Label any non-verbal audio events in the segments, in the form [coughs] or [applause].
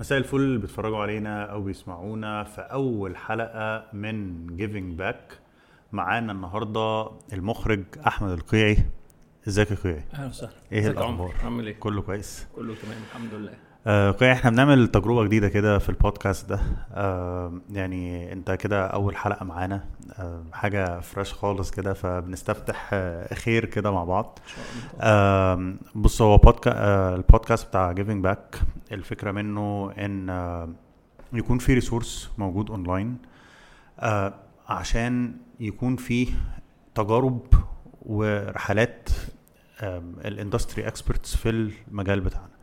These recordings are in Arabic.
مساء الفل بيتفرجوا علينا أو بيسمعونا في أول حلقة من Giving Back معانا النهارده المخرج أحمد القيعي. إزيك يا قيعي؟ أهلا وسهلا. إيه؟ الأخبار؟ عامل إيه؟ كله كويس؟ كله تمام الحمد لله. آه قيعي إحنا بنعمل تجربة جديدة كده في البودكاست ده. آه يعني انت كده اول حلقة معانا. آه حاجة fresh خالص كده فبنستفتح آه خير كده مع بعض. بص هو بودكا... آه، البودكاست بتاع Giving Back الفكرة منه إن آه، يكون في resource موجود اونلاين آه، عشان يكون فيه تجارب ورحلات ال industry experts في المجال بتاعنا.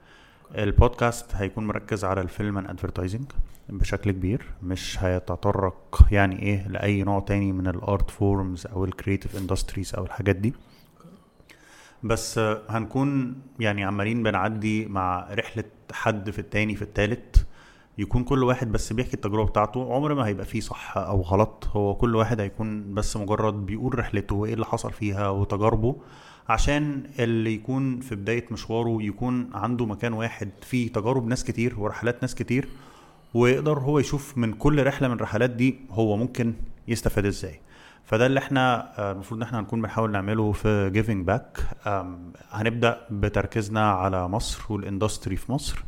البودكاست هيكون مركز على ال film and advertising بشكل كبير مش هيتطرق يعني إيه لأي نوع تاني من ال art forms أو ال creative industries أو الحاجات دي. بس هنكون يعني عمالين بنعدي مع رحلة حد في التاني في التالت. يكون كل واحد بس بيحكي التجربة بتاعته عمر ما هيبقى فيه صح أو غلط. هو كل واحد هيكون بس مجرد بيقول رحلته وإيه اللي حصل فيها وتجاربه. عشان اللي يكون في بداية مشواره يكون عنده مكان واحد فيه تجارب ناس كتير ورحلات ناس كتير ويقدر هو يشوف من كل رحلة من الرحلات دي هو ممكن يستفاد إزاي. فده اللي إحنا آه، المفروض إن إحنا هنكون بنحاول نعمله في Giving Back هنبدأ بتركيزنا على مصر وال industry في مصر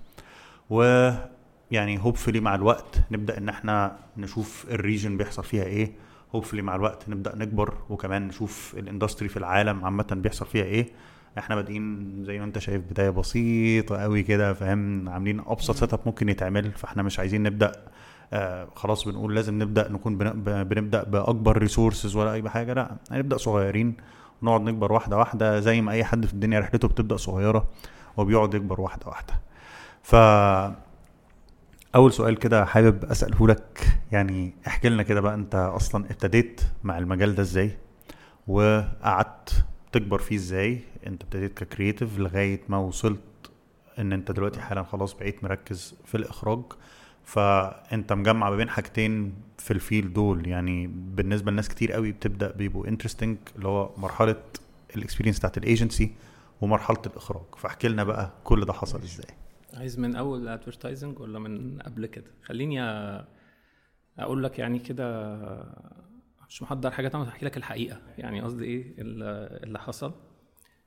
ويعني hopefully مع الوقت نبدأ إن إحنا نشوف ال region بيحصل فيها إيه. hopefully مع الوقت نبدأ نكبر وكمان نشوف ال industry في العالم عامة بيحصل فيها إيه. إحنا بادئين زي ما أنت شايف بداية بسيطة قوي كده فاهم؟ عاملين ابسط setup ممكن يتعمل فإحنا مش عايزين نبدأ آه خلاص بنقول لازم نبدأ نكون بنبدأ بأكبر resources ولا أي حاجة لا هنبدأ صغيرين ونقعد نكبر واحدة واحدة زي ما أي حد في الدنيا رحلته بتبدأ صغيرة وبيقعد يكبر واحدة واحدة. ف أول سؤال كده حابب أسأله لك يعني احكي لنا كده بقى أنت أصلا ابتديت مع المجال ده إزاي؟ وقعدت تكبر فيه إزاي؟ أنت ابتديت ك creative لغاية ما وصلت إن أنت دلوقتي حالا خلاص بقيت مركز في الإخراج. فأنت مجمع ما بين حاجتين في ال field ده يعني بالنسبة لناس كتير قوي بتبدأ بيبقوا interesting اللي هو مرحلة ال experience بتاعت الايجنسي ومرحلة الإخراج. فاحكي لنا بقى كل ده حصل إزاي. عايز من أول advertising ولا من قبل كده؟ خليني أقول لك يعني كده مش محضر حاجة طبعا هحكي لك الحقيقة. يعني قصدي إيه؟ ال- اللي حصل.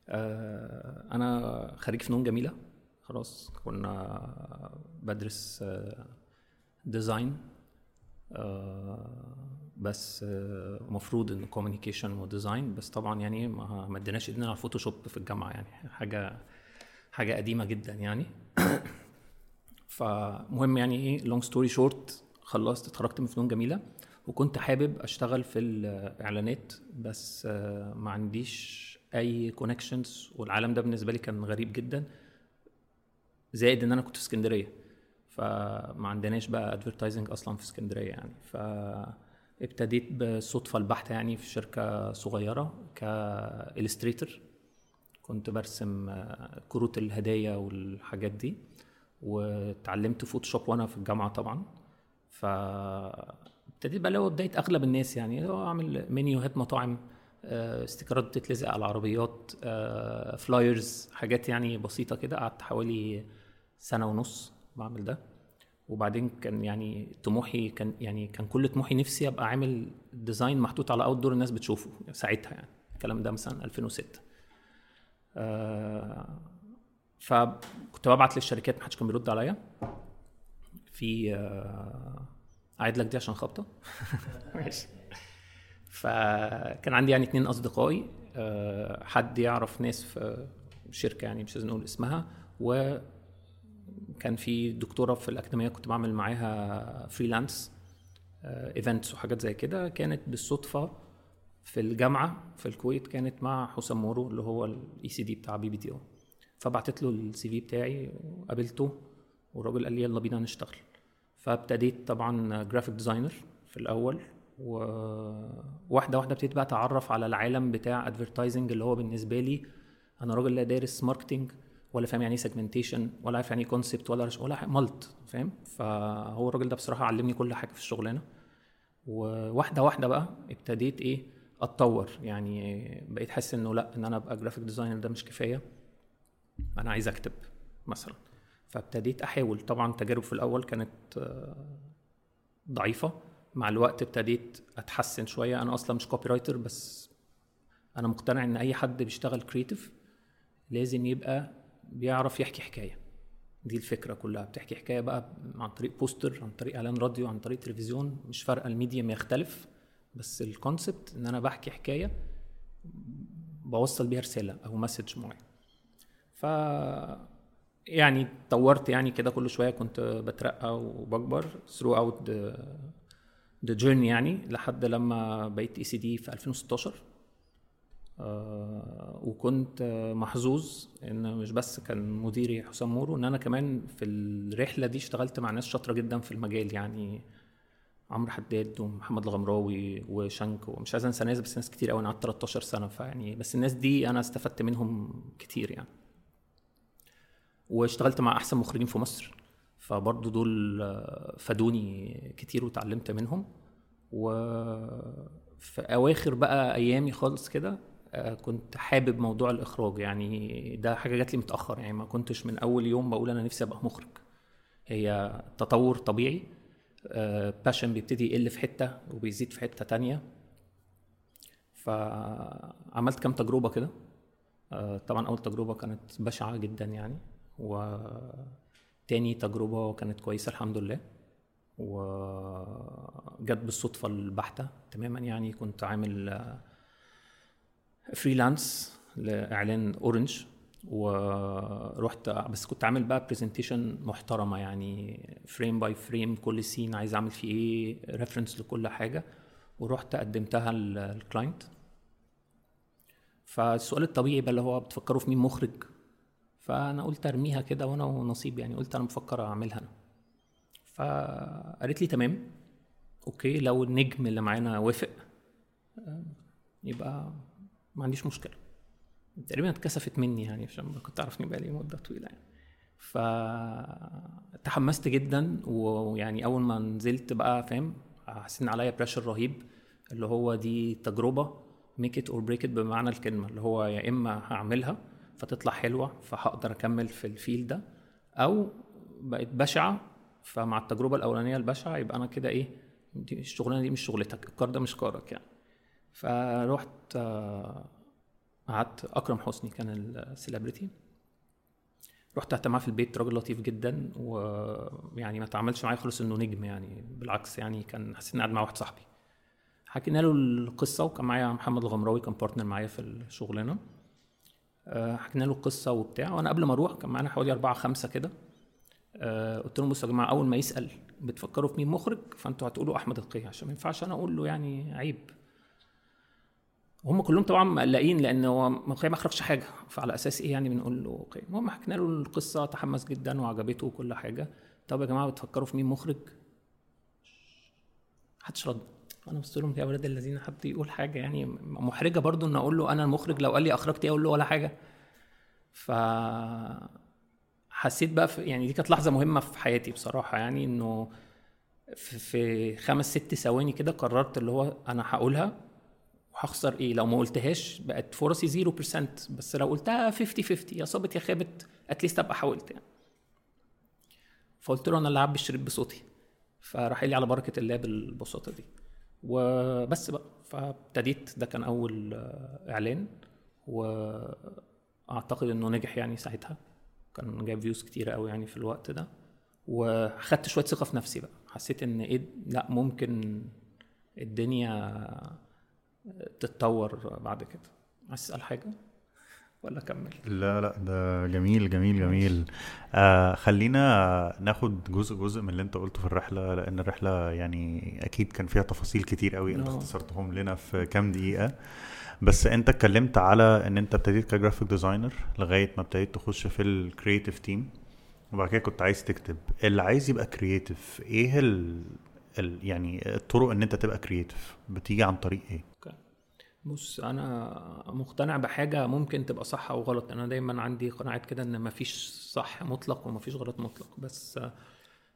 آه، أنا خريج فنون جميلة. خلاص كنا بدرس design آه، بس آه، مفروض إن communication و design بس طبعا يعني ما اديناش ايدنا على ال Photoshop في الجامعة. يعني حاجة حاجة قديمة جدا يعني. [coughs] فمهم يعني إيه؟ long story short خلصت اتخرجت من فنون جميلة وكنت حابب أشتغل في الإعلانات بس آه، ما عنديش أي connections والعالم ده بالنسبة لي كان غريب جدا زائد إن أنا كنت في اسكندرية. فما عندناش بقى advertising أصلا في اسكندرية يعني. فابتديت بالصدفه البحته يعني في شركة صغيرة ك illustrator كنت برسم آه، كروت الهدايا والحاجات دي واتعلمت Photoshop وأنا في الجامعة طبعا. ف ابتديت بقى اللي هو بداية أغلب الناس يعني هو أعمل منيوهات مطاعم آه، sticker ات بتتلزق على العربيات آه، flyers حاجات يعني بسيطة كده. قعدت حوالي سنة ونص بعمل ده. وبعدين كان يعني طموحي كان يعني كان كل طموحي نفسي أبقى عامل design محطوط على outdoor الناس بتشوفه ساعتها يعني. الكلام ده مثلا 2006 آه، فكنت ببعت للشركات محدش كان بيرد عليا. في آه، أعيد لك دي عشان خبطة. [laughs] ماشي. فكان عندي يعني اتنين أصدقائي آه، حد يعرف ناس في شركة يعني مش لازم نقول اسمها وكان في دكتورة في الأكاديمية كنت بعمل معاها freelance events وحاجات زي كده. كانت بالصدفة في الجامعة في الكويت كانت مع حسام مورو اللي هو ال ECD بتاع BBDO فبعتت له ال CV بتاعي وقابلته والراجل قال لي يلا بينا نشتغل. فابتديت طبعا graphic designer في الأول وواحده واحدة ابتديت بقى أتعرف على العالم بتاع advertising اللي هو بالنسبة لي أنا راجل لا دارس marketing ولا فاهم يعني إيه segmentation ولا عارف يعني إيه concept ولا ولا مالت فاهم؟ فهو الراجل ده بصراحة علمني كل حاجة في الشغلانة. وواحده واحدة بقى ابتديت إيه أتطور. يعني بقيت حاسس إنه لأ إن أنا أبقى graphic designer ده مش كفاية. أنا عايز أكتب مثلا. فابتديت أحاول. طبعا تجارب في الأول كانت آه، ضعيفة. مع الوقت ابتديت أتحسن شوية. أنا أصلا مش copywriter بس أنا مقتنع إن أي حد بيشتغل creative لازم يبقى بيعرف يحكي حكاية. دي الفكرة كلها. بتحكي حكاية بقى عن طريق poster عن طريق إعلان راديو عن طريق تلفزيون. مش فارقة ال medium يختلف. بس ال concept إن أنا بحكي حكاية بوصل بيها رسالة أو message معين. ف يعني طورت يعني كده كل شوية كنت بترقى وبكبر out the, the journey يعني لحد لما بقيت ECD في 2016 آه وكنت محظوظ إن مش بس كان مديري حسام مورو إن أنا كمان في الرحلة دي اشتغلت مع ناس شاطرة جدا في المجال يعني عمرو حداد ومحمد الغمراوي وشنك. ومش عايز أنسى ناس بس ناس كتير قوي أنا قعدت 13 سنة فيعني بس الناس دي أنا استفدت منهم كتير يعني. واشتغلت مع أحسن مخرجين في مصر فبرضه دول فادوني كتير وتعلمت منهم. وفي أواخر بقى أيامي خالص كده آه، كنت حابب موضوع الإخراج. يعني ده حاجة جات لي متأخر يعني ما كنتش من أول يوم بقول أنا نفسي أبقى مخرج. هي تطور طبيعي باشن بيبتدي يقل في حتة وبيزيد في حتة تانية. فعملت كام تجربة كده. آه، طبعا أول تجربة كانت بشعة جدا يعني وتاني تجربة كانت كويسة الحمد لله. وجت بالصدفة البحتة تماما يعني كنت عامل freelance لإعلان اورنج ورحت بس كنت عامل بقى presentation محترمة يعني frame by frame كل سين عايز أعمل فيه إيه reference لكل حاجة. ورحت قدمتها لل client فالسؤال الطبيعي بقى اللي هو بتفكروا في مين؟ مخرج. فأنا قلت أرميها كده وأنا ونصيب يعني قلت أنا بفكر أعملها أنا. فقالت لي تمام okay لو النجم اللي معانا وافق يبقى ما عنديش مشكلة. تقريبا اتكسفت مني يعني عشان كنت اعرف اني بقالي مدة طويلة يعني. فتحمست جدا ويعني أول ما نزلت بقى فاهم حسيت عليا pressure رهيب اللي هو دي تجربة make it or break it بمعنى الكلمة اللي هو يا إما هعملها فتطلع حلوة فهقدر أكمل في ال field ده أو بقت بشعة فمع التجربة الأولانية البشعة يبقى أنا كده إيه الشغلانة دي مش شغلتك الكار ده مش كارك يعني. فروحت قعدت أكرم حسني كان ال celebrity رحت قعدت معاه في البيت راجل لطيف جدا ويعني ما تعاملش معايا خالص إنه نجم يعني. بالعكس يعني كان حسيت إني قاعد مع واحد صاحبي. حكينا له القصة وكان معايا محمد الغمراوي كان partner معايا في الشغلانة. حكينا له القصة وبتاع. وأنا قبل ما أروح كان معانا حوالي أربعة خمسة كده. قلت لهم بصوا يا جماعة أول ما يسأل بتفكروا في مين مخرج؟ فأنتوا هتقولوا أحمد القيعي عشان ما ينفعش أنا أقول له يعني عيب. هم كلهم طبعا مقلقين لأن هو ما اخرجش حاجة. فعلى أساس إيه يعني بنقول له okay. المهم حكينا له القصة تحمس جدا وعجبته وكل حاجة. طب يا جماعة بتفكروا في مين مخرج؟ محدش رد. أنا بص لهم يا ولاد الذين حد يقول حاجة يعني محرجة برضو إن أقول له أنا المخرج. لو قال لي أخرجت إيه أقول له ولا حاجة. ف حسيت بقى في يعني دي كانت لحظة مهمة في حياتي بصراحة يعني إنه في خمس ست ثواني كده قررت اللي هو أنا هقولها. وهخسر إيه؟ لو ما قلتهاش بقت فرصي 0% بس لو قلتها 50 50 يا صابت يا خابت اتليست أبقى حاولت يعني. فقلت له أنا اللي هعبي الشريط بصوتي. فراح لي على بركة الله بالبساطة دي. وبس بقى. فابتديت. ده كان أول إعلان. وأعتقد إنه نجح يعني ساعتها. كان جايب فيوز كتيرة قوي يعني في الوقت ده. وخدت شوية ثقة في نفسي بقى. حسيت إن إيه لأ ممكن الدنيا تتطور بعد كده. عايز تسأل حاجة ولا أكمل؟ لا لا ده جميل جميل جميل. آه خلينا ناخد جزء جزء من اللي أنت قلته في الرحلة لأن الرحلة يعني أكيد كان فيها تفاصيل كتير قوي أنت اختصرتهم لنا في كام دقيقة. بس أنت اتكلمت على إن أنت ابتديت ك graphic designer لغاية ما ابتديت تخش في ال creative team وبعد كده كنت عايز تكتب. اللي عايز يبقى creative إيه ال... ال... يعني الطرق إن أنت تبقى creative بتيجي عن طريق إيه. بص أنا مقتنع بحاجة ممكن تبقى صح أو غلط. أنا دايما عندي قناعات كده إن مفيش صح مطلق ومفيش غلط مطلق. بس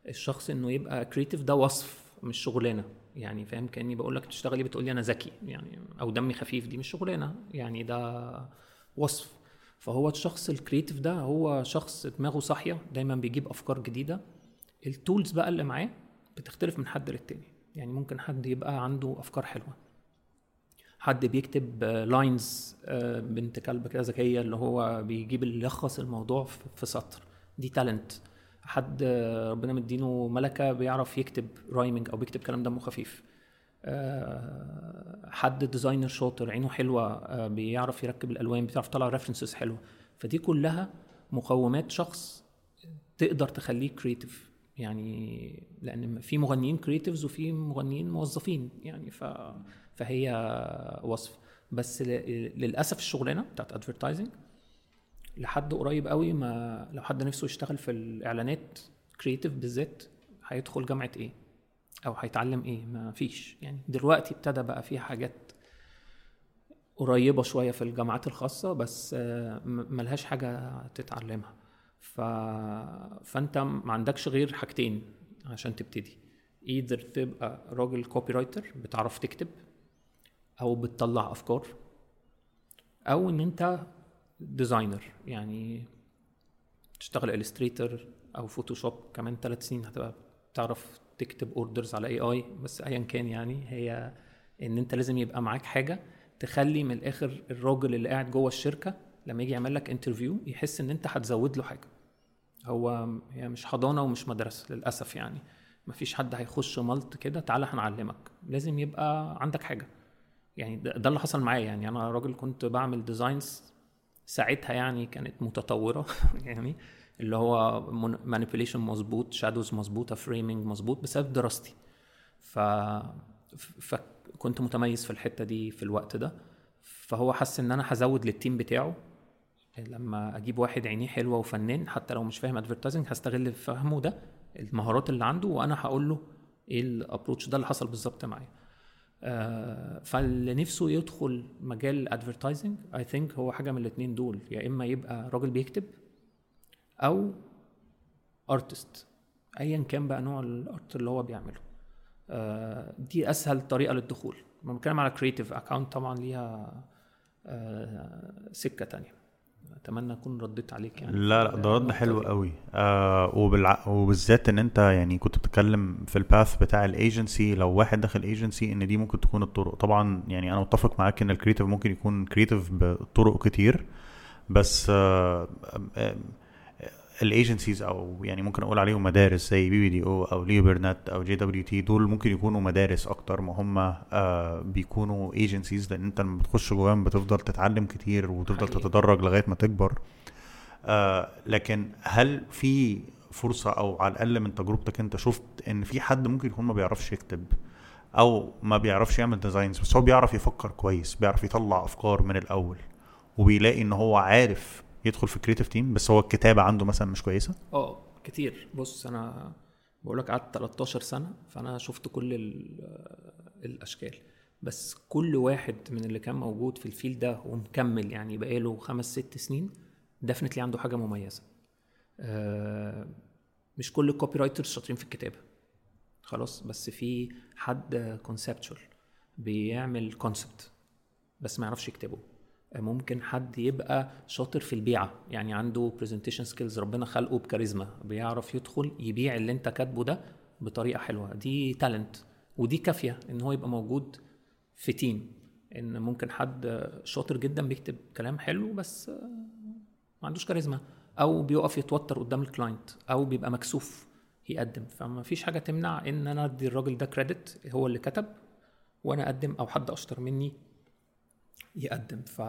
الشخص إنه يبقى creative ده وصف مش شغلانة. يعني فاهم؟ كأني بقول لك تشتغلي بتقول لي أنا ذكي. يعني أو دمي خفيف دي مش شغلانة. يعني ده وصف. فهو الشخص ال creative ده هو شخص دماغه صاحية دايما بيجيب أفكار جديدة. ال tools بقى اللي معاه بتختلف من حد للتاني. يعني ممكن حد يبقى عنده أفكار حلوة. حد بيكتب lines بنت كلب كده ذكية اللي هو بيجيب يلخص الموضوع في سطر. دي talent حد آه، ربنا مدينه ملكة بيعرف يكتب rhyming أو بيكتب كلام دمه خفيف. آه، حد designer شاطر عينه حلوة آه، بيعرف يركب الألوان بيعرف يطلع references حلوة. فدي كلها مقومات شخص تقدر تخليه creative يعني لأن في مغنيين creatives وفي مغنيين موظفين. يعني ف فهي وصف. بس للأسف الشغلانة بتاعت advertising لحد قريب قوي ما لو حد نفسه يشتغل في الإعلانات creative بالذات هيدخل جامعة إيه؟ أو هيتعلم إيه؟ ما فيش. يعني دلوقتي ابتدى بقى في حاجات قريبة شوية في الجامعات الخاصة بس ملهاش حاجة تتعلمها. ف... فأنت ما عندكش غير حاجتين عشان تبتدي. either تبقى راجل copywriter بتعرف تكتب أو بتطلع أفكار أو إن أنت designer يعني تشتغل Illustrator أو Photoshop كمان ثلاث سنين هتبقى بتعرف تكتب orders على AI بس ايا كان يعني هي إن أنت لازم يبقى معاك حاجة تخلي من الآخر الراجل اللي قاعد جوه الشركة لما يجي يعمل لك interview يحس إن أنت هتزود له حاجة. هو هي مش حضانة ومش مدرسة للأسف يعني. مفيش حد هيخش ملط كده تعالى هنعلمك. لازم يبقى عندك حاجة. يعني ده, اللي حصل معايا يعني. أنا راجل كنت بعمل designs ساعتها يعني كانت متطورة [laughs] يعني اللي هو manipulation مظبوط shadows مظبوطة framing مظبوط بسبب دراستي. ف فكنت متميز في الحتة دي في الوقت ده. فهو حس إن أنا هزود لل team بتاعه. لما أجيب واحد عينيه حلوة وفنان حتى لو مش فاهم advertising هستغل فهمه ده المهارات اللي عنده وأنا هقول له إيه ال approach ده اللي حصل بالظبط معايا. فاللي نفسه يدخل مجال ال advertising I think هو حاجة من الاثنين دول. يا إما يبقى راجل بيكتب أو artist ايا كان بقى نوع ال art اللي هو بيعمله. آه، دي أسهل طريقة للدخول. لما بتكلم على creative account طبعا ليها آه، سكة تانية. أتمنى أكون رديت عليك يعني. لا لا ده رد حلو قوي. آه وبالع... وبالذات إن أنت يعني كنت بتتكلم في ال path بتاع الايجنسي لو واحد داخل ايجنسي إن دي ممكن تكون الطرق. طبعا يعني أنا متفق معاك إن ال creative ممكن يكون creative بطرق كتير بس آه آه ال agencies أو يعني ممكن أقول عليهم مدارس زي BBD أو أو Leo Burnett أو JWT دول ممكن يكونوا مدارس أكتر ما هم آه بيكونوا agencies لأن انت لما بتخش جواهم بتفضل تتعلم كتير وتفضل حقيقي. تتدرج لغاية ما تكبر آه لكن هل في فرصة أو على الاقل من تجربتك انت شفت ان في حد ممكن يكون ما بيعرفش يكتب أو ما بيعرفش يعمل designs بس هو بيعرف يفكر كويس بيعرف يطلع افكار من الأول وبيلاقي ان هو عارف يدخل في creative team بس هو الكتابة عنده مثلا مش كويسة؟ آه كتير. بص أنا بقول لك قعدت 13 سنة فأنا شفت كل ال- الأشكال. بس كل واحد من اللي كان موجود في ال field ده ومكمل يعني بقاله خمس ست سنين definitely عنده حاجة مميزة. آه، مش كل ال copywriters شاطرين في الكتابة. خلاص بس في حد conceptual بيعمل concept بس ما يعرفش يكتبه. ممكن حد يبقى شاطر في البيعة. يعني عنده presentation skills ربنا خلقه بكاريزما بيعرف يدخل يبيع اللي انت كاتبه ده بطريقة حلوة. دي talent ودي كافية إن هو يبقى موجود في team إن ممكن حد شاطر جدا بيكتب كلام حلو بس ما عندوش كاريزما أو بيقف يتوتر قدام ال client أو بيبقى مكسوف يقدم. فما فيش حاجة تمنع إن أنا أدي الراجل ده credit هو اللي كتب وأنا أقدم أو حد أشطر مني يقدم. ف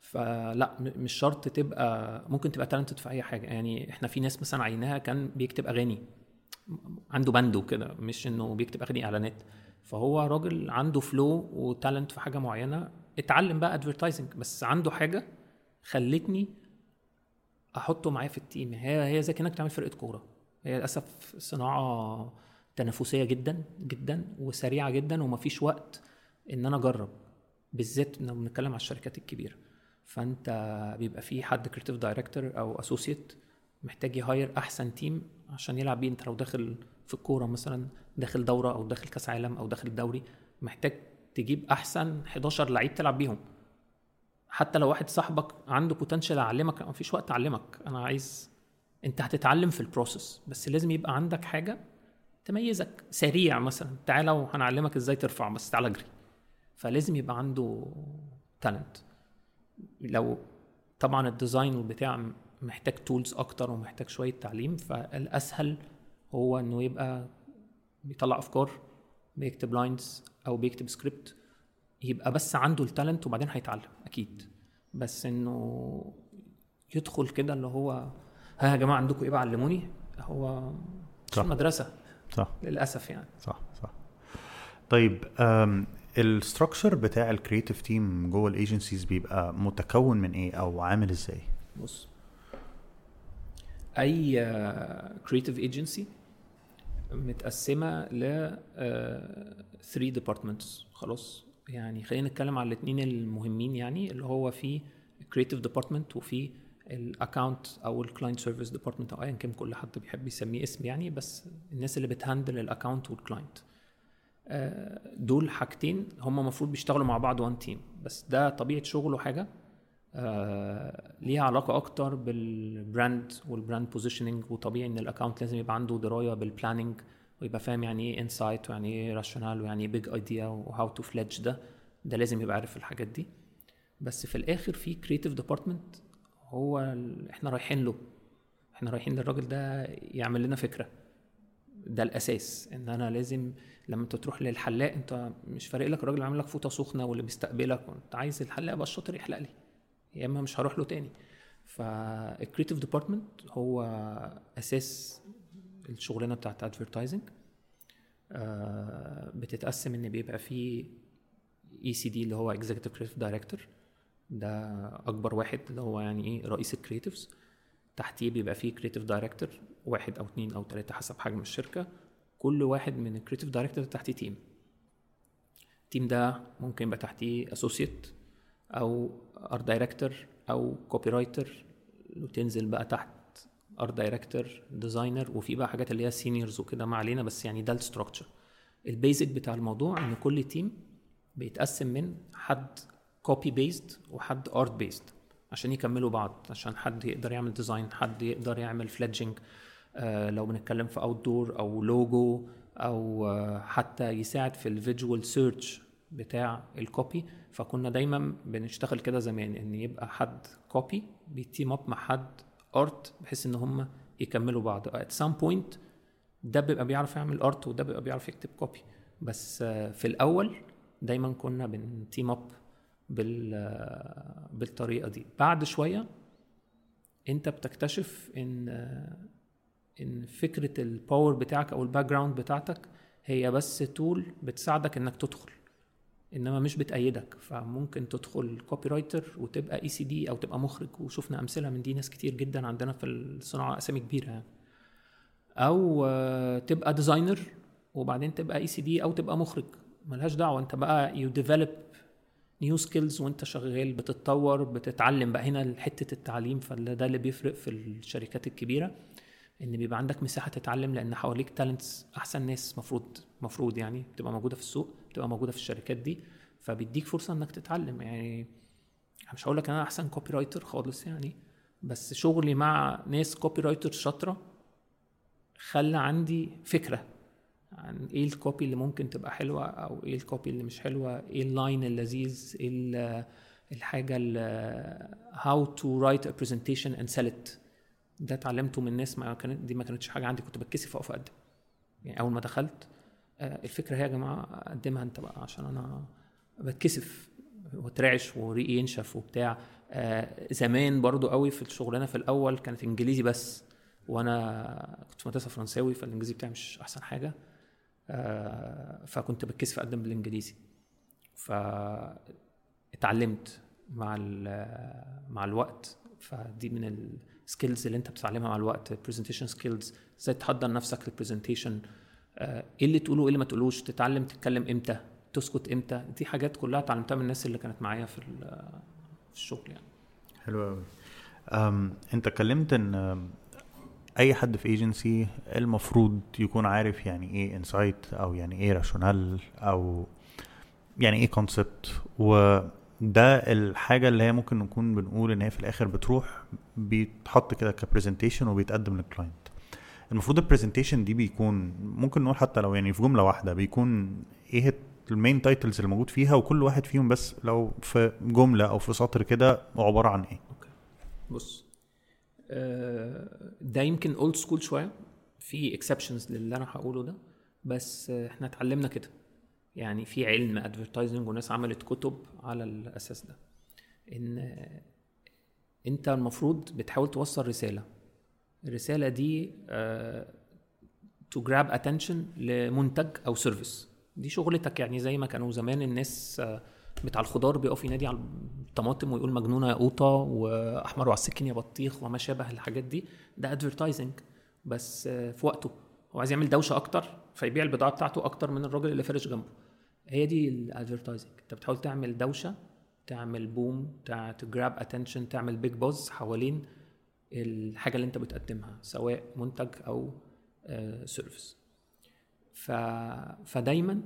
فلا مش شرط تبقى ممكن تبقى talented في أي حاجة. يعني إحنا في ناس مثلا عيناه كان بيكتب أغاني عنده band و كده مش إنه بيكتب أغاني إعلانات. فهو راجل عنده flow و talent في حاجة معينة. اتعلم بقى advertising بس عنده حاجة خلتني أحطه معايا في ال team هي هي زي كأنك تعمل فرقة كورة. هي للأسف صناعة تنافسية جدا جدا وسريعة جدا ومفيش وقت إن أنا أجرب. بالذات لما بنتكلم على الشركات الكبيرة. فأنت بيبقى في حد creative director أو associate محتاج ي hire أحسن team عشان يلعب بيه. أنت لو داخل في الكورة مثلا داخل دورة أو داخل كأس عالم أو داخل الدوري محتاج تجيب أحسن 11 لعيب تلعب بيهم. حتى لو واحد صاحبك عنده potential اعلمك ما فيش وقت اعلمك أنا عايز أنت هتتعلم في ال process بس لازم يبقى عندك حاجة تميزك. سريع مثلا تعالى وهنعلمك إزاي ترفع بس تعالى اجري. فلازم يبقى عنده talent لو طبعا ال design والبتاع محتاج tools أكتر ومحتاج شوية تعليم فالأسهل هو إنه يبقى بيطلع أفكار بيكتب lines أو بيكتب سكريبت يبقى بس عنده ال talent وبعدين هيتعلم أكيد. بس إنه يدخل كده اللي هو ها يا جماعة عندكم إيه بقى علموني؟ هو صح. المدرسة صح. للأسف يعني. صح صح. طيب ال structure بتاع ال creative team جوه ال agencies بيبقى متكون من إيه أو عامل إزاي؟ بص أي creative agency متقسمة ل 3 departments خلاص يعني خلينا نتكلم على الاثنين المهمين يعني اللي هو في creative department وفي ال account أو ال client service department أو ايا كان كل حد بيحب يسميه اسم يعني بس الناس اللي بت handle ال account وال client دول حاجتين هم المفروض بيشتغلوا مع بعض one team بس ده طبيعة شغله حاجة آه ليها علاقة أكتر بال brand وال brand positioning وطبيعي إن ال account لازم يبقى عنده دراية بال planning ويبقى فاهم يعني إيه insight ويعني إيه rationale ويعني إيه big idea و how to flesh ده. ده لازم يبقى عارف الحاجات دي. بس في الآخر في creative department هو إحنا رايحين له. إحنا رايحين للراجل ده يعمل لنا فكرة. ده الأساس. إن أنا لازم لما أنت تروح للحلاق أنت مش فارق لك الراجل اللي عامل لك فوطة سخنة واللي بيستقبلك وأنت عايز الحلاق بقى الشاطر يحلق لي. يا إما مش هروح له تاني. فال creative department هو أساس الشغلانة بتاعت advertising بتتقسم إن بيبقى فيه ECD اللي هو executive creative director ده أكبر واحد اللي هو يعني إيه رئيس ال creatives تحتيه بيبقى فيه creative director واحد أو اتنين أو تلاتة حسب حجم الشركة. كل واحد من ال creative director تحتيه team ال team ده ممكن يبقى تحتيه associate أو art director أو copywriter وتنزل بقى تحت art director designer وفي بقى حاجات اللي هي seniors وكده. ما علينا بس يعني ده ال structure ال basic بتاع الموضوع إن كل team بيتقسم من حد copy based وحد art based عشان يكملوا بعض عشان حد يقدر يعمل design حد يقدر يعمل fleshing آه لو بنتكلم في outdoor أو لوجو أو آه حتى يساعد في ال visual search بتاع ال copy فكنا دايما بنشتغل كده زمان إن يبقى حد copy بي team up مع حد art بحيث إن هم يكملوا بعض. at some point ده بيبقى بيعرف يعمل art وده بيبقى بيعرف يكتب copy بس آه، في الأول دايما كنا بن team up بالطريقة دي. بعد شوية انت بتكتشف ان ان فكرة ال power بتاعك أو ال background بتاعتك هي بس tool بتساعدك انك تدخل انما مش بتأيدك. فممكن تدخل copywriter وتبقى ECD أو تبقى مخرج. وشفنا أمثلة من دي ناس كتير جدا عندنا في الصناعة أسامي كبيرة يعني. أو تبقى designer وبعدين تبقى ECD أو تبقى مخرج. ملهاش دعوة انت بقى you develop new skills وانت شغال بتتطور بتتعلم. بقى هنا حتة التعليم فده اللي بيفرق في الشركات الكبيرة إن بيبقى عندك مساحة تتعلم لأن حواليك talents أحسن ناس مفروض مفروض يعني بتبقى موجودة في السوق بتبقى موجودة في الشركات دي فبيديك فرصة إنك تتعلم. يعني مش هقول لك أنا أحسن copywriter خالص يعني بس شغلي مع ناس copywriter شاطرة خلى عندي فكرة. عن إيه ال copy اللي ممكن تبقى حلوة أو إيه ال copy اللي مش حلوة إيه ال line اللذيذ إيه ال- الحاجة how to write a presentation and sell it ده اتعلمته من ناس ما كانت دي ما كانتش حاجة عندي كنت بتكسف أقف أقدم. يعني أول ما دخلت آه، الفكرة هي يا جماعة قدمها أنت بقى عشان أنا بتكسف وترعش وريقي ينشف وبتاع. آه، زمان برضو قوي في الشغلانة في الأول كانت إنجليزي بس وأنا كنت في مدرسة فرنساوي فالإنجليزي بتاعي مش أحسن حاجة. فكنت بتكسف أقدم بالإنجليزي. فاتعلمت مع مع الوقت فدي من ال skills اللي انت بتتعلمها مع الوقت presentation skills إزاي تحضر نفسك لل presentation إيه اللي تقوله وايه اللي ما تقولوش تتعلم تتكلم إمتى تسكت إمتى. دي حاجات كلها اتعلمتها من الناس اللي كانت معايا في ال- في الشغل يعني. حلو قوي انت اتكلمت إن أي حد في ايجنسي المفروض يكون عارف يعني إيه insight أو يعني إيه rationale أو يعني إيه concept وده ده الحاجة اللي هي ممكن نكون بنقول إن هي في الآخر بتروح بيتحط كده ك presentation وبيتقدم لل client المفروض ال presentation دي بيكون ممكن نقول حتى لو يعني في جملة واحدة بيكون إيه ال main titles اللي موجود فيها وكل واحد فيهم بس لو في جملة أو في سطر كده عبارة عن إيه. بص. آه، ده يمكن old school شوية. في exceptions للي أنا هقوله ده. بس إحنا اتعلمنا كده. يعني في علم advertising وناس عملت كتب على الأساس ده. إن أنت المفروض بتحاول توصل رسالة. الرسالة دي to grab attention لمنتج أو service دي شغلتك يعني زي ما كانوا زمان الناس آه، بتاع الخضار بيقف ينادي على الطماطم ويقول مجنونة يا قوطة وأحمر وعلى السكين يا بطيخ وما شابه الحاجات دي. ده advertising بس آه، في وقته. هو عايز يعمل دوشة أكتر فيبيع البضاعة بتاعته أكتر من الراجل اللي فرش جنبه. هي دي ال advertising أنت بتحاول تعمل دوشة تعمل boom ت grab attention تعمل big buzz حوالين الحاجة اللي أنت بتقدمها سواء منتج أو service ف... فدايما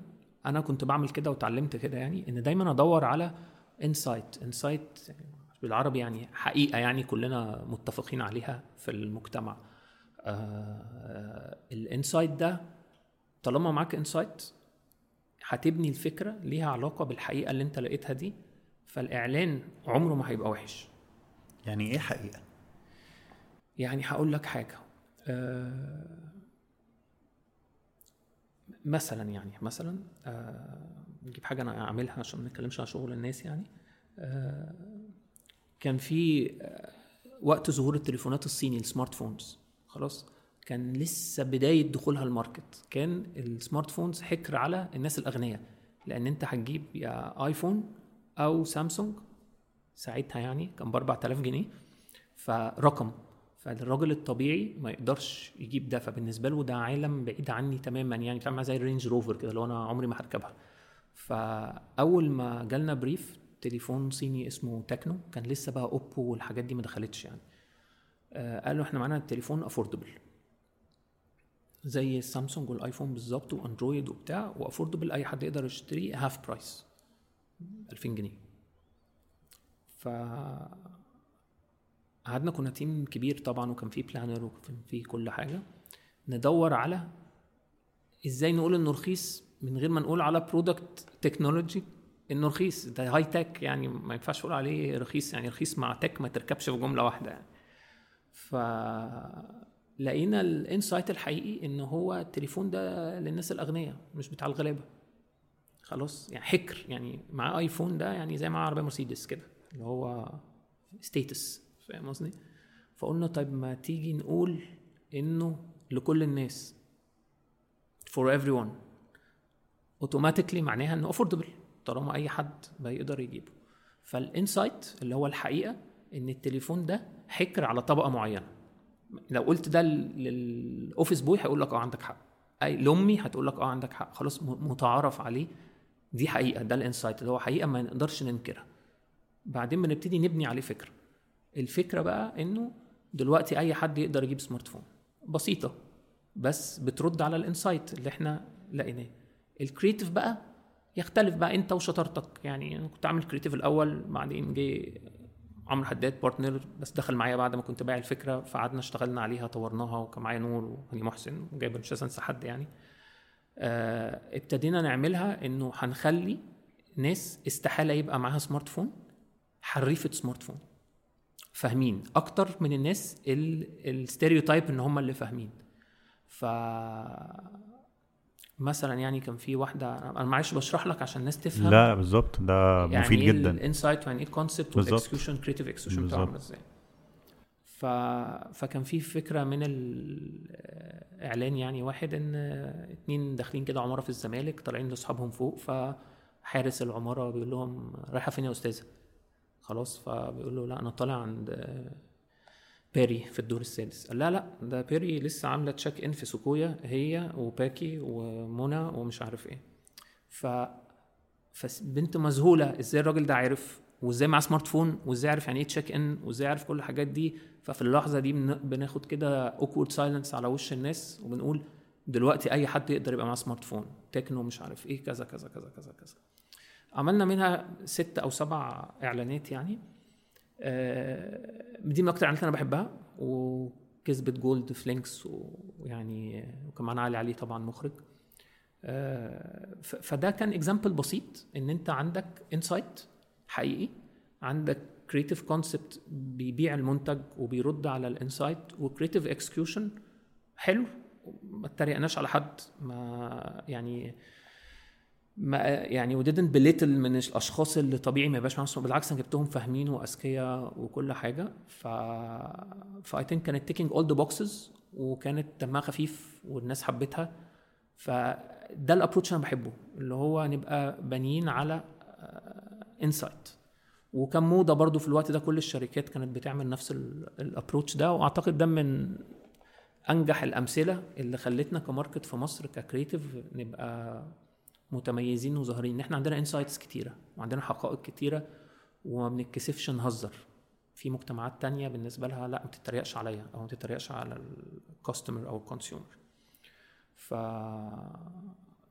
أنا كنت بعمل كده وتعلمت كده يعني إن دايما أدور على insight insight بالعربي يعني حقيقة يعني كلنا متفقين عليها في المجتمع. آه ال insight ده طالما معاك insight هتبني الفكرة ليها علاقة بالحقيقة اللي أنت لقيتها دي فالإعلان عمره ما هيبقى وحش. يعني إيه حقيقة؟ يعني هقول لك حاجة. آه مثلا يعني مثلا آه نجيب حاجة أنا أعملها عشان ما نتكلمش على شغل الناس يعني. آه كان في آه وقت ظهور التليفونات الصيني ال smartphones خلاص؟ كان لسه بداية دخولها ال market. كان ال smartphones حكر على الناس الأغنياء لأن أنت هتجيب يا آيفون أو سامسونج ساعتها يعني كان ب 4000 جنيه فرقم. فالراجل الطبيعي ما يقدرش يجيب ده فبالنسبة له ده عالم بعيد عني تماما يعني فاهم زي الرينج روفر كده اللي أنا عمري ما هركبها. فأول ما جالنا brief تليفون صيني اسمه تكنو كان لسه بقى اوبو والحاجات دي ما دخلتش يعني. آه قالوا إحنا معانا التليفون affordable زي السامسونج والايفون بالظبط واندرويد وبتاع و affordable أي حد يقدر يشتريه half price 2000 جنيه. ف قعدنا كنا team كبير طبعا وكان في planner وكان في كل حاجة. ندور على إزاي نقول إنه رخيص من غير ما نقول على product technology إنه رخيص. ده high tech يعني ما ينفعش أقول عليه رخيص يعني رخيص مع tech ما تركبش في جملة واحدة. يعني ف لقينا ال insight الحقيقي إن هو التليفون ده للناس الأغنياء مش بتاع الغلابة. خلاص يعني حكر يعني مع ايفون ده يعني زي مع عربية مرسيدس كده اللي هو status فاهم قصدي؟ فقلنا طيب ما تيجي نقول إنه لكل الناس for everyone. automatically معناها إنه affordable طالما أي حد بيقدر يجيبه. فال insight اللي هو الحقيقة إن التليفون ده حكر على طبقة معينة. لو قلت ده لل office boy هيقول لك آه عندك حق. أو لأمي هتقول لك آه عندك حق. خلاص متعارف عليه. دي حقيقة ده ال insight اللي هو حقيقة ما نقدرش ننكرها. بعدين بنبتدي نبني عليه فكره الفكرة بقى إنه دلوقتي أي حد يقدر يجيب smartphone بسيطة. بس بترد على ال insight اللي إحنا لقيناه. ال creative بقى يختلف بقى أنت وشطارتك. يعني أنا كنت عامل creative الأول بعدين جه عمرو حداد partner بس دخل معايا بعد ما كنت بايع الفكرة فقعدنا اشتغلنا عليها طورناها وكان معايا نور وهاني محسن وجايب مش انسى حد يعني. آه ابتدينا نعملها إنه هنخلي ناس استحالة يبقى معاها smartphone حريفة smartphone فاهمين أكتر من الناس ال stereotype إن هم اللي فاهمين. ف مثلا يعني كان في واحدة أنا معلش بشرح لك عشان الناس تفهم. لا بالظبط. ده يعني مفيد جدا. ال insight يعني إيه ال concept وال execution creative execution بتاعه إزاي. ف... فكان في فكرة من الاعلان يعني واحد إن اتنين داخلين كده عمارة في الزمالك طالعين لأصحابهم فوق فحارس العمارة بيقول لهم رايحة فين يا أستاذة؟ خلاص فبيقول له لا أنا طالع عند بيري في الدور السادس. قال لا لا ده بيري لسه عاملة check in في سيكويا هي وباكي ومنى ومش عارف إيه. ف فبنت مذهولة إزاي الراجل ده عارف؟ وإزاي معاه smartphone وإزاي عارف يعني إيه check in وإزاي عارف كل الحاجات دي؟ ففي اللحظة دي بناخد كده awkward silence على وش الناس وبنقول دلوقتي أي حد يقدر يبقى معاه smartphone تكنو مش عارف إيه كذا كذا كذا كذا كذا. عملنا منها ست أو سبع إعلانات يعني. آه، دي من أكتر الاعلانات أنا بحبها وكسبت gold في لينكس ويعني وكان معانا علي علي طبعا مخرج. آه، فده كان example بسيط إن أنت عندك insight حقيقي عندك creative concept بيبيع المنتج وبيرد على ال insight و creative execution حلو ما اتريقناش على حد ما يعني ما يعني و didn't belittle من الأشخاص اللي طبيعي ما يبقاش معاهم بالعكس أنا جبتهم فاهمين وأذكياء وكل حاجة. ف ف I think كانت ticking all the boxes وكانت دمها خفيف والناس حبتها. فده ال approach أنا بحبه اللي هو نبقى بانيين على insight وكان موضة برضو في الوقت ده كل الشركات كانت بتعمل نفس ال approach ده. وأعتقد ده من أنجح الأمثلة اللي خلتنا ك market في مصر ك creative نبقى متميزين وظاهرين. إن إحنا عندنا insights كتيرة وعندنا حقائق كتيرة وما بنتكسفش نهزر. في مجتمعات تانية بالنسبة لها لا ما تتريقش عليا أو ما تتريقش على ال customer أو ال consumer ف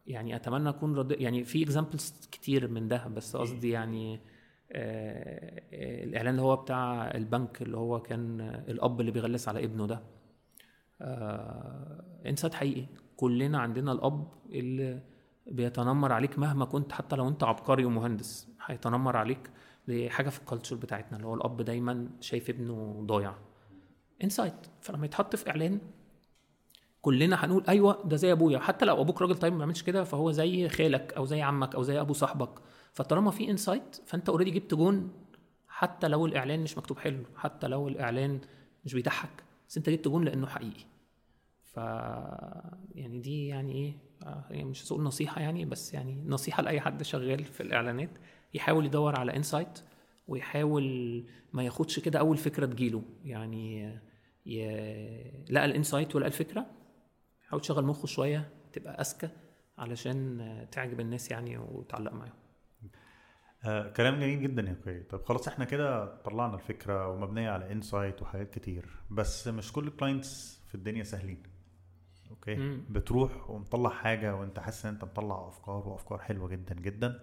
يعني أتمنى أكون رد يعني في examples كتير من ده بس قصدي يعني آه الإعلان اللي هو بتاع البنك اللي هو كان الأب اللي بيغلس على ابنه ده. آه insight حقيقي. كلنا عندنا الأب اللي بيتنمر عليك مهما كنت حتى لو انت عبقري ومهندس هيتنمر عليك لحاجة في ال culture بتاعتنا اللي هو الأب دايما شايف ابنه ضايع. insight فلما يتحط في إعلان كلنا هنقول أيوه ده زي أبويا. حتى لو أبوك راجل طيب ما بيعملش كده فهو زي خالك أو زي عمك أو زي أبو صاحبك. فطالما في insight فأنت already جبت جون حتى لو الإعلان مش مكتوب حلو حتى لو الإعلان مش بيضحك بس أنت جبت جون لأنه حقيقي. ف يعني دي يعني إيه؟ يعني مش هقول نصيحة يعني بس يعني نصيحة لأي حد شغال في الإعلانات يحاول يدور على insight ويحاول ما ياخدش كده أول فكرة تجيله. يعني ي... لقى ال insight ولقى الفكرة يحاول تشغل مخه شوية تبقى أذكى علشان تعجب الناس يعني وتعلق معاهم. آه، كلام جميل جدا يا كوي طب خلاص إحنا كده طلعنا الفكرة ومبنية على insight وحاجات كتير بس مش كل ال clients في الدنيا سهلين. okay. مم. بتروح ومطلع حاجة وأنت حاسس إن أنت مطلع أفكار وأفكار حلوة جدا جدا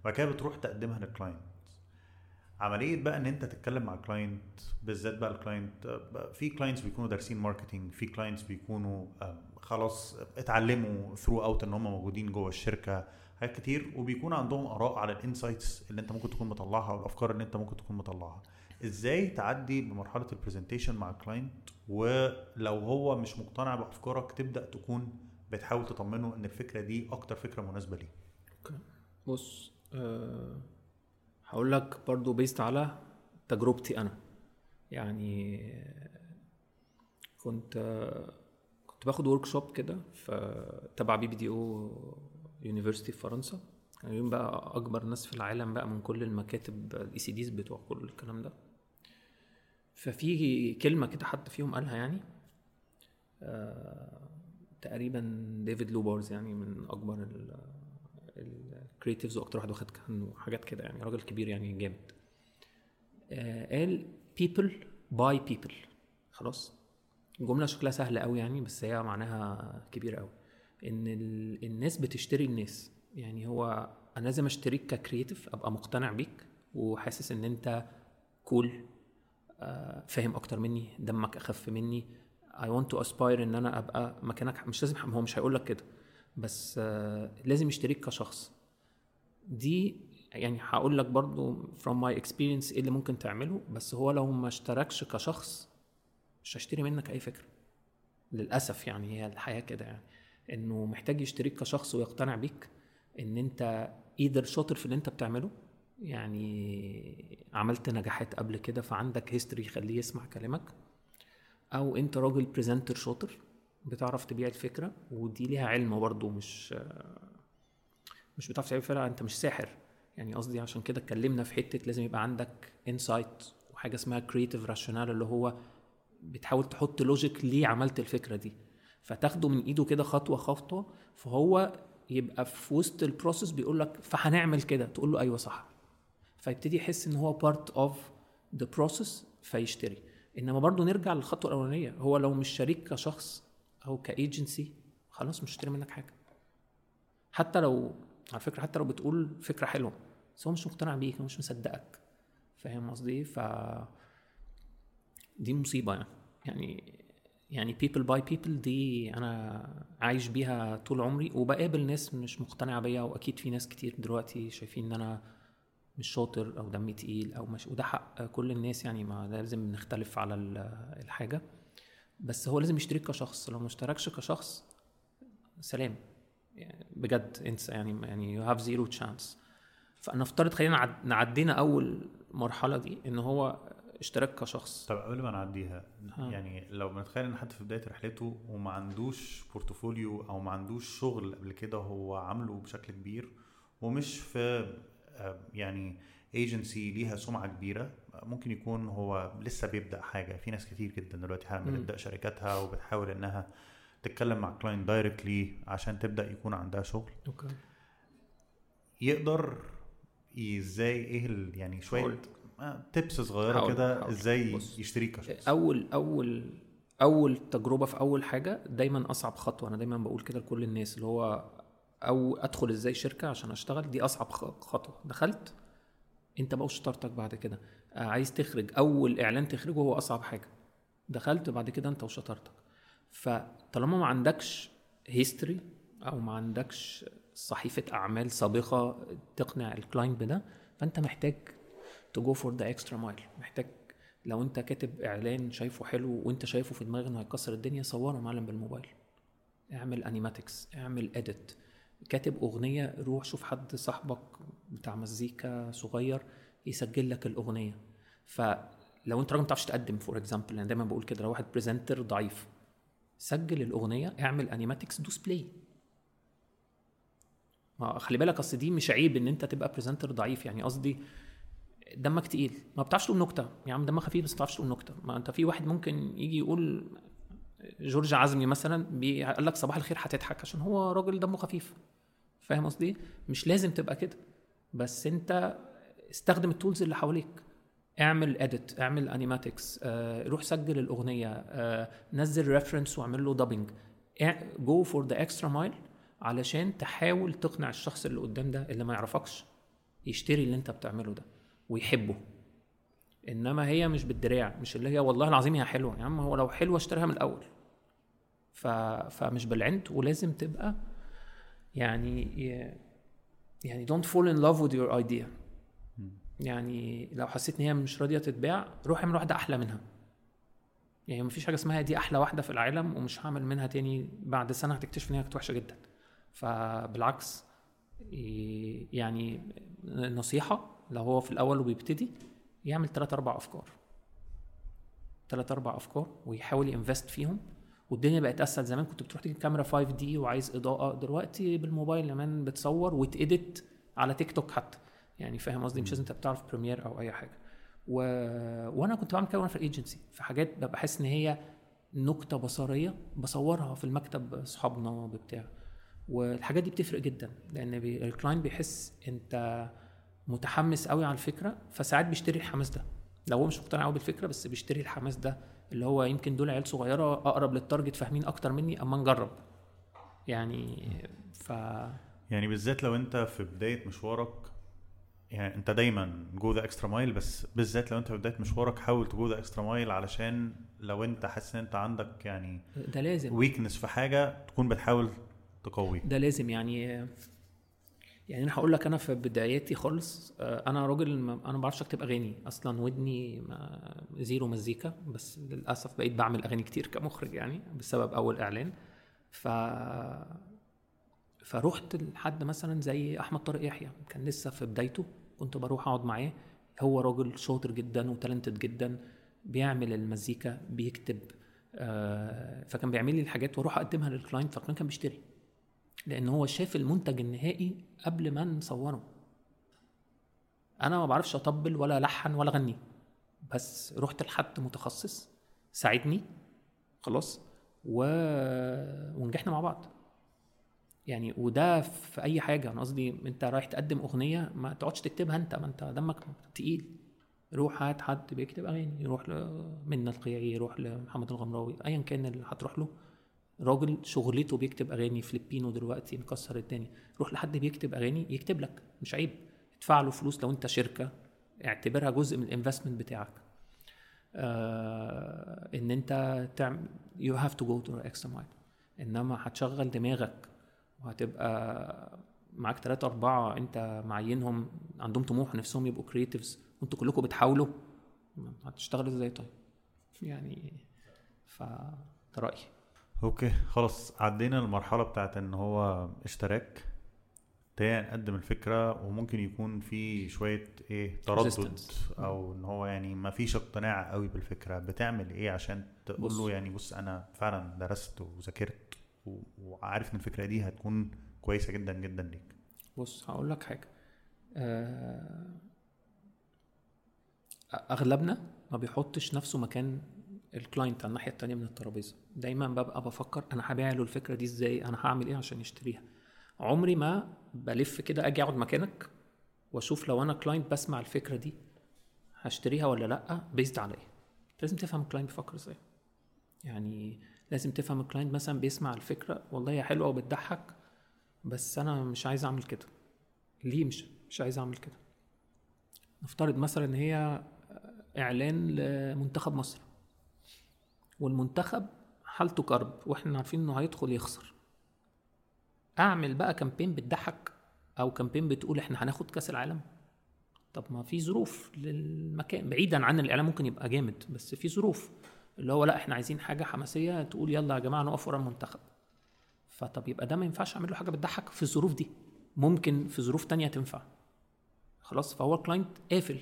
وبعد كده بتروح تقدمها لل client عملية بقى إن أنت تتكلم مع ال client بالذات بقى ال client في clients بيكونوا دارسين marketing في clients بيكونوا خلاص اتعلموا throughout إن هم موجودين جوه الشركة حاجات كتير وبيكون عندهم آراء على ال insights اللي أنت ممكن تكون مطلعها والأفكار اللي أنت ممكن تكون مطلعها. إزاي تعدي بمرحلة ال presentation مع ال client ولو هو مش مقتنع بأفكارك تبدأ تكون بتحاول تطمنه إن الفكرة دي أكتر فكرة مناسبة ليه. بص أه هقول لك برضو based على تجربتي أنا. يعني كنت كنت باخد workshop كده تبع BBDO University في فرنسا. كانوا يعني بقى أكبر ناس في العالم بقى من كل المكاتب ال ECDs بتوع كل الكلام ده. ففي كلمة كده حد فيهم قالها يعني آه تقريبا ديفيد لوبارز يعني من أكبر ال creatives وأكتر واحد واخد عنه حاجات كده يعني راجل كبير يعني جامد. آه قال people buy people. خلاص؟ الجمله شكلها سهل قوي يعني بس هي معناها كبير قوي. إن ال... الناس بتشتري الناس. يعني هو أنا لازم أشتريك ككرييتيف أبقى مقتنع بيك وحاسس إن أنت كول آه فاهم أكتر مني دمك أخف مني. I want to aspire إن أنا أبقى مكانك. مش لازم هو مش هيقول لك كده. بس آه لازم يشتريك كشخص. دي يعني هقول لك برضو from my experience إيه اللي ممكن تعمله. بس هو لو ما اشتركش كشخص مش هشتري منك أي فكرة. للأسف يعني هي الحياة كده يعني. إنه محتاج يشتريك كشخص ويقتنع بيك إن أنت إيدر شاطر في اللي أنت بتعمله يعني عملت نجاحات قبل كده فعندك history يخليه يسمع كلامك. أو أنت راجل presenter شاطر بتعرف تبيع الفكرة ودي ليها علم برضه مش مش بتعرف تعمل فرقة أنت مش ساحر. يعني قصدي عشان كده اتكلمنا في حتة لازم يبقى عندك insight وحاجة اسمها creative rationale اللي هو بتحاول تحط logic ليه عملت الفكرة دي. فتاخده من إيده كده خطوة خطوة فهو يبقى في وسط ال process بيقول لك فهنعمل كده تقول له أيوه صح. فيبتدي يحس إن هو part of the process فيشتري. إنما برضه نرجع للخطوة الأولانية هو لو مش شريك كشخص أو كايجنسي خلاص مش هشتري منك حاجة. حتى لو على فكرة حتى لو بتقول فكرة حلوة بس هو مش مقتنع بيك هو مش مصدقك. فاهم قصدي؟ ف دي مصيبة يعني. يعني يعني people by people دي أنا عايش بيها طول عمري وبقابل ناس مش مقتنعه بيا وأكيد في ناس كتير دلوقتي شايفين إن أنا مش شاطر أو دمي تقيل أو مش وده حق كل الناس يعني ما لازم نختلف على ال- الحاجة. بس هو لازم يشترك كشخص لو ما اشتركش كشخص سلام. يعني بجد انسى يعني يعني you have zero chance فنفترض خلينا نعد- نعدينا أول مرحلة دي إن هو اشتراك كشخص. طب قبل ما نعديها ها. يعني لو بنتخيل إن حد في بداية رحلته وما عندوش portfolio أو ما عندوش شغل قبل كده هو عامله بشكل كبير ومش في يعني ايجنسي ليها سمعة كبيرة ممكن يكون هو لسه بيبدأ حاجة في ناس كتير جدا دلوقتي حالا. بتبدأ شركاتها وبتحاول إنها تتكلم مع client directly عشان تبدأ يكون عندها شغل okay يقدر إزاي إيه يعني شوية هقول. tips صغيرة كده. إزاي كشخص أول أول أول تجربة في أول حاجة دايما أصعب خطوة أنا دايما بقول كده لكل الناس اللي هو أو أدخل إزاي شركة عشان أشتغل؟ دي أصعب خطوة. دخلت أنت بقى وشطارتك بعد كده. آه، عايز تخرج. أول إعلان تخرجه هو أصعب حاجة. دخلت بعد كده أنت وشطارتك. فطالما ما عندكش history أو ما عندكش صحيفة أعمال سابقة تقنع ال client بده فأنت محتاج to go for the extra mile محتاج لو أنت كاتب إعلان شايفه حلو وأنت شايفه في دماغك إنه هيكسر الدنيا صوره معلم بالموبايل. اعمل animatics اعمل edit كاتب أغنية روح شوف حد صاحبك بتاع مزيكا صغير يسجل لك الأغنية. فلو انت راجل ما بتعرفش تقدم for example أنا دايما بقول كده لو واحد presenter ضعيف سجل الأغنية اعمل animatics دوس play ما خلي بالك أصل دي مش عيب إن انت تبقى presenter ضعيف. يعني قصدي دمك تقيل. ما بتعرفش تقول نكتة. يا عم دمك خفيف بس ما بتعرفش تقول نكتة. ما انت في واحد ممكن يجي يقول جورج عزمي مثلا بيقول لك صباح الخير هتضحك عشان هو راجل دمه خفيف. فاهم قصدي؟ مش لازم تبقى كده. بس انت استخدم ال tools اللي حواليك. اعمل edit اعمل animatics آه، روح سجل الأغنية آه، نزل reference واعمل له dubbing go for the extra mile علشان تحاول تقنع الشخص اللي قدام ده اللي ما يعرفكش يشتري اللي انت بتعمله ده ويحبه. انما هي مش بالدراع مش اللي هي والله العظيم هي حلوة. يا عم هو لو حلوة اشتريها من الأول. ف... فمش بالعند ولازم تبقى يعني يعني don't fall in love with your idea. يعني لو حسيت إن هي مش راضية تتباع روح اعمل واحدة أحلى منها. يعني مفيش حاجة اسمها دي أحلى واحدة في العالم ومش هعمل منها تاني بعد سنة هتكتشف إن هي كانت وحشة جدا. فبالعكس يعني نصيحة لو هو في الأول وبيبتدي يعمل ثلاث أربع أفكار. ثلاث أربع أفكار ويحاول ي invest فيهم. والدنيا بقت أسهل. زمان كنت بتروح تجيب كاميرا 5 دي وعايز إضاءة. دلوقتي بالموبايل كمان بتصور وت edit على تيك توك حتى. يعني فاهم قصدي؟ مش لازم أنت بتعرف بريمير أو أي حاجة. و... وأنا كنت بعمل كده وأنا في الايجنسي في حاجات ببقى بحس إن هي نكتة بصرية بصورها في المكتب اصحابنا بتاع والحاجات دي بتفرق جدا لأن بي... ال client بيحس أنت متحمس قوي على الفكرة فساعات بيشتري الحماس ده. لو هو مش مقتنع قوي بالفكرة بس بيشتري الحماس ده اللي هو يمكن دول عيال صغيرة أقرب لل target فاهمين أكتر مني أما نجرب. يعني ف يعني بالذات لو أنت في بداية مشوارك يعني أنت دايما go the extra mile بس بالذات لو أنت في بداية مشوارك حاول ت go the extra mile علشان لو أنت حاسس إن أنت عندك يعني ده لازم. weakness في حاجة تكون بتحاول تقوي. ده لازم يعني يعني أنا هقول لك أنا في بداياتي خالص آه، أنا راجل أنا ما بعرفش أكتب أغاني أصلا ودني zero مزيكا بس للأسف بقيت بعمل أغاني كتير كمخرج يعني بسبب أول إعلان. ف فروحت لحد مثلا زي أحمد طارق يحيى كان لسه في بدايته كنت بروح أقعد معاه. هو راجل شاطر جدا و talented جدا بيعمل المزيكا بيكتب آه، فكان بيعمل لي الحاجات وأروح أقدمها لل client فال client كان بيشتري. لأن هو شاف المنتج النهائي قبل ما نصوره. أنا ما بعرفش أطبل ولا ألحن ولا أغني بس رحت لحد متخصص ساعدني خلاص و... ونجحنا مع بعض. يعني وده في أي حاجة أنا قصدي أنت رايح تقدم أغنية ما تقعدش تكتبها أنت ما أنت دمك تقيل. روح هات حد بيكتب أغاني يروح لمنى القيعي يروح لمحمد الغمراوي ايا كان اللي هتروح له. راجل شغلته بيكتب أغاني فلبينو دلوقتي مكسر الدنيا. روح لحد بيكتب أغاني يكتب لك مش عيب. ادفع له فلوس لو انت شركة اعتبرها جزء من ال investment بتاعك. آه إن انت تعمل you have to go the extra mile إنما هتشغل دماغك وهتبقى معاك ثلاثة أربعة أنت معينهم عندهم طموح نفسهم يبقوا creatives وأنتوا كلكم بتحاولوا هتشتغلوا إزاي طيب؟ يعني ف ده رأيي. okay خلاص عدينا المرحلة بتاعت إن هو اشتراك تاني نقدم الفكرة وممكن يكون في شوية إيه تردد. أو إن هو يعني ما فيش اقتناع قوي بالفكرة بتعمل إيه عشان تقول. له يعني بص أنا فعلا درست وذاكرت وعارف إن الفكرة دي هتكون كويسة جدا جدا ليك بص هقول لك حاجة آه، أغلبنا ما بيحطش نفسه مكان ال client على الناحية التانية من الترابيزة. دايما ببقى بفكر أنا هبيع له الفكرة دي إزاي؟ أنا هعمل إيه عشان يشتريها؟ عمري ما بلف كده أجي أقعد مكانك وأشوف لو أنا client بسمع الفكرة دي هشتريها ولا لأ؟ based على إيه؟ لازم تفهم ال client بيفكر إزاي. يعني لازم تفهم ال client مثلا بيسمع الفكرة والله هي حلوة وبتضحك بس أنا مش عايز أعمل كده. ليه مش مش عايز أعمل كده؟ نفترض مثلا إن هي إعلان لمنتخب مصر. والمنتخب حالته كرب وإحنا عارفين إنه هيدخل يخسر. أعمل بقى campaign بتضحك أو campaign بتقول إحنا هناخد كأس العالم. طب ما في ظروف للمكان بعيدا عن الاعلان ممكن يبقى جامد بس في ظروف. اللي هو لا إحنا عايزين حاجة حماسية تقول يلا يا جماعة نقف ورا المنتخب. فطب يبقى ده ما ينفعش أعمل له حاجة بتضحك في الظروف دي. ممكن في ظروف تانية تنفع. خلاص فهو ال client قافل.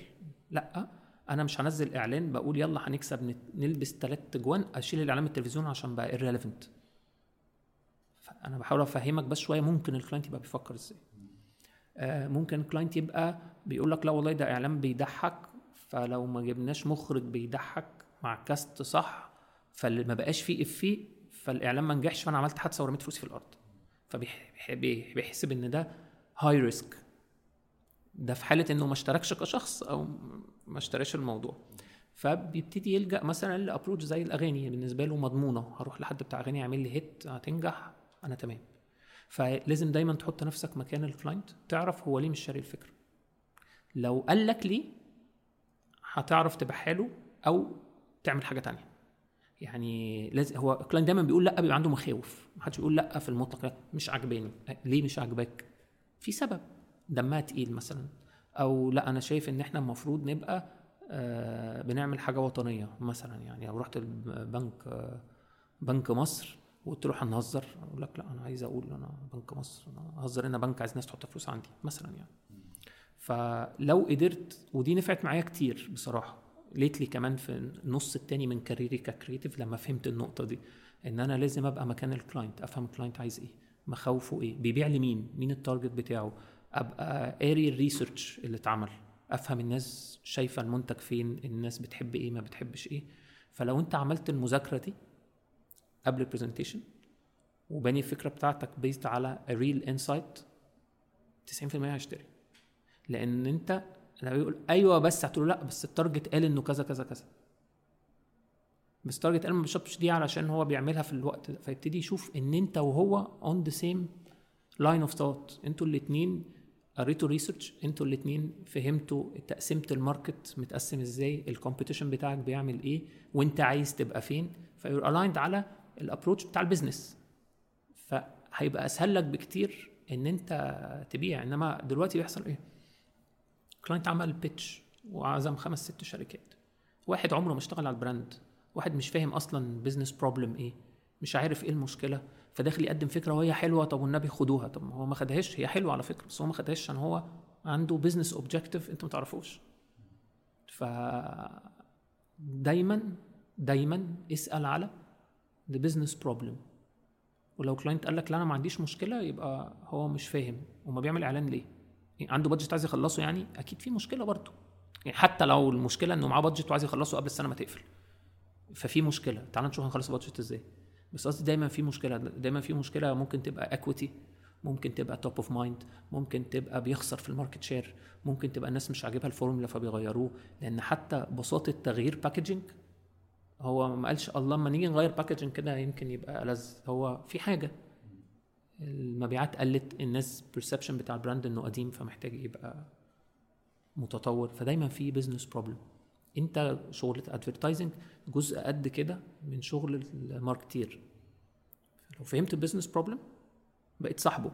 لأ أنا مش هنزل إعلان بقول يلا هنكسب نلبس ثلاث اجوان أشيل الإعلان من التلفزيون عشان بقى irrelevant. فأنا بحاول أفهمك بس شوية ممكن ال client يبقى بيفكر إزاي؟ آه ممكن ال client يبقى بيقول لك لا والله ده إعلان بيضحك فلو ما جبناش مخرج بيضحك مع cast صح فاللي ما بقاش فيه افيه فالإعلان ما نجحش فأنا عملت حادثة ورميت فلوسي في الأرض. فبيحسب إن ده high risk ده في حالة إنه ما اشتركش كشخص أو ما اشتراش الموضوع. فبيبتدي يلجأ مثلا ل approach زي الأغاني بالنسبة له مضمونة. هروح لحد بتاع أغاني يعمل لي hit هتنجح أنا تمام. فلازم دايما تحط نفسك مكان ال client تعرف هو ليه مش شاري الفكرة. لو قال لك ليه هتعرف تبيعها له أو تعمل حاجة تانية. يعني لازم هو ال client دايما بيقول لأ بيبقى عنده مخاوف. ما حدش بيقول لأ في المطلق مش عاجباني. ليه مش عاجباك؟ في سبب. دمها تقيل مثلا. أو لا أنا شايف إن إحنا المفروض نبقى آه بنعمل حاجة وطنية مثلا. يعني لو رحت البنك آه بنك مصر وقلت له هنهزر أقول لك لا أنا عايز أقول أنا بنك مصر أنا هزر أنا بنك عايز ناس تحط فلوس عندي مثلا يعني. فلو قدرت ودي نفعت معايا كتير بصراحة. lately كمان في النص التاني من career ي ك creative لما فهمت النقطة دي إن أنا لازم أبقى مكان ال client أفهم ال client عايز إيه مخاوفه إيه بيبيع لمين مين ال target بتاعه. أبقى قاري ال research اللي اتعمل أفهم الناس شايفة المنتج فين الناس بتحب إيه ما بتحبش إيه. فلو أنت عملت المذاكرة دي قبل ال presentation وباني الفكرة بتاعتك based على real insight 90% هيشتري. لأن أنت لو يقول أيوه بس هتقول لا بس ال target قال إنه كذا كذا كذا. بس ال target قال ما بيشربش دي علشان هو بيعملها في الوقت ده. فيبتدي يشوف إن أنت وهو on the same line of thought أنتوا الاثنين قريتوا research أنتوا الاثنين فهمتوا تقسيمة ال market متقسم إزاي ال competition بتاعك بيعمل إيه وانت عايز تبقى فين فيور الايند على ال approach بتاع ال business فهيبقى اسهل لك بكتير ان انت تبيع. انما دلوقتي بيحصل إيه؟ client عمل pitch وعزم خمس ست شركات. واحد عمره ما اشتغل على ال brand واحد مش فاهم أصلا business problem إيه. مش عارف إيه المشكلة. فداخل يقدم فكرة وهي حلوة طب والنبي خدوها؟ طب هو ما خدهاش هي حلوة على فكرة بس هو ما خدهاش عشان هو عنده business objective انت ما تعرفوش. ف دايما دايما اسأل على the business problem. ولو client قال لك لا أنا ما عنديش مشكلة يبقى هو مش فاهم. وما بيعمل إعلان ليه؟ يعني عنده budget عايز يخلصه يعني؟ أكيد في مشكلة برضه. يعني حتى لو المشكلة إنه معاه budget وعايز يخلصه قبل السنة ما تقفل. ففي مشكلة. تعال نشوف هنخلص ال budget إزاي. بس قصدي دايما في مشكلة دايما في مشكلة ممكن تبقى equity ممكن تبقى top of mind ممكن تبقى بيخسر في ال market share ممكن تبقى الناس مش عاجبها الفورمولا فبيغيروه. لأن حتى بساطه تغيير packaging هو ما قالش الله لما نيجي نغير packaging كده يمكن يبقى ألذ. هو في حاجة. المبيعات قلت الناس perception بتاع ال brand إنه قديم فمحتاج يبقى متطور. فدايما في business problem انت شغل advertising جزء قد كده من شغل ال marketeer. لو فهمت ال business problem بقيت صاحبه.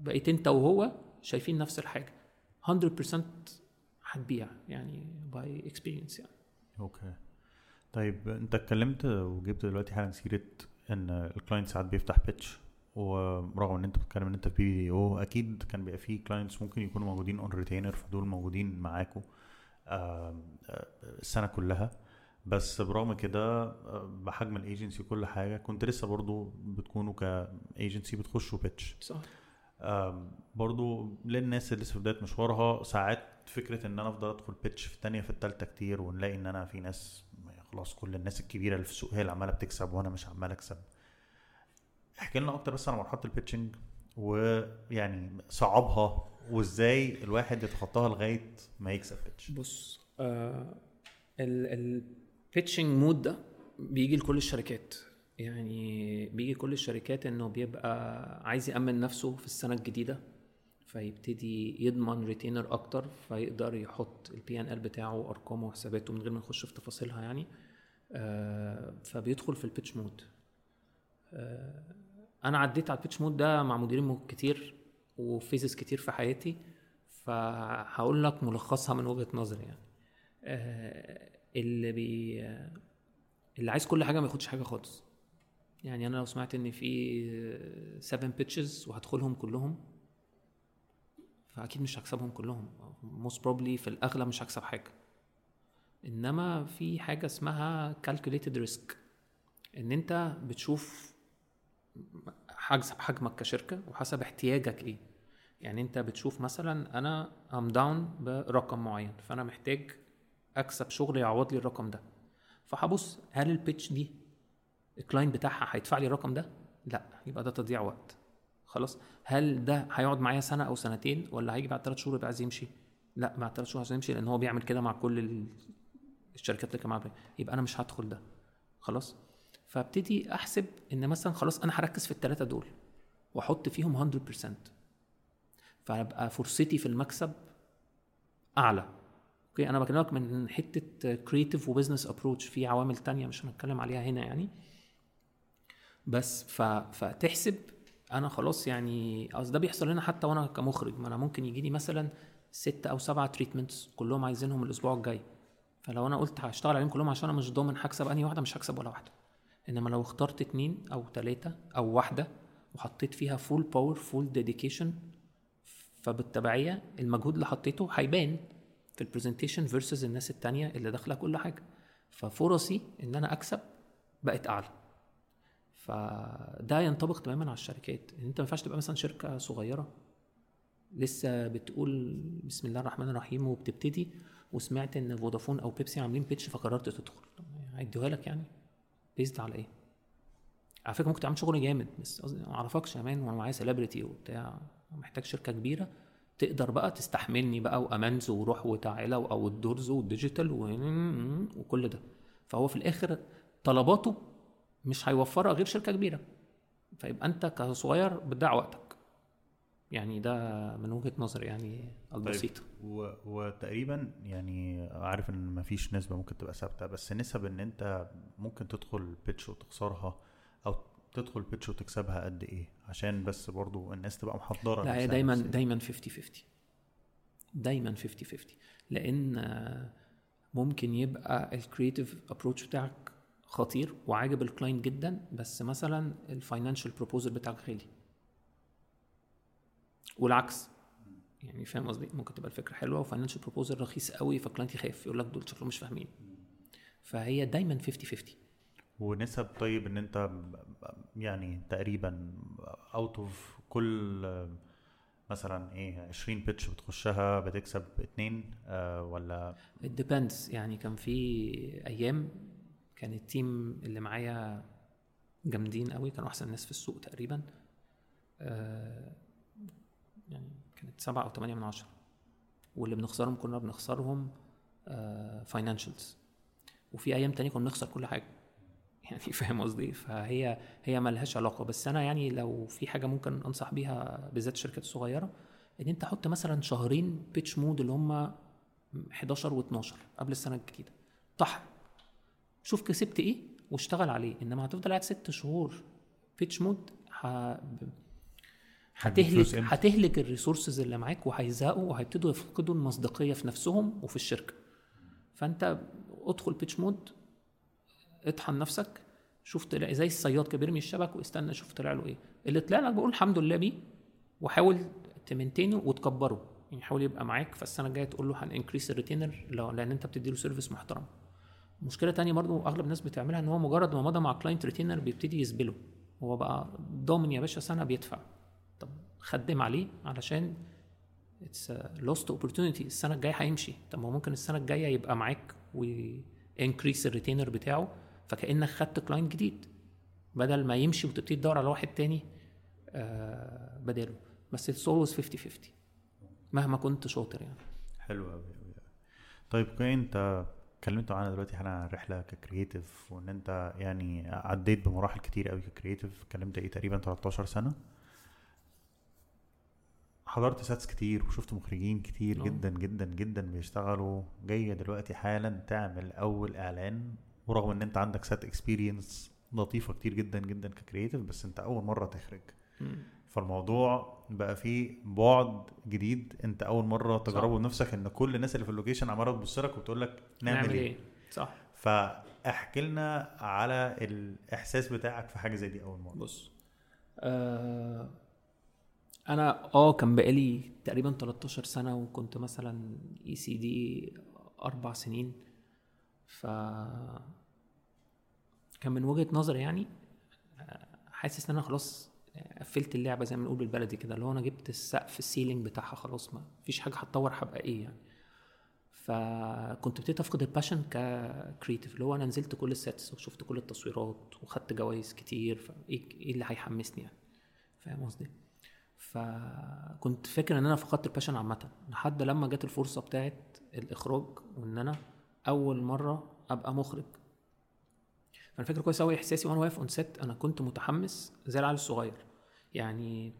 بقيت انت وهو شايفين نفس الحاجة. 100% هتبيع يعني by experience يعني. okay. طيب انت اتكلمت وجبت دلوقتي حالا سيرة إن ال client ساعات بيفتح pitch ورغم إن أنت بتتكلم إن أنت في بي أو أكيد كان بيبقى في clients ممكن يكونوا موجودين on retainer فدول موجودين معاكوا. السنة كلها. بس برغم كده آه، بحجم الأيجنسي وكل حاجة كنت لسه برضو بتكونوا ك agency بتخشوا pitch صح. برضو للناس اللي لسه في بداية مشوارها ساعات فكرة إن أنا أفضل أدخل pitch في الثانية في الثالثه كتير ونلاقي إن أنا في ناس خلاص كل الناس الكبيرة اللي في السوق هي اللي عمالة بتكسب وأنا مش عمال أكسب. احكي لنا أكتر بس عن مرحلة ال pitching ويعني صعبها وازاي الواحد يتخطاها لغاية ما يكسب pitch بص آه ال pitching mode ده بيجي لكل الشركات. يعني بيجي كل الشركات إنه بيبقى عايز يأمن نفسه في السنة الجديدة فيبتدي يضمن retainer أكتر فيقدر يحط ال P&L بتاعه ارقامه وحساباته من غير ما نخش في تفاصيلها يعني. آه فبيدخل في ال pitch mode آه أنا عديت على ال pitch mode ده مع مديرين كتير. و phases كتير في حياتي فهقول لك ملخصها من وجهة نظري يعني. آه اللي بي اللي عايز كل حاجة ما ياخدش حاجة خالص. يعني أنا لو سمعت إن في 7 pitches وهدخلهم كلهم فأكيد مش هكسبهم كلهم. most probably في الأغلب مش هكسب حاجة. إنما في حاجة اسمها calculated risk إن أنت بتشوف حسب حجمك كشركة وحسب احتياجك إيه. يعني أنت بتشوف مثلا أنا I'm down برقم معين فأنا محتاج أكسب شغل يعوض لي الرقم ده. فهبص هل ال pitch دي ال client بتاعها هيدفع لي الرقم ده؟ لا يبقى ده تضييع وقت. خلاص؟ هل ده هيقعد معايا سنة أو سنتين ولا هيجي بعد ثلاث شهور يبقى عايز يمشي؟ لا بعد ثلاث شهور عايز يمشي لأن هو بيعمل كده مع كل الشركات اللي كان معاه يبقى أنا مش هدخل ده. خلاص؟ فابتدي أحسب إن مثلا خلاص أنا هركز في الثلاثه دول وأحط فيهم 100% فأبقى فرصتي في المكسب أعلى. أوكي؟ أنا بكلمك من حتة creative و business approach في عوامل تانية مش هنتكلم عليها هنا يعني. بس ف... فتحسب أنا خلاص يعني أصل ده بيحصل لنا حتى وأنا كمخرج. ما أنا ممكن يجي لي مثلا ستة أو سبعة treatments كلهم عايزينهم الأسبوع الجاي. فلو أنا قلت هشتغل عليهم كلهم عشان أنا مش ضامن هكسب أنهي واحدة مش هكسب ولا واحدة. إنما لو اخترت اتنين أو تلاتة أو واحدة وحطيت فيها full power full dedication فبالتبعية المجهود اللي حطيته هيبان في ال presentation versus الناس التانية اللي داخلة كل حاجة. ففرصي إن أنا أكسب بقت أعلى. فده ينطبق تماما على الشركات. إن أنت ما ينفعش تبقى مثلا شركة صغيرة. لسه بتقول بسم الله الرحمن الرحيم وبتبتدي وسمعت إن فودافون أو بيبسي عاملين pitch فقررت تدخل. هيدوها لك يعني. based على إيه؟ على فكرة ممكن تعمل شغل جامد بس ما أعرفكش يا man وأنا معايا celebrity وبتاع محتاج شركة كبيرة تقدر بقى تستحملني بقى و amends وروح وتعالى outdoors وال digital وكل ده. فهو في الآخر طلباته مش هيوفرها غير شركة كبيرة. فيبقى أنت كصغير بتضيع وقتك. يعني ده من وجهة نظري يعني البسيطه طيب و... وتقريبا يعني عارف إن مفيش نسبة ممكن تبقى ثابتة بس نسب إن أنت ممكن تدخل pitch وتخسرها أو تدخل pitch وتكسبها قد إيه؟ عشان بس برضو الناس تبقى محضرة لا هي دايما دايما 50 50 دايما 50 50 لأن ممكن يبقى ال creative approach بتاعك خطير وعاجب ال client جدا بس مثلا ال financial proposal بتاعك غالي. والعكس. يعني فاهم قصدي؟ ممكن تبقى الفكرة حلوة و financial proposal رخيص قوي فال client يخاف يقول لك دول شكلهم مش فاهمين. فهي دايما 50 50 ونسب طيب إن أنت يعني تقريبا out of كل مثلا إيه 20 pitch بتخشها بتكسب اتنين آه ولا؟ Depends. يعني كان في أيام كان ال team اللي معايا جامدين قوي كانوا أحسن ناس في السوق تقريبا. آه كانت سبعة أو ثمانية من عشرة. واللي بنخسرهم كنا بنخسرهم financials آه وفي أيام تانية كنا بنخسر كل حاجة. [laughs] يعني فاهم قصدي؟ فهي هي ملهاش علاقة. بس أنا يعني لو في حاجة ممكن أنصح بيها بالذات الشركات الصغيرة إن أنت حط مثلا شهرين pitch mode اللي هم 11 و12 قبل السنة الجديدة. طحن. شوف كسبت إيه واشتغل عليه. إنما هتفضل قاعد ست شهور pitch mode هتهلك؟ هتهلك ال resources اللي معاك وهيزهقوا وهيبتدوا يفقدوا المصداقية في نفسهم وفي الشركة. فأنت ادخل pitch mode اطحن نفسك شوف طلع زي الصياد كده بيرمي الشبك واستنى شوف طلع له إيه. اللي طلع لك بقول الحمد لله بيه وحاول ت maintain ه وتكبره. يعني حاول يبقى معاك فالسنة الجاية تقول له هن increase ال retainer لأن أنت بتدي له service محترم. مشكلة تانية برضو أغلب الناس بتعملها إن هو مجرد ما مضى مع client retainer بيبتدي يسبله هو بقى ضامن يا باشا سنة بيدفع. خدم عليه علشان it's lost opportunity السنة الجاية هيمشي. طب ما ممكن السنة الجاية يبقى معاك و increase ال retainer بتاعه فكأنك خدت client جديد. بدل ما يمشي وتبتدي تدور على واحد تاني آه بداله. بس it's always 50 50 مهما كنت شاطر يعني. حلو قوي قوي طيب أنت اتكلمت معانا دلوقتي عن الرحله ك creative وإن أنت يعني عديت بمراحل كتير قوي ك creative اتكلمت إيه تقريبا 13 سنة؟ حضرت sets كتير وشفت مخرجين كتير آه. جدا جدا جدا بيشتغلوا. جاية دلوقتي حالا تعمل أول إعلان ورغم إن أنت عندك set experience لطيفة كتير جدا جدا ك creative بس أنت أول مرة تخرج. فالموضوع بقى فيه بعد جديد. أنت أول مرة تجربه بنفسك إن كل الناس اللي في اللوكيشن عمالة تبص لك وتقول لك نعمل, إيه؟ صح. فاحكي لنا على الإحساس بتاعك في حاجة زي دي أول مرة. بص آه أنا آه كان بقالي تقريبا 13 سنة وكنت مثلا ECD أربع سنين. ف كان من وجهة نظري يعني حاسس إن أنا خلاص قفلت اللعبة زي ما بنقول بالبلدي كده اللي هو أنا جبت السقف ال ceiling بتاعها خلاص ما فيش حاجة هتطور هبقى إيه يعني. فكنت ابتديت أفقد ال passion ك creative اللي هو أنا نزلت كل ال sets وشفت كل التصويرات وخدت جوائز كتير فإيه إيه اللي هيحمسني يعني؟ فاهم قصدي؟ فكنت فاكر إن أنا فقدت ال passion عامة لحد لما جت الفرصة بتاعت الإخراج وإن أنا أول مرة أبقى مخرج. فأنا فاكر كويس قوي إحساسي وأنا واقف on set أنا كنت متحمس زي العيال الصغير. يعني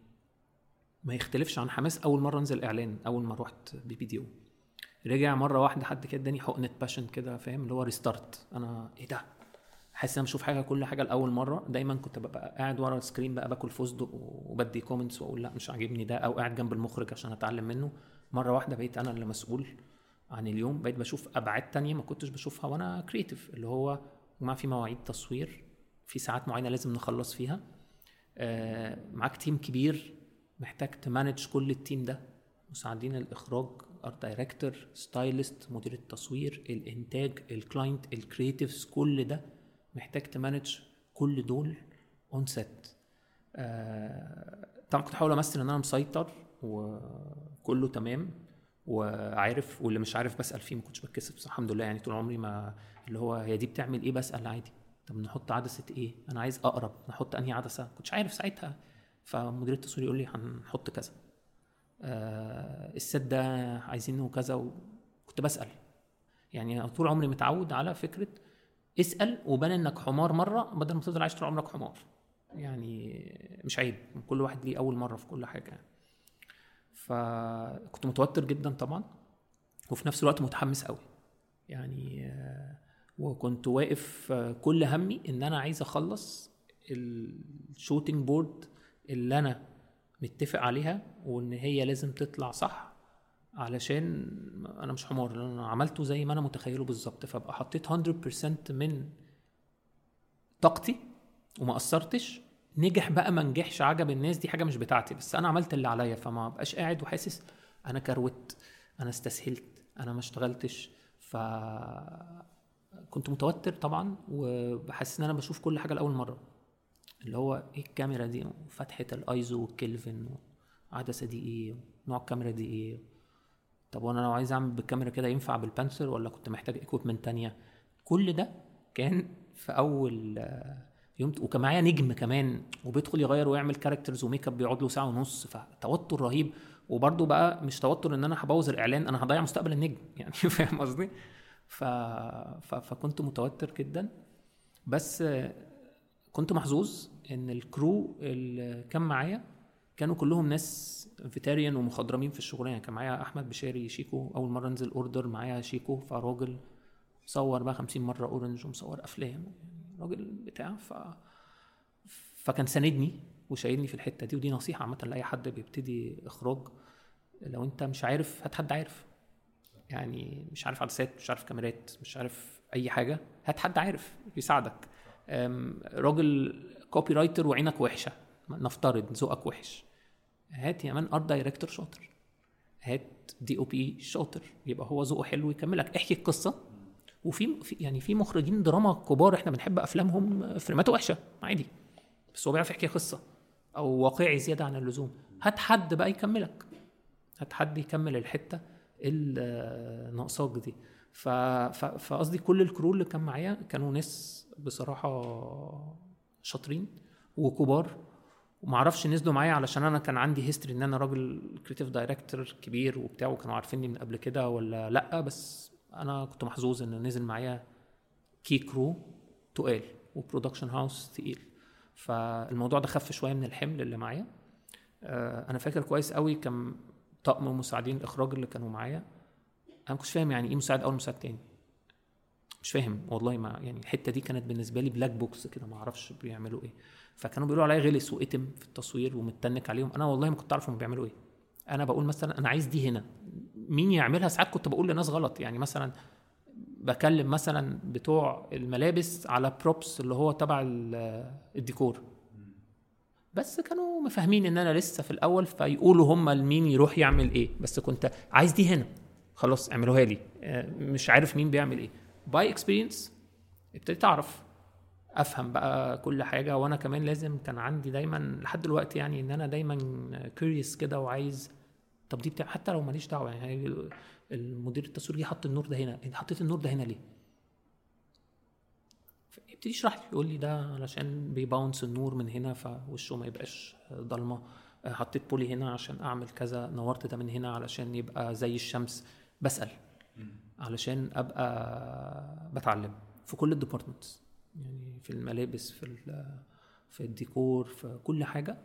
ما يختلفش عن حماس أول مرة أنزل إعلان أول ما رحت BBDO رجع مرة واحدة حد كده اداني حقنة passion كده فاهم؟ اللي هو restart أنا إيه ده؟ حاسس إن أنا بشوف حاجة كل حاجة لأول مرة. دايما كنت ببقى قاعد ورا ال screen بقى باكل فستق وبدي comments وأقول لأ مش عاجبني ده أو قاعد جنب المخرج عشان أتعلم منه. مرة واحدة بقيت أنا اللي مسؤول عن اليوم. بقيت بشوف أبعاد تانية ما كنتش بشوفها وأنا creative اللي هو ما في مواعيد تصوير في ساعات معينة لازم نخلص فيها. آه، معاك team كبير محتاج ت manage كل ال team ده. مساعدين الإخراج art director stylist مدير التصوير الإنتاج ال client ال creatives كل ده. محتاج ت manage كل دول on set طبعا كنت بحاول أمثل إن أنا مسيطر وكله تمام وعارف واللي مش عارف بسأل فيه ما كنتش بتكسف الحمد لله يعني طول عمري ما اللي هو هي دي بتعمل إيه بسأل عادي. طب نحط عدسة إيه؟ أنا عايز أقرب نحط أنهي عدسة؟ كنتش عارف ساعتها. فمدير التصوير يقول لي هنحط كذا. آه الست ده عايزينه كذا وكنت بسأل. يعني طول عمري متعود على فكرة اسأل وبان إنك حمار مرة بدل ما تفضل عايش طول عمرك حمار. يعني مش عيب كل واحد ليه أول مرة في كل حاجة. يعني. فكنت متوتر جدا طبعا وفي نفس الوقت متحمس قوي يعني آه، وكنت واقف آه، كل همي إن أنا عايز أخلص ال shooting board اللي أنا متفق عليها وإن هي لازم تطلع صح. علشان أنا مش حمار أنا عملته زي ما أنا متخيله بالظبط فأبقى حطيت 100% من طاقتي وما قصرتش. نجح بقى ما نجحش عجب الناس دي حاجة مش بتاعتي بس أنا عملت اللي عليا فما بقاش قاعد وحاسس أنا كروت أنا استسهلت أنا ما اشتغلتش. ف كنت متوتر طبعا وبحس إن أنا بشوف كل حاجة لأول مرة. اللي هو إيه الكاميرا دي؟ وفتحة الآيزو والكلفن وعدسه دي إيه نوع الكاميرا دي إيه؟ طب وأنا لو عايز اعمل بالكاميرا كده ينفع بال Panther ولا كنت محتاج equipment تانية؟ كل ده كان في أول آه، يوم وكان معايا نجم كمان وبيدخل يغير ويعمل characters وميك اب بيقعد له ساعة ونص فتوتر رهيب. وبرده بقى مش توتر إن أنا هبوظ الإعلان أنا هضيع مستقبل النجم [laughs] يعني فاهم قصدي؟ ف... ف... فكنت متوتر جدا. بس كنت محظوظ إن ال crew اللي كان معايا كانوا كلهم ناس veteran ومخضرمين في الشغلانه كان معايا أحمد بشاري شيكو أول مرة انزل order معايا شيكو فراجل مصور بقى 50 مرة Orange ومصور أفلام. يعني راجل بتاع ف فكان ساندني وشايلني في الحتة دي ودي نصيحة عامة لأي حد بيبتدي إخراج. لو أنت مش عارف هات حد عارف. يعني مش عارف عدسات مش عارف كاميرات مش عارف أي حاجة هات حد عارف يساعدك أم، راجل copywriter وعينك وحشة. نفترض ذوقك وحش. هات يا man art director شاطر. هات دي أو بي شاطر. يبقى هو ذوقه حلو يكملك احكي القصة. وفي في- يعني في مخرجين دراما كبار إحنا بنحب أفلامهم فريماته وحشة. عادي. بس هو بيعرف يحكي قصة أو واقعي زيادة عن اللزوم. هات حد بقى يكملك. هات حد يكمل الحتة اللي ناقصاك دي فقصدي كل الكرو اللي كان معايا كانوا ناس بصراحة شاطرين وكبار. ومعرفش نزلوا معايا علشان أنا كان عندي history ان أنا راجل creative director كبير وبتاع وكانوا عارفيني من قبل كده ولا لأ بس أنا كنت محظوظ ان نزل معايا key crew تقال و production house تقيل. فالموضوع ده خف شوية من الحمل اللي معايا. آه، أنا فاكر كويس قوي كان طقم مساعدين الإخراج اللي كانوا معايا. أنا ما كنتش فاهم يعني إيه مساعد أول مساعد تاني. مش فاهم والله ما يعني الحتة دي كانت بالنسبة لي black box كده ما أعرفش بيعملوا إيه. فكانوا بيقولوا عليا غلس واتم في التصوير ومتنك عليهم. أنا والله ما كنت أعرف هم بيعملوا إيه. أنا بقول مثلا أنا عايز دي هنا. مين يعملها؟ ساعات كنت بقول لناس غلط. يعني مثلا بكلم مثلا بتوع الملابس على props اللي هو تبع ال- الديكور. بس كانوا مفاهمين إن أنا لسه في الأول فيقولوا هم لمين يروح يعمل إيه. بس كنت عايز دي هنا. خلاص اعملوها لي. آه، مش عارف مين بيعمل إيه. By experience ابتديت أعرف أفهم بقى كل حاجة. وأنا كمان لازم كان عندي دايما لحد دلوقتي يعني إن أنا دايما curious كده وعايز طب دي بتاع حتى لو ماليش دعوة يعني المدير التصوير جه حط النور ده هنا. أنت حطيت النور ده هنا ليه؟ يبتدي يشرح لي يقول لي ده علشان بي bounce النور من هنا فوشه ما يبقاش ضلمة. آه، حطيت poly هنا عشان أعمل كذا نورت ده من هنا علشان يبقى زي الشمس. بسأل علشان أبقى بتعلم في كل ال departments يعني في الملابس في في الديكور في كل حاجة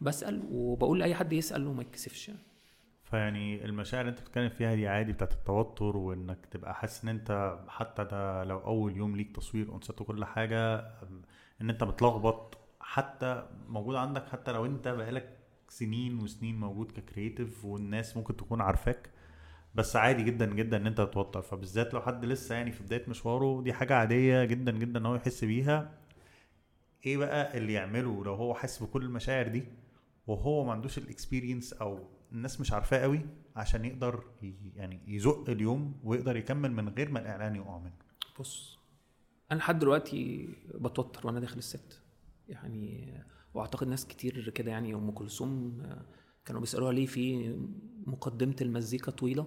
بسأل وبقول لأي حد يسأل وما يتكسفش. يعني فيعني المشاعر اللي انت بتتكلم فيها دي عادي بتاعت التوتر وإنك تبقى حاسس إن أنت حتى ده لو أول يوم ليك تصوير اونسات وكل حاجة إن أنت متلخبط حتى موجود عندك حتى لو أنت بقالك سنين وسنين موجود ك creative والناس ممكن تكون عارفاك. بس عادي جدا جدا إن أنت تتوتر. فبالذات لو حد لسه يعني في بداية مشواره دي حاجة عادية جدا جدا إن هو يحس بيها. إيه بقى اللي يعمله لو هو حاسس بكل المشاعر دي؟ وهو ما عندوش ال experience أو الناس مش عارفاه قوي عشان يقدر يعني يزق اليوم ويقدر يكمل من غير ما الإعلان يقع منه. بص أنا لحد دلوقتي بتوتر وأنا داخل الست. يعني وأعتقد ناس كتير كده يعني أم كلثوم آه، كانوا بيسألوها ليه في مقدمة المزيكا طويلة؟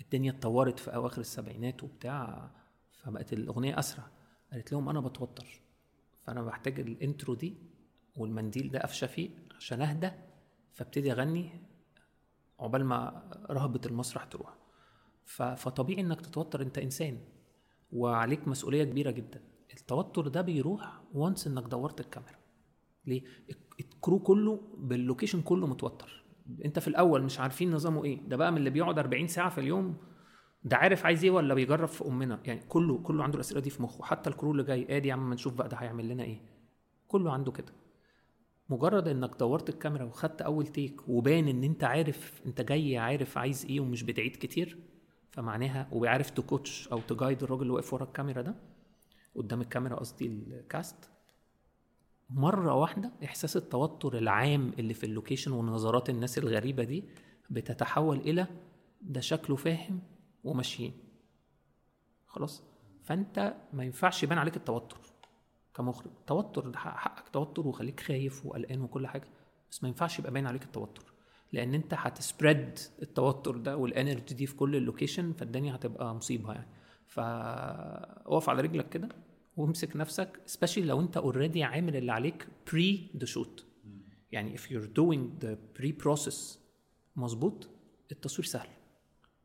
الدنيا اتطورت في أواخر السبعينات وبتاع فبقت الأغنية أسرع. قالت لهم أنا بتوتر فأنا بحتاج الإنترو دي والمنديل ده قفشة فيه عشان أهدى فابتدي أغني عقبال ما رهبة المسرح تروح. فطبيعي إنك تتوتر أنت إنسان وعليك مسؤولية كبيرة جدا. التوتر ده بيروح وانس إنك دورت الكاميرا. ليه؟ الك- ال crew كله بال location كله متوتر. انت في الأول مش عارفين نظامه إيه. ده بقى من اللي بيقعد 40 ساعة في اليوم ده عارف عايز إيه ولا بيجرب في امنا. يعني كله كله عنده الأسئلة دي في مخه. حتى ال crew اللي جاي ادي يا عم نشوف بقى ده هيعمل لنا إيه. كله عنده كده. مجرد انك دورت الكاميرا وخدت اول take وبان ان انت عارف انت جاي عارف عايز إيه ومش بتعيد كتير فمعناها وبيعرف ت coach أو ت guide الراجل اللي واقف ورا الكاميرا ده قدام الكاميرا قصدي ال cast مرة واحدة إحساس التوتر العام اللي في ال location ونظرات الناس الغريبة دي بتتحول إلى ده شكله فاهم وماشيين. خلاص؟ فأنت ما ينفعش يبان عليك التوتر كمخرج. توتر ده حق- حقك توتر وخليك خايف وقلقان وكل حاجة بس ما ينفعش يبقى باين عليك التوتر لأن أنت هت spread التوتر ده وال energy دي في كل ال location فالدنيا هتبقى مصيبة يعني. فاقف على رجلك كده. وامسك نفسك especially لو انت already عامل اللي عليك pre the shoot يعني if you're doing the pre process مظبوط التصوير سهل.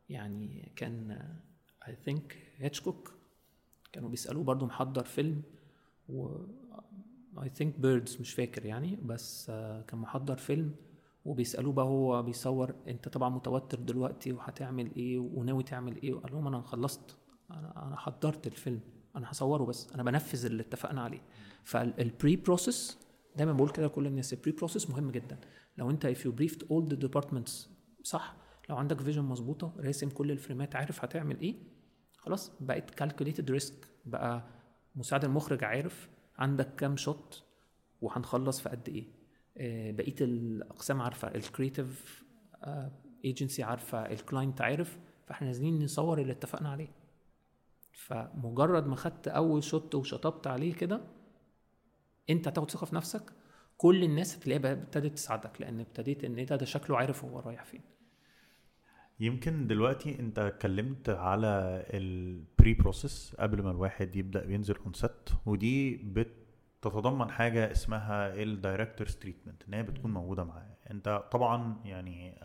يعني كان I think هيتشكوك كانوا بيسألوه برضو محضر فيلم و I think Birds مش فاكر يعني بس كان محضر فيلم وبيسألوه بقى هو بيصور انت طبعا متوتر دلوقتي وهتعمل إيه وناوي تعمل إيه؟ وقال لهم أنا خلصت أنا أنا حضرت الفيلم. أنا هصوره بس أنا بنفذ اللي اتفقنا عليه. فال pre process دايما بقول كده لكل الناس ال pre process مهم جدا. لو انت if you briefed all the departments صح لو عندك vision مظبوطة راسم كل الفريمات عارف هتعمل إيه خلاص بقت calculated risk بقى مساعد المخرج عارف عندك كام shot وهنخلص في قد إيه. آه، بقية الأقسام عارفة ال creative agency عارفة ال client عارف فاحنا نازلين نصور اللي اتفقنا عليه. فمجرد ما خدت أول shot وشطبت عليه كده أنت هتاخد ثقة في نفسك. كل الناس هتلاقيها ابتدت تساعدك لأن ابتديت إن ده ده شكله عارف هو رايح فين. يمكن دلوقتي أنت اتكلمت على ال pre process قبل ما الواحد يبدأ ينزل on set ودي بتتضمن حاجة اسمها ال director's treatment إن هي بتكون موجودة معاه أنت طبعا يعني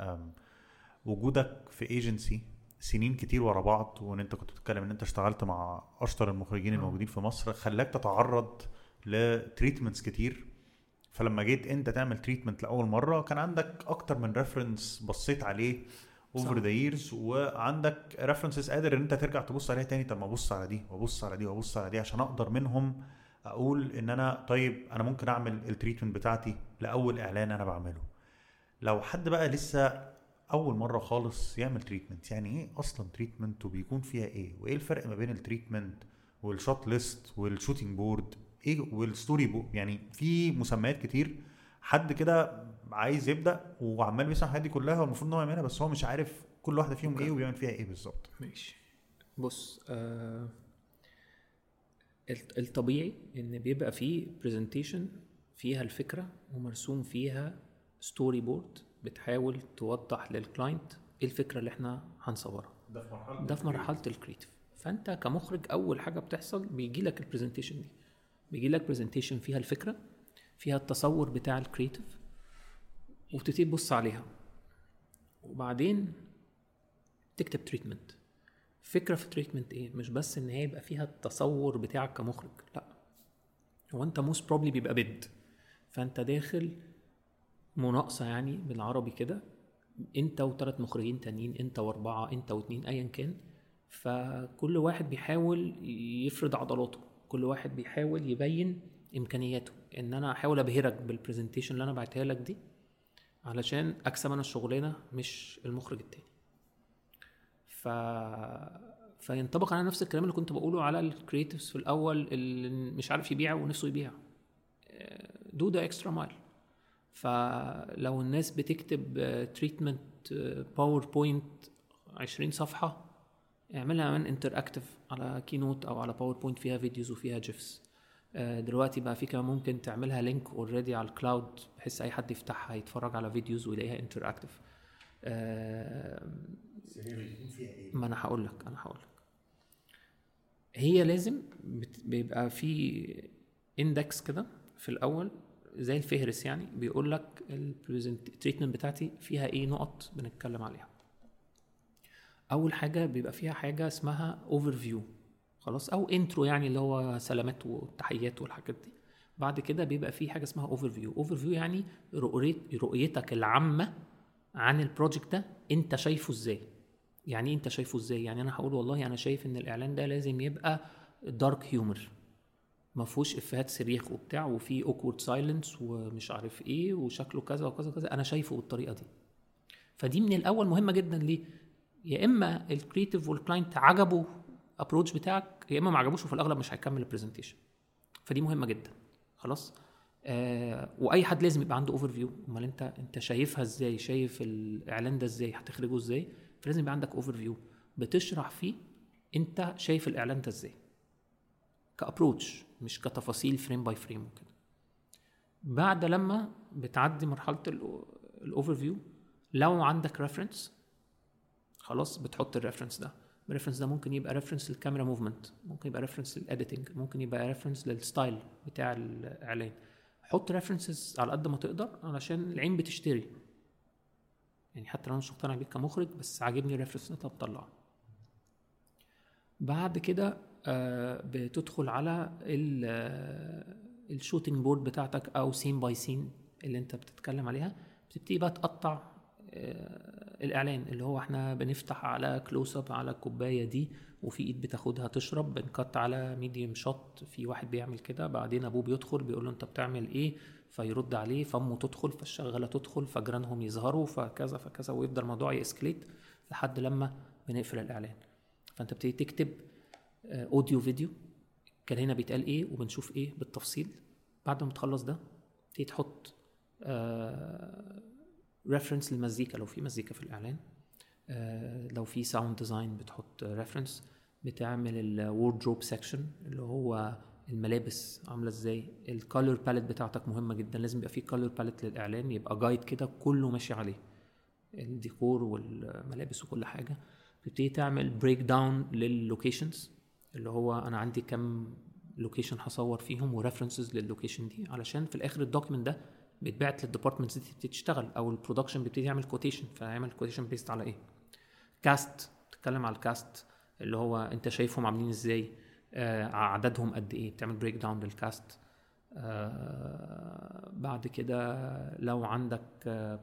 وجودك في ايجنسي سنين كتير ورا بعض وإن أنت كنت بتتكلم إن أنت اشتغلت مع أشطر المخرجين. الموجودين في مصر خلاك تتعرض ل treatments كتير فلما جيت أنت تعمل treatment لأول مرة كان عندك أكتر من reference بصيت عليه over. the years وعندك references قادر إن أنت ترجع تبص عليها تاني طب ما أبص على دي وأبص على دي وأبص على دي عشان أقدر منهم أقول إن أنا طيب أنا ممكن أعمل ال treatment بتاعتي لأول إعلان أنا بعمله لو حد بقى لسه أول مرة خالص يعمل treatment يعني إيه أصلا treatment وبيكون فيها إيه؟ وإيه الفرق ما بين ال treatment وال shot list وال shooting board إيه وال story board يعني في مسميات كتير حد كده عايز يبدأ وعمال بيسمع الحاجات دي كلها والمفروض إن هو يعملها بس هو مش عارف كل واحدة فيهم. إيه وبيعمل فيها إيه بالظبط. ماشي. بص آه الطبيعي إن بيبقى فيه presentation فيها الفكرة ومرسوم فيها story board بتحاول توضح لل client إيه الفكرة اللي إحنا هنصورها. ده في مرحلة ده في مرحلة ال creative فأنت كمخرج أول حاجة بتحصل بيجي لك ال presentation دي. بيجي لك presentation فيها الفكرة فيها التصور بتاع ال creative وتبتدي تبص عليها. وبعدين تكتب treatment فكرة في ال treatment إيه؟ مش بس إن هي يبقى فيها التصور بتاعك كمخرج لأ. هو أنت most probably بيبقى bid فأنت داخل مناقصة يعني بالعربي كده انت وثلاث مخرجين تانيين انت واربعة انت واتنين ايا كان. فكل واحد بيحاول يفرض عضلاته كل واحد بيحاول يبين إمكانياته. إن أنا أحاول أبهرك بال presentation اللي أنا بعتها لك دي علشان أكسب أنا الشغلانة مش المخرج التاني. ف فينطبق على نفس الكلام اللي كنت بقوله على ال creatives في الأول اللي مش عارف يبيع ونفسه يبيع. do the extra mile فلو الناس بتكتب treatment باوربوينت 20 صفحة اعملها من interactive على كينوت أو على باوربوينت فيها فيديوز وفيها GIFs دلوقتي بقى في كمان ممكن تعملها link already على ال cloud بحيث أي حد يفتحها يتفرج على فيديوز ويلاقيها interactive ما أنا هقول لك أنا هقول لك هي لازم بيبقى في index كده في الأول زي الفهرس يعني بيقول لك ال treatment بتاعتي فيها إيه نقط بنتكلم عليها. أول حاجة بيبقى فيها حاجة اسمها overview خلاص؟ أو intro يعني اللي هو سلامات وتحيات والحاجات دي. بعد كده بيبقى في حاجة اسمها overview، overview يعني رؤيت رؤيتك العامة عن ال project ده أنت شايفه إزاي. يعني إيه أنت شايفه إزاي؟ يعني أنا هقول والله أنا شايف إن الإعلان ده لازم يبقى dark humor ما فيهوش إفيهات صريخ وبتاع وفي awkward silence ومش عارف إيه وشكله كذا وكذا وكذا. أنا شايفه بالطريقة دي. فدي من الأول مهمة جدا ليه؟ يا إما ال creative وال client عجبه approach بتاعك يا إما ما عجبوش وفي الأغلب مش هيكمل ال presentation فدي مهمة جدا. خلاص؟ آه وأي حد لازم يبقى عنده overview أمال أنت أنت شايفها إزاي؟ شايف الإعلان ده إزاي؟ هتخرجه إزاي؟ فلازم يبقى عندك overview بتشرح فيه أنت شايف الإعلان ده إزاي. ك approach مش كتفاصيل frame by frame وكده. بعد لما بتعدي مرحلة ال overview لو عندك reference خلاص بتحط ال reference ده. ال reference ده ممكن يبقى reference لل camera movement ممكن يبقى reference لل editing ممكن يبقى reference لل style بتاع الإعلان. حط references على قد ما تقدر علشان العين بتشتري. يعني حتى لو أنا مش مقتنع بيك كمخرج بس عاجبني ال reference اللي أنت بعد كده بتدخل على ال shooting board بتاعتك أو scene by scene اللي أنت بتتكلم عليها بتبتدي بقى تقطع آه، الإعلان اللي هو إحنا بنفتح على close up على الكوباية دي وفي إيد بتاخدها تشرب بن cut على medium shot في واحد بيعمل كده بعدين أبوه بيدخل بيقول له أنت بتعمل إيه؟ فيرد عليه فأمه تدخل فالشغالة تدخل فجيرانهم يظهروا فكذا فكذا ويفضل الموضوع ي escalate لحد لما بنقفل الإعلان. فأنت بتبتدي تكتب آه، audio video كان هنا بيتقال إيه وبنشوف إيه بالتفصيل. بعد ما تخلص ده تبتدي تحط reference للمزيكا. لو في مزيكا في الإعلان آه، لو في sound design بتحط reference بتعمل ال wardrobe section اللي هو الملابس عاملة إزاي. ال color palette بتاعتك مهمة جدا. لازم يبقى في color palette للإعلان. يبقى guide كده كله ماشي عليه. الديكور والملابس وكل حاجة. تبتدي تعمل breakdown لل locations اللي هو أنا عندي كم location هصور فيهم و references لل location دي علشان في الآخر ال document ده بيتبعت لل departments دي تبتدي تشتغل أو ال production بيبتدي يعمل quotation فيعمل quotation based على إيه؟ cast تتكلم على ال cast اللي هو أنت شايفهم عاملين إزاي آه عددهم قد إيه بتعمل breakdown لل cast آه بعد كده لو عندك آه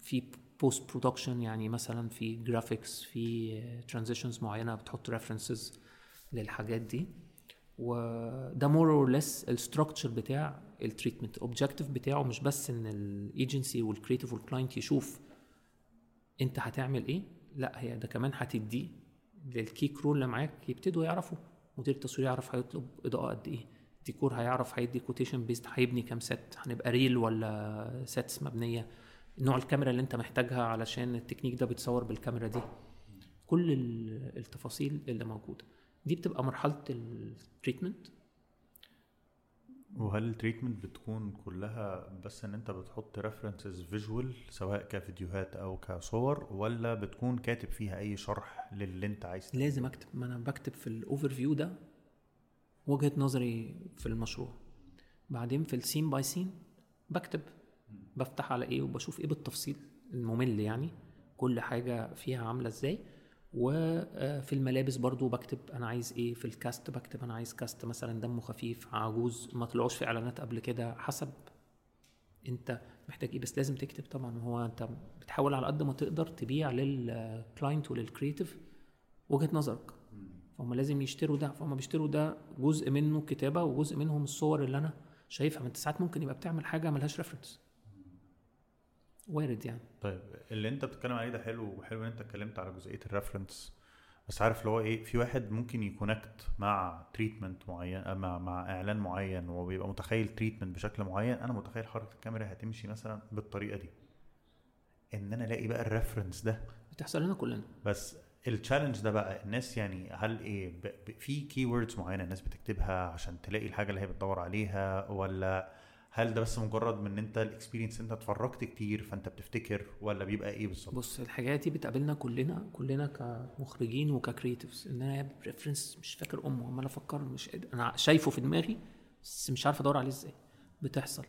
في post production يعني مثلا في graphics في transitions معينة بتحط references للحاجات دي. وده more or less ال structure بتاع ال treatment ال objective بتاعه مش بس إن ال agency وال creative وال client يشوف أنت هتعمل إيه لا هي ده كمان هتديه لل key crew اللي معاك يبتدوا يعرفوا. مدير التصوير يعرف هيطلب إضاءة قد إيه. ديكور هيعرف هيدي quotation based هيبني كام set هنبقى real ولا sets مبنية. نوع الكاميرا اللي أنت محتاجها علشان التكنيك ده بيتصور بالكاميرا دي. كل ال- التفاصيل اللي موجودة. دي بتبقى مرحلة التريتمنت وهل ال treatment بتكون كلها بس إن أنت بتحط references visual سواء كفيديوهات أو كصور ولا بتكون كاتب فيها أي شرح للي أنت عايز لازم أكتب. ما أنا بكتب في ال overview ده وجهة نظري في المشروع. بعدين في ال scene by scene بكتب. بفتح على إيه وبشوف إيه بالتفصيل الممل يعني كل حاجة فيها عاملة إزاي. وفي الملابس برضو بكتب أنا عايز إيه في ال cast بكتب أنا عايز cast مثلا دمه خفيف عجوز ما طلعوش في إعلانات قبل كده حسب أنت محتاج إيه بس لازم تكتب طبعا هو أنت بتحاول على قد ما تقدر تبيع لل client ولل creative وجهة نظرك. فهم لازم يشتروا ده فهم بيشتروا ده جزء منه كتابة وجزء منهم الصور اللي أنا شايفها. ما أنت ساعات ممكن يبقى بتعمل حاجة ملهاش reference وارد يعني. طيب اللي انت بتتكلم عليه ده حلو وحلو إن انت اتكلمت على جزئية ال reference بس عارف اللي هو إيه في واحد ممكن ي connect مع treatment معين مع مع إعلان معين وبيبقى متخيل treatment بشكل معين. أنا متخيل حركة الكاميرا هتمشي مثلا بالطريقة دي. إن أنا ألاقي بقى ال reference ده. بتحصل لنا كلنا. بس ال challenge ده بقى الناس يعني هل إيه في keywords معينة الناس بتكتبها عشان تلاقي الحاجة اللي هي بتدور عليها ولا هل ده بس مجرد من إن أنت ال experience أنت اتفرجت كتير فأنت بتفتكر ولا بيبقى إيه بالظبط؟ بص الحاجات دي بتقابلنا كلنا كلنا كمخرجين وك creatives إن أنا reference مش فاكر أمه عمال أفكر مش قادر أنا شايفه في دماغي بس مش عارف أدور عليه إزاي. بتحصل.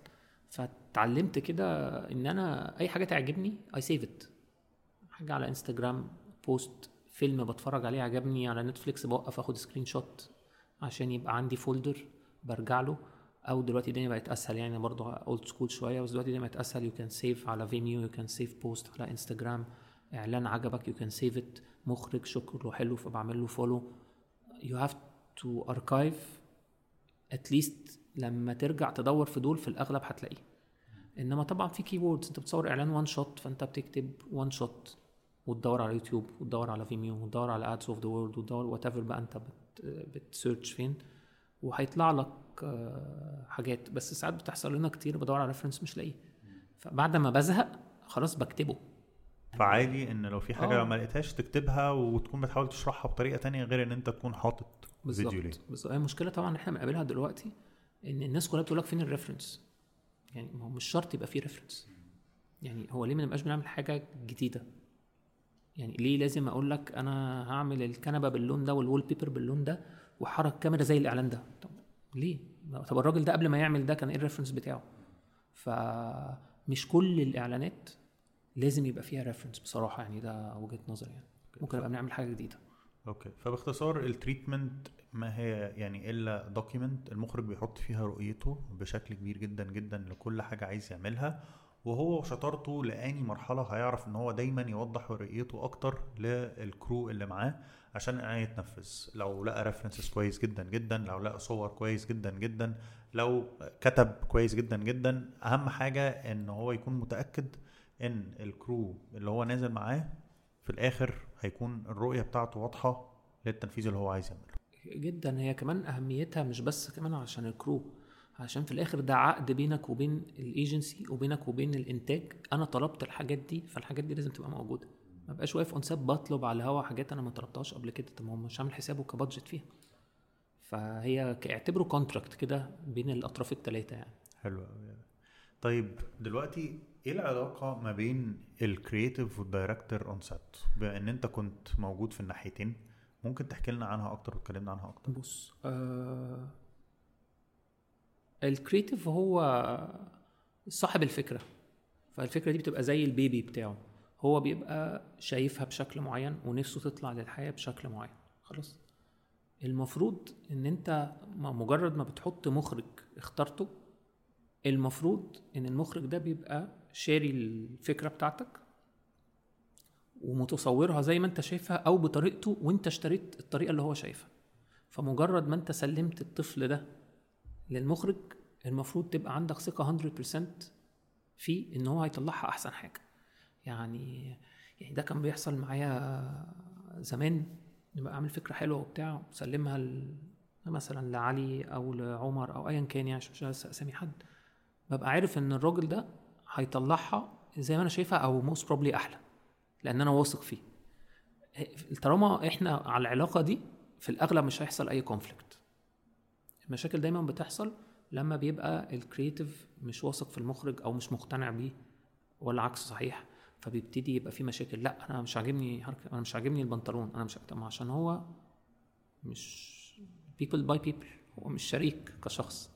فتعلمت كده إن أنا أي حاجة تعجبني I save it حاجة على Instagram post فيلم بتفرج عليه عجبني على Netflix بوقف آخد screenshot عشان يبقى عندي folder برجع له. أو دلوقتي الدنيا بقت أسهل. يعني برضه old school شوية بس دلوقتي الدنيا بقت أسهل. you can save على Vimeo you can save post على انستجرام إعلان عجبك you can save it مخرج شكله حلو فبعمل له follow you have to archive at least لما ترجع تدور في دول في الأغلب هتلاقيه. إنما طبعا في keywords أنت بتصور إعلان one shot فأنت بتكتب one shot وتدور على يوتيوب وتدور على Vimeo وتدور على Ads of the World وتدور whatever بقى أنت بت بتسيرش فين. وهيطلع لك حاجات. بس ساعات بتحصل لنا كتير بدور على reference مش لاقيه. فبعد ما بزهق خلاص بكتبه. فعادي إن لو في حاجة آه. ما لقيتهاش تكتبها وتكون بتحاول تشرحها بطريقة تانية غير إن أنت تكون حاطط فيديو ليه. بالظبط. بالظبط هي المشكلة طبعا إحنا بنقابلها دلوقتي إن الناس كلها بتقول لك فين ال reference يعني ما هو مش شرط يبقى فيه reference يعني هو ليه ما نبقاش بنعمل حاجة جديدة؟ يعني ليه لازم أقول لك أنا هعمل الكنبة باللون ده وال wallpaper باللون ده وحرك كاميرا زي الإعلان ده؟ طب ليه؟ طب الراجل ده قبل ما يعمل ده كان إيه ال reference بتاعه. فمش كل الإعلانات لازم يبقى فيها reference بصراحة يعني ده وجهة نظري يعني. ممكن نبقى بنعمل حاجة جديدة. okay فباختصار ال treatment ما هي يعني إلا document المخرج بيحط فيها رؤيته بشكل كبير جدا جدا لكل حاجة عايز يعملها وهو وشطارته لأنهي مرحلة هيعرف إن هو دايما يوضح رؤيته أكتر لل crew اللي معاه. عشان الإعلان يتنفذ لو لقى references كويس جدا جدا لو لقى صور كويس جدا جدا لو كتب كويس جدا جدا أهم حاجة إن هو يكون متأكد إن ال crew اللي هو نازل معاه في الآخر هيكون الرؤية بتاعته واضحة للتنفيذ اللي هو عايز يعمله. جدا. هي كمان أهميتها مش بس كمان عشان ال crew عشان في الآخر ده عقد بينك وبين الايجنسي وبينك وبين الإنتاج. أنا طلبت الحاجات دي فالحاجات دي لازم تبقى موجودة. ما بقاش واقف on set بطلب على الهوا حاجات أنا ما طلبتهاش قبل كده. طب ما هو مش عامل حسابه ك budget فيها. فهي اعتبره contract كده بين الأطراف الثلاثه يعني. حلو قوي طيب دلوقتي إيه العلاقة ما بين ال creative وال director on set بما إن أنت كنت موجود في الناحيتين ممكن تحكي لنا عنها أكتر وتكلمنا عنها أكتر؟ بص آه ال creative هو صاحب الفكرة. فالفكرة دي بتبقى زي ال baby بتاعه. هو بيبقى شايفها بشكل معين ونفسه تطلع للحياة بشكل معين. خلاص. المفروض إن أنت مجرد ما بتحط مخرج اخترته المفروض إن المخرج ده بيبقى شاري الفكرة بتاعتك ومتصورها زي ما أنت شايفها أو بطريقته وأنت اشتريت الطريقة اللي هو شايفها. فمجرد ما أنت سلمت الطفل ده للمخرج المفروض تبقى عندك ثقة 100% فيه إن هو هيطلعها أحسن حاجة. يعني يعني ده كان بيحصل معايا زمان نبقى أعمل فكرة حلوة وبتاع وسلمها ل- مثلا لعلي أو لعمر أو ايا كان يعني مش أسامي حد. ببقى عارف إن الراجل ده هيطلعها زي ما أنا شايفها أو most probably أحلى لأن أنا واثق فيه. طالما إحنا على العلاقة دي في الأغلب مش هيحصل أي conflict المشاكل دايما بتحصل لما بيبقى ال creative مش واثق في المخرج أو مش مقتنع بيه ولا عكس صحيح. فبيبتدي يبقى في مشاكل. لا أنا مش عاجبني حركة أنا مش عاجبني البنطلون. أنا مش ما عشان هو مش people by people هو مش شريك كشخص.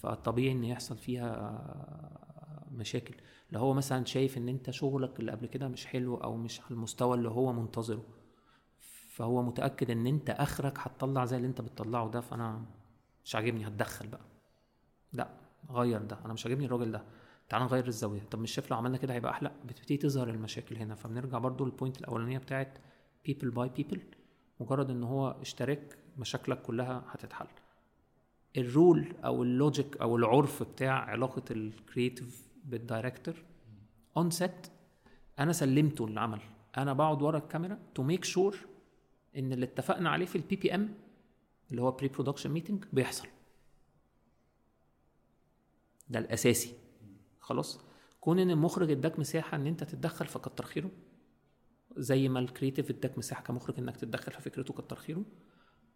فطبيعي إن يحصل فيها مشاكل. لو هو مثلا شايف إن أنت شغلك اللي قبل كده مش حلو أو مش على المستوى اللي هو منتظره فهو متأكد إن أنت آخرك هتطلع زي اللي أنت بتطلعه ده فأنا مش عاجبني هتدخل بقى. لا غير ده. أنا مش عاجبني الراجل ده. تعال نغير الزاوية. طب مش شايف لو عملنا كده هيبقى أحلى؟ بتبتدي تظهر المشاكل هنا. فبنرجع برضو للبوينت الأولانية بتاعت people buy people. مجرد إن هو اشتراك مشاكلك كلها هتتحل. ال rule أو ال logic أو العرف بتاع علاقة ال creative بال director on set أنا سلمته العمل أنا بقعد ورا الكاميرا to make sure إن اللي اتفقنا عليه في ال PPM اللي هو pre-production meeting بيحصل. ده الأساسي. خلاص. كون إن المخرج اداك مساحة إن أنت تتدخل فكتر خيره زي ما ال creative اداك مساحة كمخرج إنك تتدخل في فكرته كتر خيره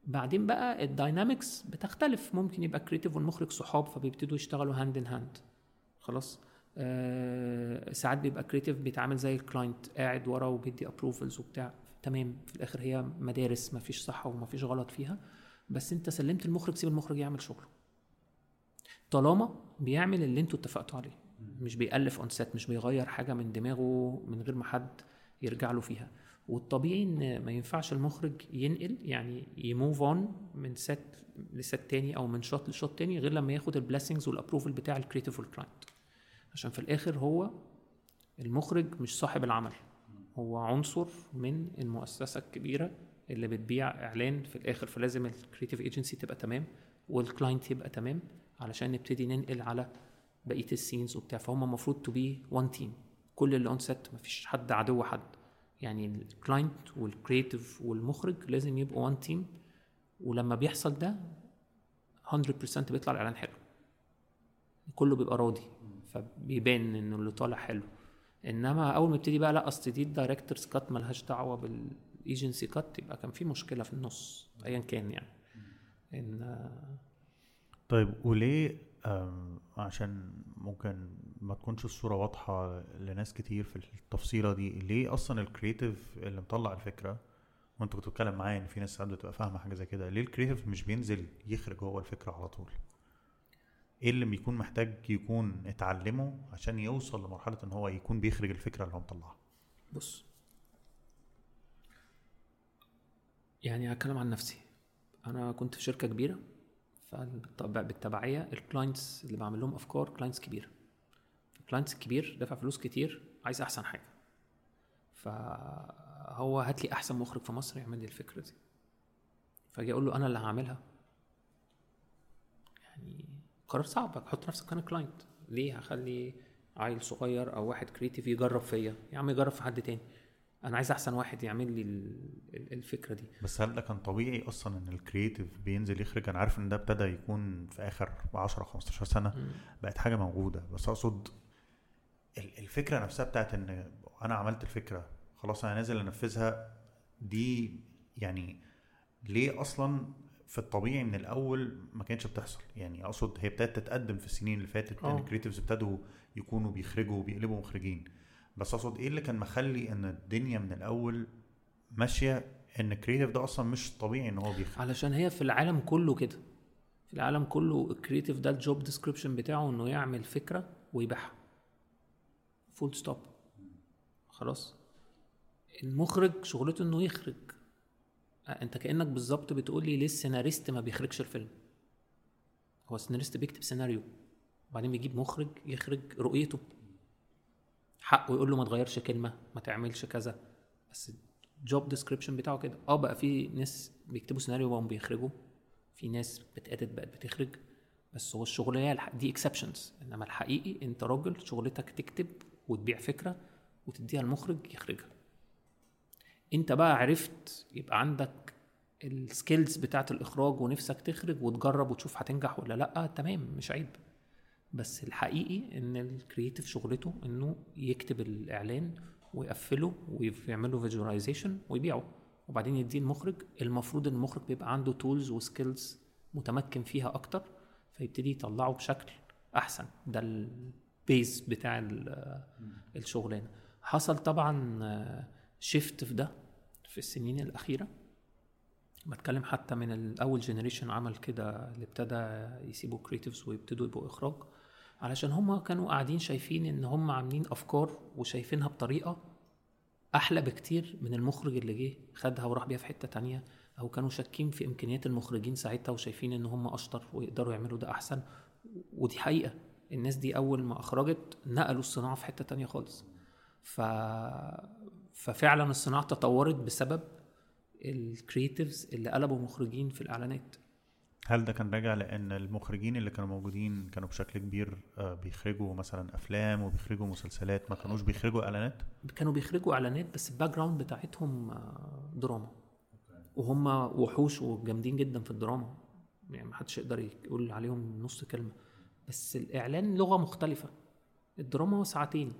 بعدين بقى ال dynamics بتختلف. ممكن يبقى creative والمخرج صحاب فبيبتدوا يشتغلوا hand in hand خلاص. آه ساعات بيبقى creative بيتعامل زي ال client قاعد ورا وبيدي approvals وبتاع. تمام. في الآخر هي مدارس ما فيش صح وما فيش غلط فيها. بس أنت سلمت المخرج سيب المخرج يعمل شغله. طالما بيعمل اللي أنتوا اتفقتوا عليه. مش بيألف on set مش بيغير حاجة من دماغه من غير ما حد يرجع له فيها. والطبيعي إن ما ينفعش المخرج ينقل يعني ي move on من set ل set تاني أو من shot ل shot تاني غير لما ياخد ال blessings وال approval بتاع ال creative وال client عشان في الآخر هو المخرج مش صاحب العمل. هو عنصر من المؤسسة الكبيرة اللي بتبيع إعلان في الآخر فلازم ال creative agency تبقى تمام وال client يبقى تمام علشان نبتدي ننقل على بقية ال scenes وبتاع فهم المفروض to be one team كل اللي on set مفيش حد عدو حد. يعني ال client وال creative والمخرج لازم يبقوا one team ولما بيحصل ده 100% بيطلع الإعلان حلو. كله بيبقى راضي فبيبان انه اللي طالع حلو. إنما أول ما يبتدي بقى لأ أصل دي ال director's cut ملهاش دعوة بال agency cut يبقى كان في مشكلة في النص ايا كان يعني. إن طيب وليه عشان ممكن ما تكونش الصورة واضحة لناس كتير في التفصيلة دي. ليه أصلا ال creative اللي مطلع الفكرة وأنت كنت بتتكلم معايا إن في ناس ساعات بتبقى فاهمة حاجة زي كده ليه ال creative مش بينزل يخرج هو الفكرة على طول؟ إيه اللي بيكون محتاج يكون اتعلمه عشان يوصل لمرحلة إن هو يكون بيخرج الفكرة اللي هو مطلعها؟ بص يعني هتكلم عن نفسي. أنا كنت في شركة كبيرة. فبالتبعيه ال clients اللي بعمل لهم افكار clients كبيره client كبير دافع فلوس كتير عايز أحسن حاجة. فهو هات لي أحسن مخرج في مصر يعمل لي الفكرة دي. فأجي أقول له أنا اللي هعملها. يعني قرار صعب حط نفسك أنا client ليه؟ هخلي عيل صغير أو واحد creative يجرب فيا. يا عم يجرب في حد تاني. أنا عايز أحسن واحد يعمل لي الفكرة دي. بس هل ده كان طبيعي أصلا إن ال creative بينزل يخرج؟ أنا عارف إن ده ابتدى يكون في آخر 10 15 سنة. م. بقت حاجة موجودة. بس أقصد الفكرة نفسها بتاعت إن أنا عملت الفكرة خلاص أنا نازل أنفذها دي يعني ليه أصلا في الطبيعي من الأول ما كانتش بتحصل؟ يعني أقصد هي ابتدت تتقدم في السنين اللي فاتت إن ال creatives ابتدوا يكونوا بيخرجوا وبيقلبوا مخرجين. بس أقصد إيه اللي كان مخلي إن الدنيا من الأول ماشية إن ال creative ده أصلا مش طبيعي إن هو بيخرج علشان هي في العالم كله كده. في العالم كله ال creative ده ال job description بتاعه إنه يعمل فكرة ويبيعها. full stop خلاص. المخرج شغلته إنه يخرج. أنت كأنك بالظبط بتقول لي ليه السيناريست ما بيخرجش الفيلم؟ هو السيناريست بيكتب سيناريو وبعدين بيجيب مخرج يخرج رؤيته. حقه يقول له ما تغيرش كلمة ما تعملش كذا. بس ال job description بتاعه كده. آه بقى في ناس بيكتبوا سيناريو وهم بيخرجوا. في ناس بت edit بقت بتخرج. بس هو الشغلانه دي exceptions إنما الحقيقي أنت راجل شغلتك تكتب وتبيع فكرة وتديها المخرج يخرجها. أنت بقى عرفت يبقى عندك ال skills بتاعت الإخراج ونفسك تخرج وتجرب وتشوف هتنجح ولا لأ. تمام مش عيب. بس الحقيقي إن ال creative شغلته إنه يكتب الإعلان ويقفله ويعمله visualization ويبيعه. وبعدين يديه المخرج المفروض إن المخرج بيبقى عنده tools و skills متمكن فيها أكتر فيبتدي يطلعه بشكل أحسن. ده ال base بتاع الشغلانة. حصل طبعا shift في ده في السنين الأخيرة. بتكلم حتى من الأول generation عمل كده اللي ابتدى يسيبوا creatives ويبتدوا يبقوا إخراج. علشان هم كانوا قاعدين شايفين إن هم عاملين أفكار وشايفينها بطريقة أحلى بكتير من المخرج اللي جه خدها وراح بيها في حتة تانية أو كانوا شاكين في إمكانيات المخرجين ساعتها وشايفين إن هم أشطر ويقدروا يعملوا ده أحسن. ودي حقيقة الناس دي أول ما أخرجت نقلوا الصناعة في حتة تانية خالص. ف ففعلا الصناعة تطورت بسبب ال creatives اللي قلبوا مخرجين في الإعلانات. هل ده كان راجع لأن المخرجين اللي كانوا موجودين كانوا بشكل كبير آه، بيخرجوا مثلا أفلام وبيخرجوا مسلسلات ما كانوش بيخرجوا إعلانات؟ كانوا بيخرجوا إعلانات بس ال background بتاعتهم آه، دراما. وهم وحوش وجامدين جدا في الدراما. يعني ما حدش يقدر يقول عليهم نص كلمة. بس الإعلان لغة مختلفة. الدراما ساعتين.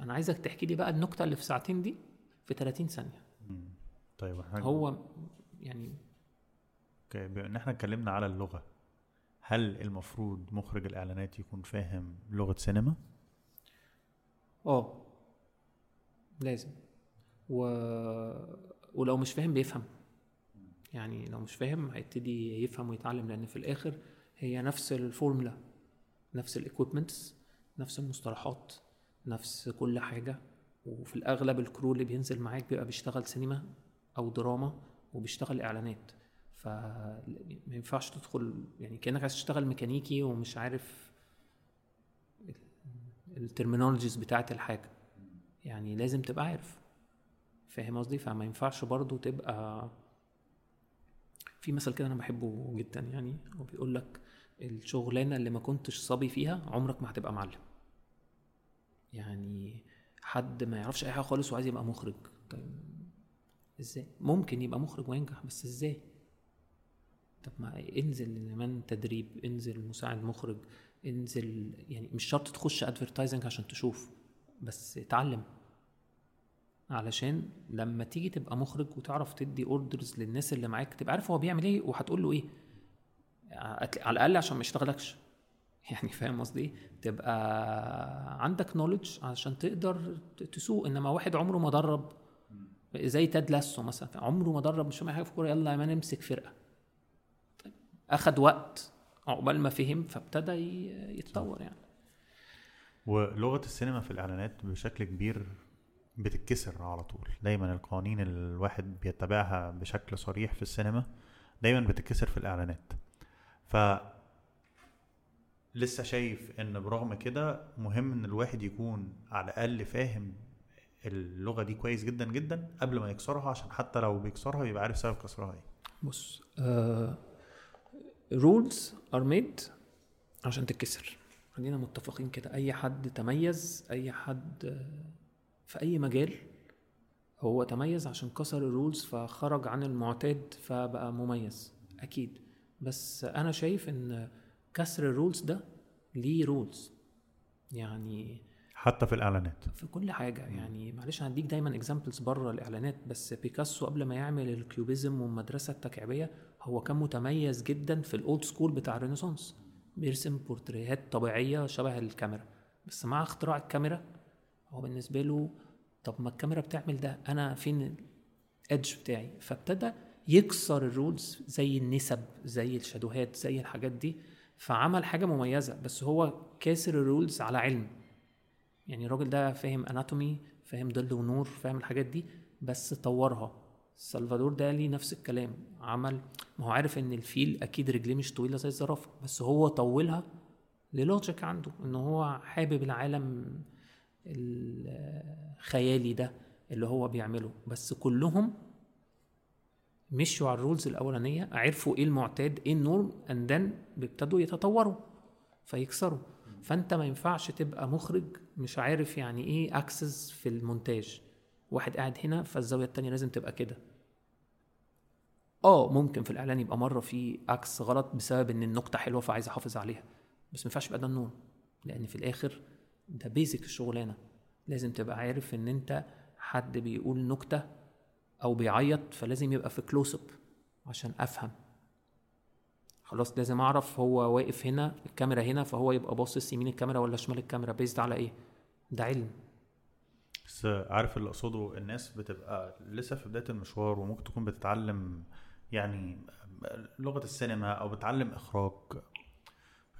أنا عايزك تحكي لي بقى النكتة اللي في ساعتين دي في 30 ثانية. طيب هو يعني أوكي بما ان إحنا اتكلمنا على اللغة هل المفروض مخرج الإعلانات يكون فاهم لغة سينما؟ آه لازم. و... ولو مش فاهم بيفهم. يعني لو مش فاهم هيبتدي يفهم ويتعلم لأن في الآخر هي نفس الفورمولا نفس ال equipments نفس المصطلحات نفس كل حاجة. وفي الأغلب ال crew اللي بينزل معاك بيبقى بيشتغل سينما أو دراما وبيشتغل إعلانات. فما ينفعش تدخل يعني كأنك عايز تشتغل ميكانيكي ومش عارف ال terminologies بتاعت الحاجة. يعني لازم تبقى عارف. فاهم قصدي؟ فما ينفعش برضو تبقى في مثل كده أنا بحبه جدا يعني هو بيقول لك الشغلانة اللي ما كنتش صبي فيها عمرك ما هتبقى معلم. يعني حد ما يعرفش أي حاجة خالص وعايز يبقى مخرج. طيب إزاي؟ ممكن يبقى مخرج وينجح بس إزاي؟ طب ما انزل كمان تدريب انزل مساعد مخرج انزل يعني مش شرط تخش ادفرتايزنج عشان تشوف بس اتعلم. علشان لما تيجي تبقى مخرج وتعرف تدي orders للناس اللي معاك تبقى عارف هو بيعمل إيه وهتقول له إيه. على الأقل عشان ما يشتغلكش. [laughs] يعني فاهم قصدي تبقى عندك knowledge عشان تقدر تسوق. إنما واحد عمره ما درب. زي Ted Lasso مثلا. عمره ما درب مش فاهم حاجة في الكورة. يلا يا man امسك فرقة. اخد وقت عقبال ما فهم فابتدى يتطور يعني. ولغة السينما في الإعلانات بشكل كبير بتتكسر على طول. دايما القوانين اللي الواحد بيتبعها بشكل صريح في السينما دايما بتتكسر في الإعلانات. ف لسه شايف إن برغم كده مهم إن الواحد يكون على الأقل فاهم اللغة دي كويس جدا جدا قبل ما يكسرها عشان حتى لو بيكسرها يبقى عارف سبب كسرها إيه. بص rules are made عشان تتكسر. خلينا متفقين كده. أي حد تميز أي حد في أي مجال هو تميز عشان كسر ال rules فخرج عن المعتاد فبقى مميز. أكيد. بس أنا شايف إن كسر ال rules ده ليه rules يعني حتى في الإعلانات. في كل حاجة. يعني معلش هديك دايما examples بره الإعلانات بس بيكاسو قبل ما يعمل ال cubism والمدرسة التكعيبية هو كان متميز جدا في ال old school بتاع ال Renaissance. بيرسم بورتريهات طبيعية شبه الكاميرا. بس مع اختراع الكاميرا هو بالنسبة له طب ما الكاميرا بتعمل ده أنا فين ال edge بتاعي. فابتدى يكسر ال rules زي النسب زي ال shadow هات زي الحاجات دي. فعمل حاجة مميزة بس هو كاسر ال rules على علم. يعني الراجل ده فاهم anatomy فاهم ظل ونور فاهم الحاجات دي بس طورها. سلفادور دالي نفس الكلام. عمل ما هو عارف إن الفيل أكيد رجليه مش طويلة زي الزرافة بس هو طولها ل logic عنده إن هو حابب العالم الخيالي ده اللي هو بيعمله. بس كلهم مشوا على ال rules الأولانية عرفوا إيه المعتاد إيه ال norm and then بيبتدوا يتطوروا فيكسروا. فأنت ما ينفعش تبقى مخرج مش عارف يعني إيه axis في المونتاج. واحد قاعد هنا فالزاوية التانية لازم تبقى كده. آه ممكن في الإعلان يبقى مرة في axis غلط بسبب إن اللقطة حلوة فعايز أحافظ عليها. بس ما ينفعش يبقى ده ال norm لأن في الآخر ده basic الشغلانة. لازم تبقى عارف إن أنت حد بيقول نكتة أو بيعيط فلازم يبقى في close up عشان أفهم. خلاص لازم أعرف هو واقف هنا الكاميرا هنا فهو يبقى باصص يمين الكاميرا ولا شمال الكاميرا based على إيه؟ ده علم. بس عارف اللي أقصده الناس بتبقى لسه في بداية المشوار وممكن تكون بتتعلم يعني لغة السينما أو بتعلم إخراج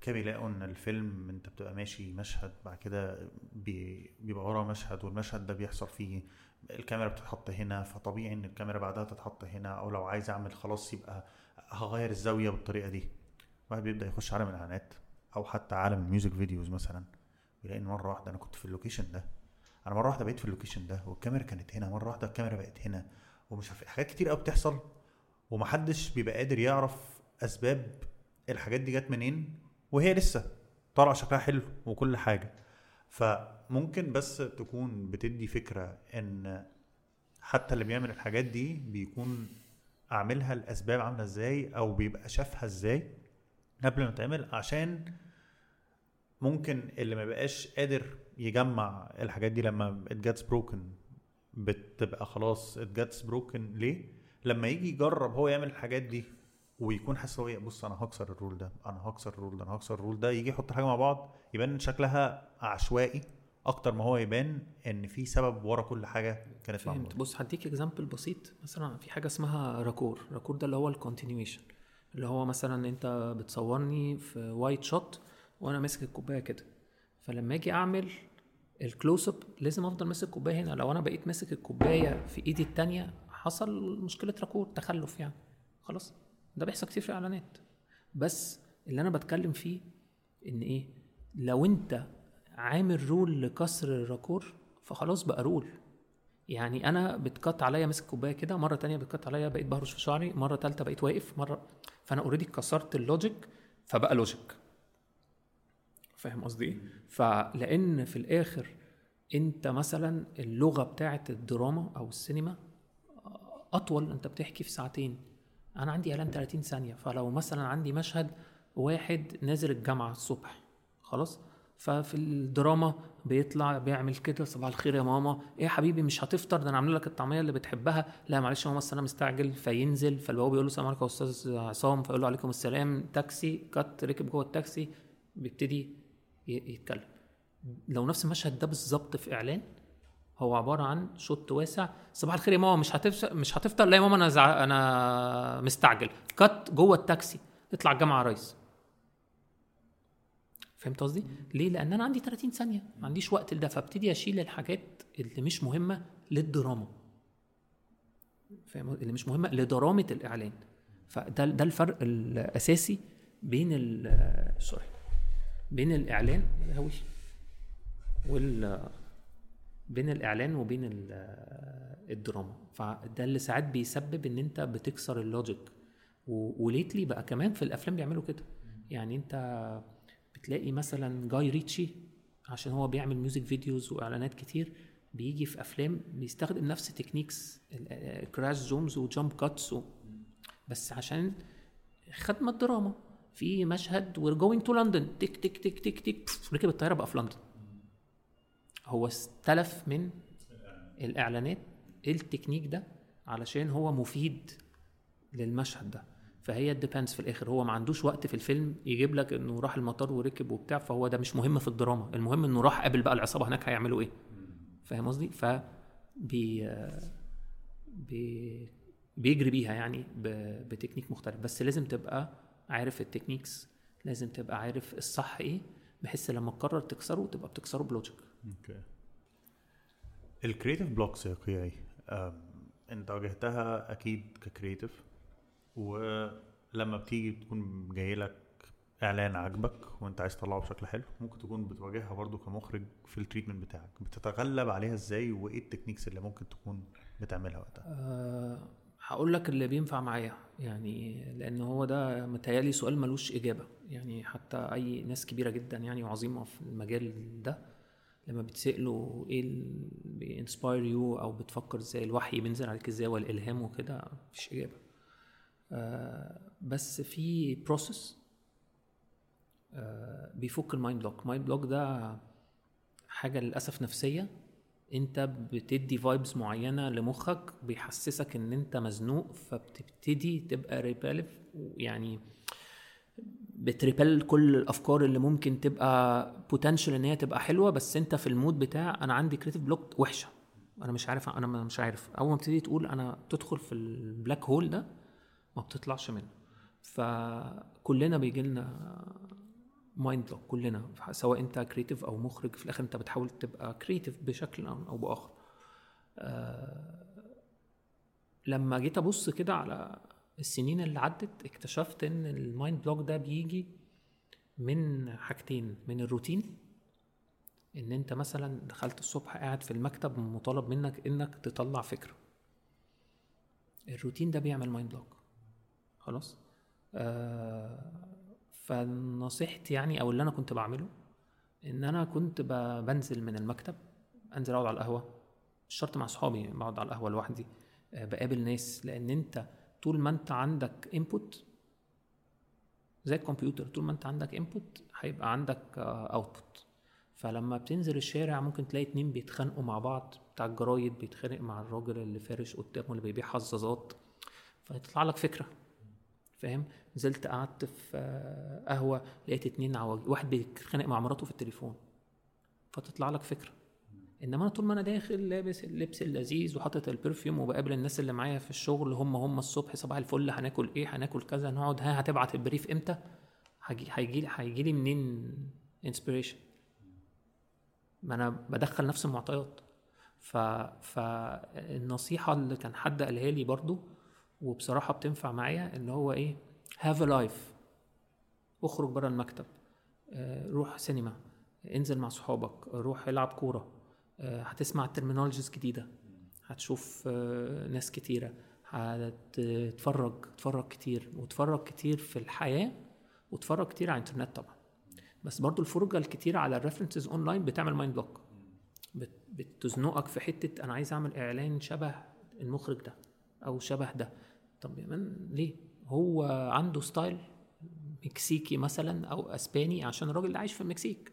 كده بيلاقوا إن الفيلم أنت بتبقى ماشي مشهد بعد كده بي- بيبقى ورا مشهد والمشهد ده بيحصل فيه الكاميرا بتتحط هنا فطبيعي إن الكاميرا بعدها تتحط هنا أو لو عايز أعمل خلاص يبقى هغير الزاوية بالطريقة دي. واحد بيبدأ يخش عالم الإعلانات أو حتى عالم ال music videos مثلا بيلاقي إن مرة واحدة أنا كنت في ال location ده. أنا مرة واحدة بقيت في ال location ده والكاميرا كانت هنا مرة واحدة الكاميرا بقت هنا ومش عارف حاجات كتير قوي بتحصل. ومحدش بيبقى قادر يعرف أسباب الحاجات دي جت منين وهي لسه طالعة شكلها حلو وكل حاجة. فممكن بس تكون بتدي فكرة إن حتى اللي بيعمل الحاجات دي بيكون اعملها الأسباب عاملة إزاي أو بيبقى شافها إزاي قبل ما تعمل عشان ممكن اللي ما بقاش قادر يجمع الحاجات دي لما it gets broken بتبقى خلاص it gets broken ليه؟ لما يجي يجرب هو يعمل الحاجات دي ويكون حاسس هو إيه، بص أنا هكسر ال rule ده أنا هكسر ال rule ده أنا هكسر ال rule ده يجي يحط حاجة مع بعض يبان شكلها عشوائي أكتر ما هو يبان إن في سبب ورا كل حاجة كانت فهمت. معمولة. بص هديك example بسيط. مثلا في حاجة اسمها raccord. raccord ده اللي هو ال continuation اللي هو مثلا أنت بتصورني في wide shot وأنا ماسك الكوباية كده. فلما أجي أعمل ال close up لازم أفضل ماسك الكوباية هنا. لو أنا بقيت ماسك الكوباية في إيدي التانية حصل مشكلة raccord تخلف يعني. خلاص ده بيحصل كتير في الإعلانات. بس اللي أنا بتكلم فيه إن إيه؟ لو أنت عامل rule لكسر ال raccord فخلاص بقى rule. يعني أنا بت cut عليا ماسك كوباية كده مرة تانية بت cut عليا بقيت بهرش في شعري مرة تالتة بقيت واقف مرة فأنا already كسرت ال logic فبقى logic فاهم قصدي إيه؟ فلأن في الآخر أنت مثلا اللغة بتاعه الدراما أو السينما أطول أنت بتحكي في ساعتين. أنا عندي إعلان 30 ثانية فلو مثلا عندي مشهد واحد نازل الجامعة الصبح خلاص؟ ففي الدراما بيطلع بيعمل كده صباح الخير يا ماما. إيه يا حبيبي مش هتفطر؟ ده أنا عامل لك الطعمية اللي بتحبها. لا معلش يا ماما أنا مستعجل فينزل فالبواب بيقول له السلام عليكم يا أستاذ عصام فيقول له عليكم السلام. تاكسي cut ركب جوه التاكسي بيبتدي يتكلم. لو نفس المشهد ده بالظبط في إعلان هو عبارة عن شوت واسع. صباح الخير يا ماما مش هتفطر مش هتفطر؟ لا يا ماما أنا زع... أنا مستعجل. كات جوه التاكسي. اطلع الجامعة يا ريس. فهمت قصدي؟ ليه؟ لأن أنا عندي 30 ثانية. ما عنديش وقت لده. فابتدي أشيل الحاجات اللي مش مهمة للدراما. فاهم؟ اللي مش مهمة لدرامة الإعلان. فده ده الفرق الأساسي بين ال sorry بين الإعلان هوي وال بين الإعلان وبين ال- الدراما. فده اللي ساعات بيسبب إن أنت بتكسر ال logic. و lately بقى كمان في الأفلام بيعملوا كده. يعني أنت بتلاقي مثلا Guy Ritchie عشان هو بيعمل music videos وإعلانات كتير بيجي في أفلام بيستخدم نفس techniques crash zooms و jump cuts. بس عشان خدمة دراما في مشهد we're going to London تك تك تك تك تك ركب الطيارة بقى في لندن هو استلف من الإعلانات التكنيك ده علشان هو مفيد للمشهد ده. فهي depends في الآخر. هو ما عندوش وقت في الفيلم يجيب لك إنه راح المطار وركب وبتاع فهو ده مش مهم في الدراما. المهم إنه راح قابل بقى العصابة هناك هيعملوا إيه. فاهم قصدي؟ ف بي بي بيجري بيها يعني بتكنيك مختلف. بس لازم تبقى عارف ال techniques لازم تبقى عارف الصح إيه بحيث لما تقرر تكسره تبقى بتكسره ب logic. okay. ال creative blocks يا قيعي أنت واجهتها أكيد ك creative ولما بتيجي بتكون جاي لك إعلان عاجبك وأنت عايز تطلعه بشكل حلو ممكن تكون بتواجهها برضو كمخرج في ال treatment بتاعك. بتتغلب عليها إزاي وإيه ال techniques اللي ممكن تكون بتعملها وقتها؟ أه هقول لك اللي بينفع معايا يعني لأن هو ده متهيألي سؤال ملوش إجابة. يعني حتى أي ناس كبيرة جدا يعني وعظيمة في المجال ده لما بتسأله إيه اللي بي inspire you أو بتفكر إزاي الوحي بينزل عليك إزاي والإلهام وكده مفيش إجابة. آه بس في process آه بيفك ال mind block ال mind block ده حاجة للأسف نفسية. أنت بتدي vibes معينة لمخك بيحسسك إن أنت مزنوق فبتبتدي تبقى repulsive يعني بت repel كل الأفكار اللي ممكن تبقى potential إن هي تبقى حلوة بس أنت في ال mood بتاع أنا عندي creative block وحشة. أنا مش عارف أنا مش عارف. أول ما تبتدي تقول أنا تدخل في ال black hole ده ما بتطلعش منه. فكلنا بيجي لنا mind block كلنا سواء أنت creative أو مخرج في الآخر أنت بتحاول تبقى creative بشكل أو بآخر. آه لما جيت أبص كده على السنين اللي عدت اكتشفت إن ال mind block ده بيجي من حاجتين من الروتين إن أنت مثلا دخلت الصبح قاعد في المكتب مطالب منك إنك تطلع فكرة. الروتين ده بيعمل mind block خلاص؟ آه فنصيحتي يعني أو اللي أنا كنت بعمله إن أنا كنت بنزل من المكتب أنزل أقعد على القهوة مش شرط مع صحابي بقعد على القهوة لوحدي آه، بقابل ناس لأن أنت طول ما انت عندك input زي الكمبيوتر طول ما انت عندك input هيبقى عندك output فلما بتنزل الشارع ممكن تلاقي اتنين بيتخانقوا مع بعض بتاع الجرايد بيتخانق مع الراجل اللي فارش قدامه اللي بيبيع حظاظات. فيطلع لك فكرة. فاهم؟ نزلت قعدت في آه، قهوة لقيت اتنين أزواج واحد بيتخانق مع مراته في التليفون. فتطلع لك فكرة. إنما أنا طول ما أنا داخل لابس اللبس اللذيذ وحاطط ال perfume وبقابل الناس اللي معايا في الشغل هم هم الصبح صباح الفل هناكل إيه؟ هناكل كذا نقعد ها هتبعت ال brief إمتى؟ هيجي هيجي لي منين inspiration ما أنا بدخل نفس المعطيات. ف فالنصيحه اللي كان حد قالها لي برضو وبصراحة بتنفع معايا اللي هو إيه؟ have a life اخرج بره المكتب. آه، روح سينما. انزل مع صحابك. روح العب كورة. هتسمع terminologies جديدة. هتشوف آه، ناس كتيرة. هتتفرج تتفرج كتير. وتفرج كتير في الحياة وتفرج كتير على الإنترنت طبعا. بس برضو الفرجة الكتير على ال references online بتعمل mind block بت- بتزنقك في حتة أنا عايز أعمل إعلان شبه المخرج ده أو شبه ده. طب يا مان ليه؟ هو عنده style مكسيكي مثلا أو أسباني عشان الراجل ده عايش في المكسيك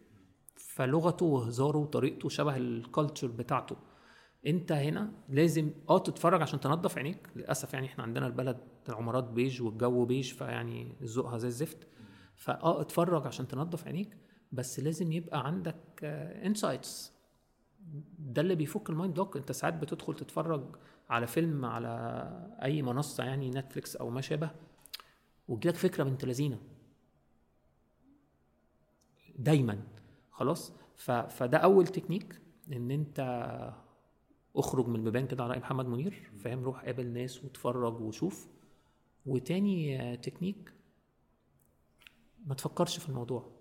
فلغته وهزاره وطريقته شبه ال culture بتاعته. انت هنا لازم آه تتفرج عشان تنظف عينيك. للأسف يعني إحنا عندنا البلد العمارات بيج والجو بيج فيعني ذوقها زي الزفت. فاه اتفرج عشان تنظف عينيك بس لازم يبقى عندك insights ده اللي بيفك ال mind block. انت ساعات بتدخل تتفرج على فيلم على أي منصة يعني نتفليكس أو ما شابه وتجيلك فكرة بنت لذيذة. دايما. خلاص. فده أول تكنيك إن أنت أخرج من البيبان كده على رأي محمد منير فاهم؟ روح قابل ناس واتفرج وشوف. وتاني تكنيك ما تفكرش في الموضوع.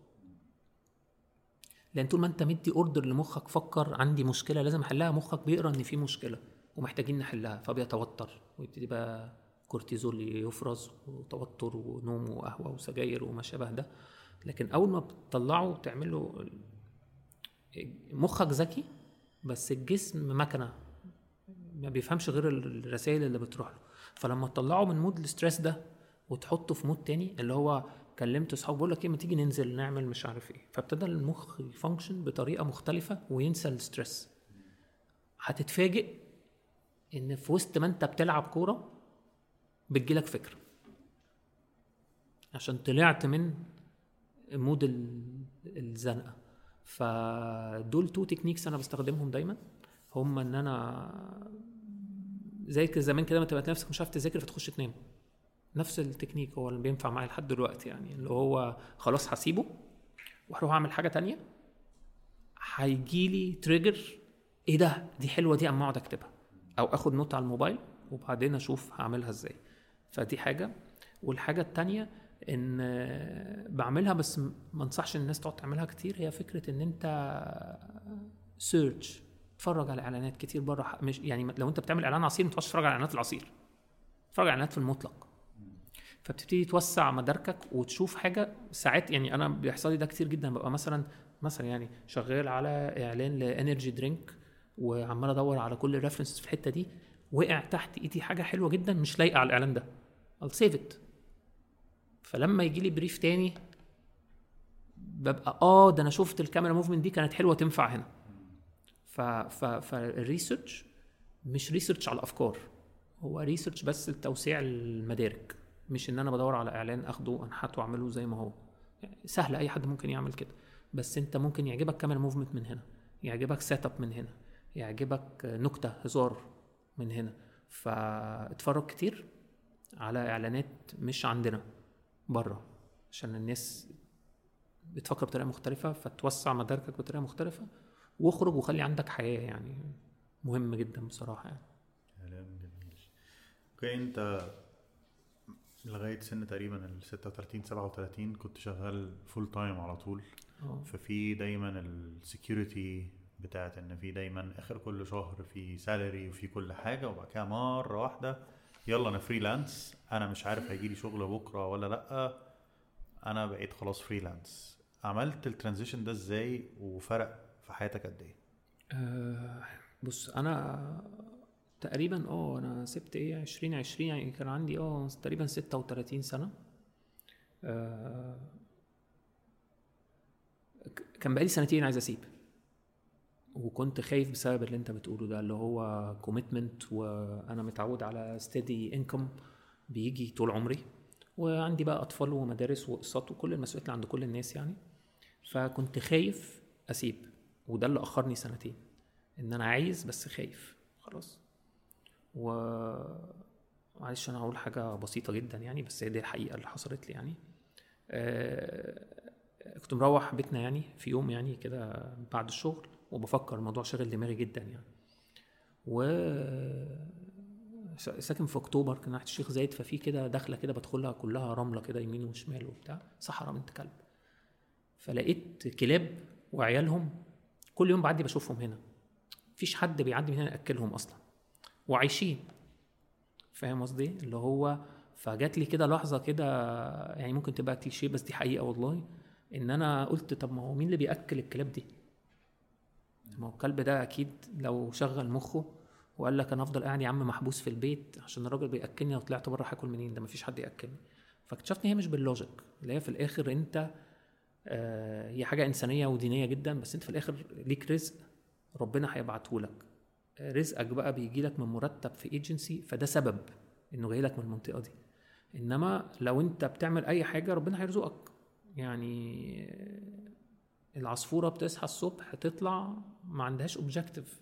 لأن طول ما أنت مدي order لمخك فكر عندي مشكلة لازم أحلها مخك بيقرأ إن في مشكلة ومحتاجين نحلها فبيتوتر ويبتدي بقى كورتيزول يفرز وتوتر ونوم وقهوة وسجاير وما شابه ده. لكن أول ما بتطلعه وتعمل له مخك ذكي بس الجسم مكنة ما بيفهمش غير الرسائل اللي بتروح له. فلما تطلعه من mood ال stress ده وتحطه في mood تاني اللي هو كلمت اصحابي بقول لك إيه ما تيجي ننزل نعمل مش عارف إيه. فابتدى المخ ي function بطريقة مختلفة وينسى ال stress هتتفاجئ إن في وسط ما أنت بتلعب كورة بتجيلك فكرة. عشان طلعت من mood ال- الزنقة. فدول two techniques أنا بستخدمهم دايما. هم إن أنا زي زمان كده ما تبقى نفسك مش عارف تذاكر فتخش تنام. نفس التكنيك هو اللي بينفع معايا لحد دلوقتي يعني. اللي هو خلاص هسيبه وأروح أعمل حاجة تانية. هيجيلي trigger إيه ده؟ دي حلوة دي أما أقعد أكتبها. أو آخد note على الموبايل وبعدين أشوف هعملها إزاي. فدي حاجة. والحاجة التانية إن بعملها بس ما انصحش الناس تقعد تعملها كتير. هي فكرة إن أنت search اتفرج على إعلانات كتير بره مش يعني لو أنت بتعمل إعلان عصير ما تقعدش تتفرج على إعلانات العصير. اتفرج على إعلانات في المطلق. فبتبتدي توسع مداركك وتشوف حاجة ساعات يعني أنا بيحصل لي ده كتير جدا. ببقى مثلا مثلا يعني شغال على إعلان ل energy drink وعمال أدور على كل ال references في الحتة دي وقع تحت إيدي حاجة حلوة جدا مش لايقة على الإعلان ده. I'll save it. فلما يجي لي brief تاني ببقى آه ده أنا شفت ال camera movement دي كانت حلوة تنفع هنا. ف ف فال research مش research على الأفكار هو research بس لتوسيع المدارك مش إن أنا بدور على إعلان أخده أنحته وأعمله زي ما هو. سهل أي حد ممكن يعمل كده. بس أنت ممكن يعجبك camera movement من هنا يعجبك setup من هنا يعجبك نكتة هزار من هنا. فاتفرج كتير على إعلانات مش عندنا. بره عشان الناس بتفكر بطريقة مختلفة فتوسع مداركك بطريقة مختلفة واخرج وخلي عندك حياة يعني مهم جدا بصراحة يعني. كلام جميل. okay أنت لغاية سن تقريبا ال 36 37 كنت شغال full time على طول. آه. ففي دايما ال security بتاعت إن في دايما آخر كل شهر في salary وفي كل حاجة وبعد كده مرة واحدة يلا أنا freelance أنا مش عارف هيجي لي شغل بكرة ولا لأ. أنا بقيت خلاص freelance عملت ال transition ده إزاي وفرق في حياتك قد إيه؟ آه، بص أنا تقريبا آه أنا سبت إيه 2020 يعني كان عندي آه تقريبا 36 سنة. ك- كان بقالي سنتين عايز أسيب. وكنت خايف بسبب اللي انت بتقوله ده اللي هو commitment وأنا متعود على steady income بيجي طول عمري وعندي بقى أطفال ومدارس وأقساط وكل المسؤوليات اللي عند كل الناس يعني. فكنت خايف أسيب وده اللي أخرني سنتين إن أنا عايز بس خايف خلاص. و معلش أنا هقول حاجة بسيطة جدا يعني بس هي دي الحقيقة اللي حصلت لي يعني. آه، كنت مروح بيتنا يعني في يوم يعني كده بعد الشغل. وبفكر الموضوع شاغل دماغي جدا يعني. و سا- ساكن في أكتوبر كان ناحيه الشيخ زايد ففي كده دخلة كده بدخلها كلها رملة كده يمين وشمال وبتاع صحراء بنت كلب. فلقيت كلاب وعيالهم كل يوم بعدي بشوفهم هنا. مفيش حد بيعدي من هنا يأكلهم أصلا. وعايشين. فاهم قصدي؟ اللي هو فجات لي كده لحظة كده يعني ممكن تبقى كليشيه بس دي حقيقة والله إن أنا قلت طب ما هو مين اللي بيأكل الكلاب دي؟ ما هو الكلب ده أكيد لو شغل مخه وقال لك أنا افضل قاعد يا عم محبوس في البيت عشان الراجل بيأكلني وطلعت بره هاكل منين؟ ده مفيش حد يأكلني. فاكتشفت إن هي مش بال logic اللي هي في الآخر أنت آه، هي حاجة إنسانية ودينية جدا بس أنت في الآخر ليك رزق ربنا هيبعته لك. رزقك بقى بيجي لك من مرتب في ايجنسي فده سبب إنه جاي لك من المنطقة دي. إنما لو أنت بتعمل أي حاجة ربنا هيرزقك. يعني العصفورة بتصحى الصبح تطلع ما عندهاش objective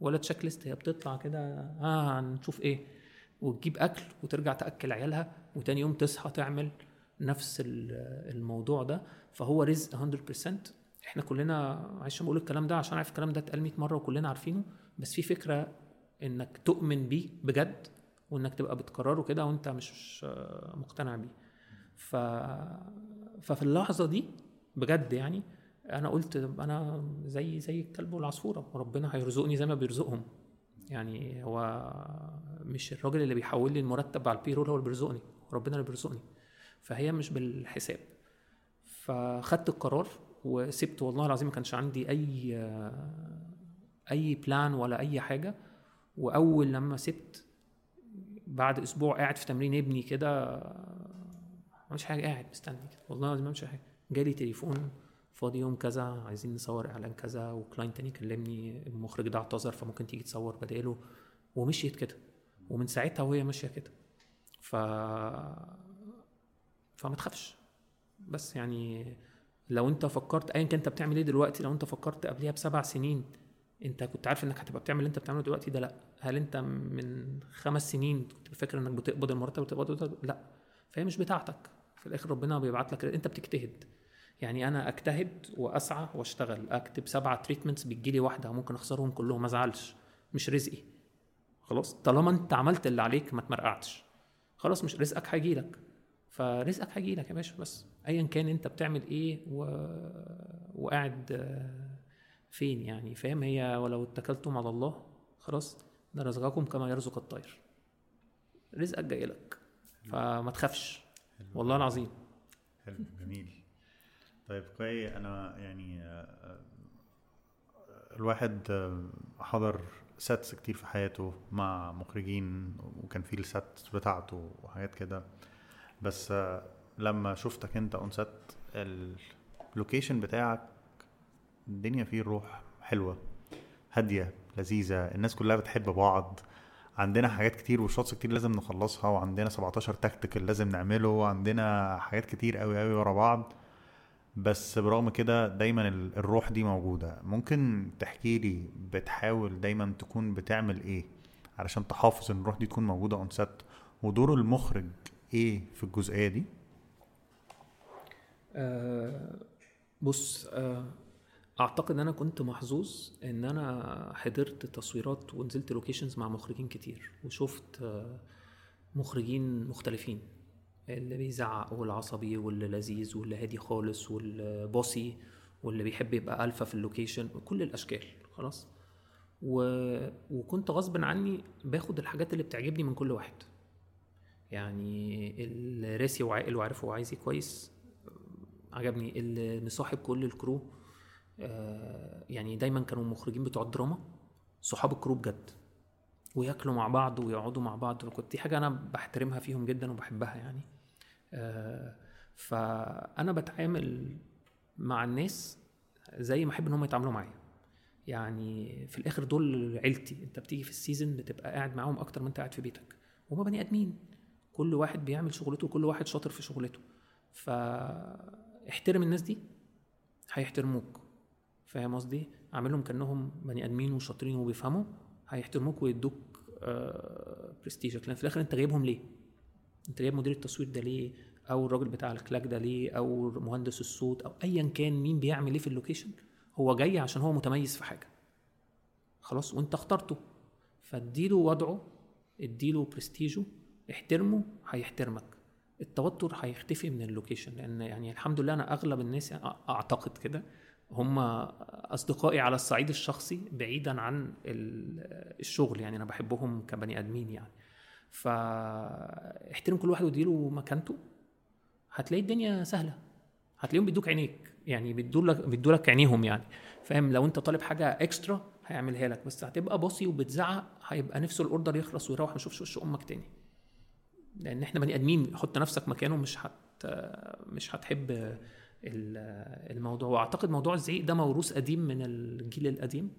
ولا checklist هي بتطلع كده آه هنشوف إيه؟ وتجيب أكل وترجع تأكل عيالها وتاني يوم تصحى تعمل نفس ال- الموضوع ده. فهو رزق 100% إحنا كلنا معلش بقول الكلام ده عشان عارف الكلام ده اتقال 100 مرة وكلنا عارفينه بس في فكرة إنك تؤمن بيه بجد وإنك تبقى بتكرره كده وأنت مش مقتنع بيه. ف... ففي اللحظة دي بجد يعني أنا قلت أنا زي زي الكلب والعصفورة وربنا هيرزقني زي ما بيرزقهم. يعني هو مش الراجل اللي بيحول لي المرتب على البيرول هو اللي بيرزقني ربنا اللي بيرزقني. فهي مش بالحساب. فخدت القرار وسبت. والله العظيم ما كانش عندي أي أي plan ولا أي حاجة. وأول لما سبت بعد أسبوع قاعد في تمرين ابني كده مش حاجة قاعد مستني كده. والله العظيم مش حاجة. جالي تليفون فاضي يوم كذا عايزين نصور إعلان كذا و client تاني كلمني المخرج ده اعتذر فممكن تيجي تصور بداله. ومشيت كده. ومن ساعتها وهي ماشية كده. ف فما تخافش بس يعني لو انت فكرت ايا كان انت بتعمل إيه دلوقتي لو انت فكرت قبليها بسبع سنين انت كنت عارف إنك هتبقى بتعمل اللي انت بتعمله دلوقتي ده لأ. هل انت من خمس سنين كنت فاكر إنك بتقبض المرتب بتقبض لأ. فهي مش بتاعتك. في الآخر ربنا بيبعت لك انت بتجتهد. يعني أنا أجتهد وأسعى وأشتغل أكتب سبعة تريتمنتس بتجيلي واحدة ممكن أخسرهم كلهم ما أزعلش مش رزقي. خلاص طالما أنت عملت اللي عليك ما تمرقعتش. خلاص مش رزقك هيجيلك. فرزقك هيجيلك يا باشا بس. ايا كان أنت بتعمل إيه و... وقاعد فين يعني فاهم؟ هي ولو اتكلتم على الله خلاص ده رزقكم كما يرزق الطير. رزقك جاي لك. فما تخافش. والله العظيم. حلو جميل. طيب كوي أنا يعني آه، الواحد آه، حضر sets كتير في حياته مع مخرجين وكان في ال sets بتاعته وحاجات كده. بس آه، لما شفتك أنت on set ال location بتاعك الدنيا فيه الروح حلوة هادية لذيذة الناس كلها بتحب بعض. عندنا حاجات كتير و shots كتير لازم نخلصها وعندنا 17 technical لازم نعمله وعندنا حاجات كتير قوي قوي ورا بعض. بس برغم كده دايما الروح دي موجودة. ممكن تحكي لي بتحاول دايما تكون بتعمل إيه علشان تحافظ إن الروح دي تكون موجودة on set ودور المخرج إيه في الجزئية دي؟ آه بص آه أعتقد إن أنا كنت محظوظ إن أنا حضرت تصويرات ونزلت locations مع مخرجين كتير وشفت آه مخرجين مختلفين. اللي بيزعق والعصبي واللي لذيذ واللي هادي خالص واللي bossy واللي بيحب يبقى الفا في ال location كل الأشكال خلاص. و... وكنت غصب عني باخد الحاجات اللي بتعجبني من كل واحد. يعني اللي راسي وعاقل وعارف هو عايز كويس عجبني اللي مصاحب كل ال crew آه يعني دايما كانوا المخرجين بتوع الدراما صحاب ال crew بجد. وياكلوا مع بعض ويقعدوا مع بعض كنت دي حاجة أنا بحترمها فيهم جدا وبحبها يعني. فأنا بتعامل مع الناس زي ما أحب إن هم يتعاملوا معايا. يعني في الآخر دول عيلتي. أنت بتيجي في السيزون بتبقى قاعد معاهم أكتر ما أنت قاعد في بيتك. هما بني آدمين. كل واحد بيعمل شغلته كل واحد شاطر في شغلته. فاحترم الناس دي هيحترموك. فاهم قصدي؟ أعملهم كأنهم بني آدمين وشاطرين وبيفهموا هيحترموك ويدوك برستيجك لأن في الآخر أنت جايبهم ليه؟ انت جايب مدير التصوير ده ليه؟ أو الراجل بتاع ال clack ده ليه؟ أو مهندس الصوت؟ أو ايا كان مين بيعمل إيه في ال location؟ هو جاي عشان هو متميز في حاجة. خلاص وأنت اخترته. فاديله وضعه اديله برستيجه احترمه هيحترمك. التوتر هيختفي من ال location لأن يعني الحمد لله أنا أغلب الناس يعني أعتقد كده. هم أصدقائي على الصعيد الشخصي بعيدا عن الشغل يعني أنا بحبهم كبني آدمين يعني. فاحترم كل واحد واديله مكانته. هتلاقي الدنيا سهلة. هتلاقيهم بيدوك عينيك يعني بيدوا لك بيدوا لك عينيهم يعني. فاهم؟ لو انت طالب حاجة extra هيعملها لك بس هتبقى bossy وبتزعق هيبقى نفسه ال order يخلص ويروح ما يشوفش وش أمك تاني. لأن إحنا بني آدمين حط نفسك مكانه مش هت مش هتحب الموضوع. وأعتقد موضوع الزعيق ده موروث قديم من الجيل القديم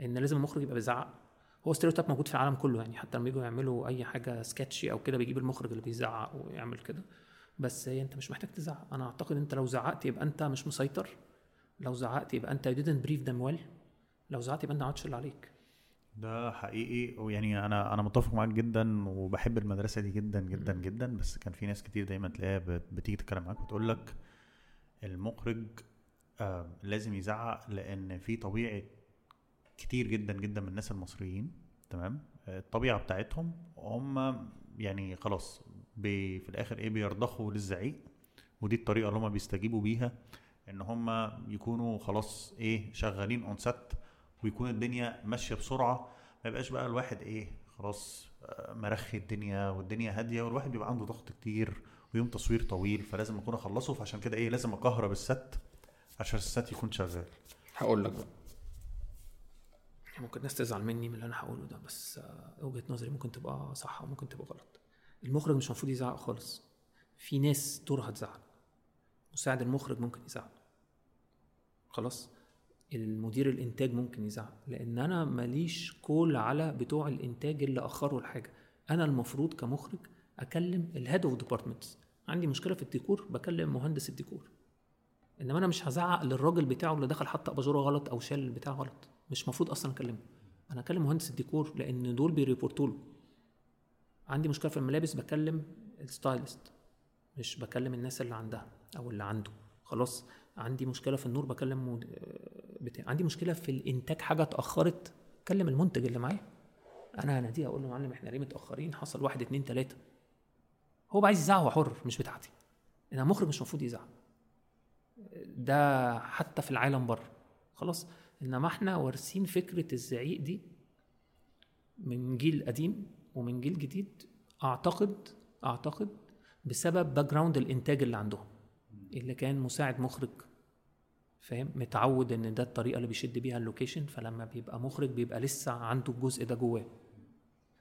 إن لازم المخرج يبقى بيزعق. هو stereotype موجود في العالم كله يعني حتى لما يجوا يعملوا أي حاجة sketchy أو كده بيجيب المخرج اللي بيزعق ويعمل كده. بس هي أنت مش محتاج تزعق. أنا أعتقد أنت لو زعقت يبقى أنت مش مسيطر. لو زعقت يبقى أنت didn't brief them well. لو زعقت يبقى أنت عملتش اللي عليك. ده حقيقي. ويعني أنا أنا متفق معاك جدا وبحب المدرسة دي جدا جدا جدا. بس كان في ناس كتير دايما تلاقيها بتيجي تتكلم معاك وتقول لك المخرج آه لازم يزعق لأن في طبيعه كتير جدا جدا من الناس المصريين تمام؟ الطبيعة بتاعتهم هم يعني خلاص بي في الآخر إيه بيرضخوا للزعيق ودي الطريقة اللي هم بيستجيبوا بيها إن هم يكونوا خلاص إيه شغالين on set ويكون الدنيا ماشية بسرعة. ما يبقاش بقى الواحد إيه خلاص آه، مرخي الدنيا والدنيا هادية والواحد بيبقى عنده ضغط كتير ويوم تصوير طويل فلازم أكون أخلصه فعشان كده إيه لازم اكهرب الست عشان الست يكون شغال. هقول لك بقى. ممكن الناس تزعل مني من اللي أنا هقوله ده بس آه، وجهة نظري ممكن تبقى صح وممكن تبقى غلط. المخرج مش المفروض يزعق خالص. في ناس دورها تزعق مساعد المخرج ممكن يزعق خلاص؟ المدير الإنتاج ممكن يزعق لأن أنا ماليش كول على بتوع الإنتاج اللي أخروا الحاجة. أنا المفروض كمخرج أكلم ال head of departments عندي مشكلة في الديكور بكلم مهندس الديكور. إنما أنا مش هزعق للراجل بتاعه اللي دخل حط أباجورة غلط أو شال البتاع غلط. مش المفروض أصلا أكلمه. أنا اكلم مهندس الديكور لأن دول بي report وا له. عندي مشكلة في الملابس بكلم ال stylist مش بكلم الناس اللي عندها أو اللي عنده. خلاص عندي مشكلة في النور بكلم. بتاع. عندي مشكلة في الإنتاج حاجة اتأخرت كلم المنتج اللي معايا. أنا هناديه أقول له معلم إحنا ليه متأخرين؟ حصل واحد اتنين تلاتة. هو عايز يزعق هو حر مش بتاعتي. أنا مخرج مش المفروض يزعق. ده حتى في العالم بره. خلاص إنما إحنا وارثين فكرة الزعيق دي من جيل قديم ومن جيل جديد أعتقد أعتقد بسبب background الإنتاج اللي عندهم اللي كان مساعد مخرج فاهم؟ متعود إن ده الطريقة اللي بيشد بيها ال location فلما بيبقى مخرج بيبقى لسه عنده الجزء ده جواه.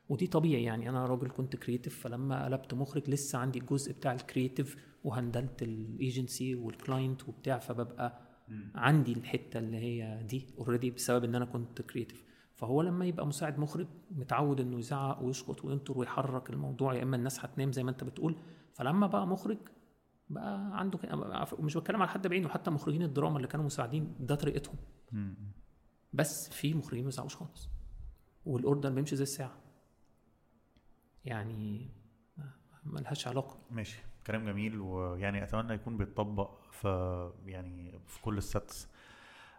ودي طبيعي يعني أنا راجل كنت creative فلما قلبت مخرج لسه عندي الجزء بتاع ال creative وهندلت ال agency وال client وبتاع فببقى عندي الحتة اللي هي دي already بسبب إن أنا كنت creative فهو لما يبقى مساعد مخرج متعود إنه يزعق ويشخط وينطر ويحرك الموضوع يا إما الناس هتنام زي ما أنت بتقول. فلما بقى مخرج بقى عنده مش بتكلم على حد بعينه حتى مخرجين الدراما اللي كانوا مساعدين ده طريقتهم. بس في مخرجين ما بيزعقوش خالص. وال order بيمشي زي الساعة. يعني ملهاش علاقة. ماشي. كلام جميل ويعني أتمنى يكون بيتطبق في يعني في كل ال sets.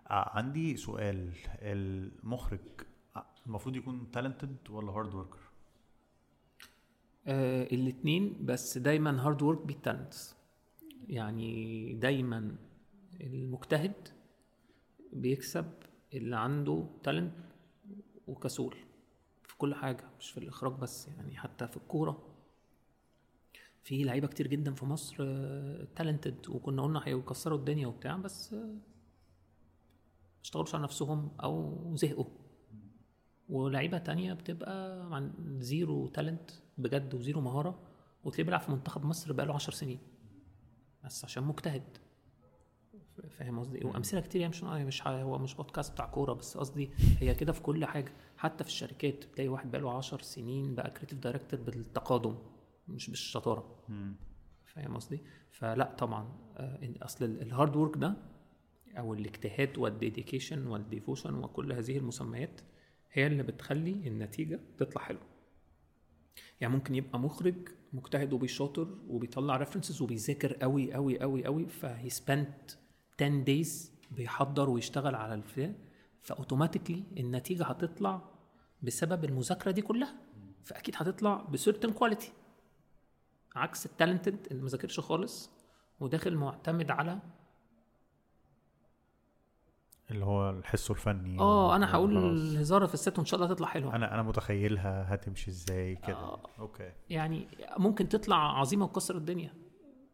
ع- عندي سؤال. المخرج المفروض يكون talented ولا hard worker آه الاثنين بس دايما hard work beats talent يعني دايما المجتهد بيكسب اللي عنده talent وكسول في كل حاجة مش في الإخراج بس يعني حتى في الكورة. في لعيبة كتير جدا في مصر talented وكنا قلنا هيكسروا الدنيا وبتاع بس آه، ما اشتغلوش على نفسهم أو زهقوا. ولعيبة تانية بتبقى عن zero talent بجد و zero مهارة وتلاقيه بيلعب في منتخب مصر بقاله عشر سنين. بس عشان مجتهد. فاهم قصدي إيه؟ وأمثلة كتير يعني مش مش هو مش بودكاست بتاع كورة بس قصدي هي كده في كل حاجة. حتى في الشركات تلاقي واحد بقاله عشر سنين بقى creative director بالتقادم. مش بالشطارة. فاهم قصدي؟ فلا طبعا آه، أصل ال- ال hard work ده أو الاجتهاد وال dedication وال devotion وكل هذه المسميات هي اللي بتخلي النتيجة تطلع حلوة. يعني ممكن يبقى مخرج مجتهد وبيشاطر وبيطلع references وبيذاكر قوي قوي قوي قوي ف he spent 10 days بيحضر ويشتغل على الفيلم ف automatically النتيجة هتطلع بسبب المذاكرة دي كلها. فأكيد هتطلع ب certain quality عكس ال talented اللي ما ذاكرش خالص وداخل معتمد على اللي هو الحس الفني آه أنا هقول. الهزار ده في ال set وإن شاء الله هتطلع حلوة أنا أنا متخيلها هتمشي إزاي كده آه. okay يعني ممكن تطلع عظيمة وتكسر الدنيا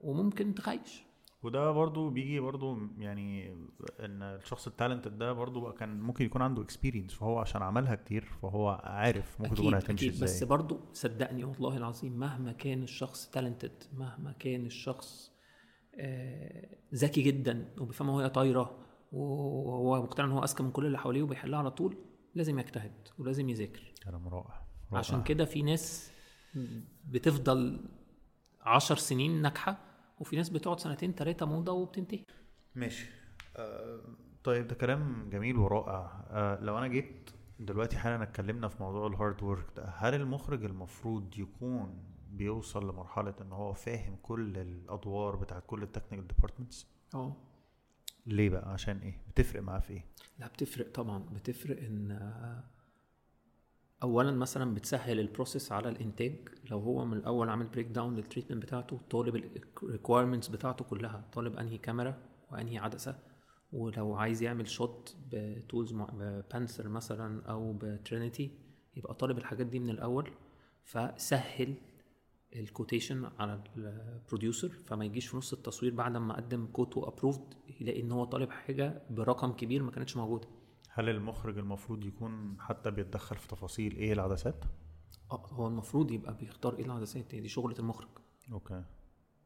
وممكن تخيش وده برضو بيجي برضو يعني إن الشخص ال talented ده برضو كان ممكن يكون عنده experience فهو عشان عملها كتير فهو عارف ممكن تكون هتمشي أكيد. بس إزاي. برضو صدقني والله العظيم مهما كان الشخص talented مهما كان الشخص آه، ذكي جدا وبيفهمها وهي طايرة وهو مقتنع إن هو أذكى من كل اللي حواليه وبيحلها على طول لازم يجتهد ولازم يذاكر. كلام رائع. عشان كده في ناس بتفضل عشر سنين ناجحة وفي ناس بتقعد سنتين ثلاثة موضة وبتنتهي. ماشي. آه طيب ده كلام جميل ورائع. آه لو أنا جيت دلوقتي حالا اتكلمنا في موضوع ال hard work ده هل المخرج المفروض يكون بيوصل لمرحلة إن هو فاهم كل الأدوار بتاعت كل ال technical departments آه. ليه بقى؟ عشان إيه؟ بتفرق معاه في إيه؟ لا بتفرق طبعا. بتفرق إن آه، اولا مثلا بتسهل ال process على الانتاج لو هو من الأول عامل breakdown لل treatment بتاعته طالب ال requirements بتاعته كلها. طالب أنهي كاميرا وأنهي عدسة. ولو عايز يعمل shot ب tools Panther مثلا أو ب Trinity يبقى طالب الحاجات دي من الأول. فسهل ال quotation على ال producer فما يجيش في نص التصوير بعد ما قدم quote و approved يلاقي إن هو طالب حاجة برقم كبير ما كانتش موجودة. هل المخرج المفروض يكون حتى بيتدخل في تفاصيل إيه العدسات؟ آه هو المفروض يبقى بيختار إيه العدسات دي شغلة المخرج. okay.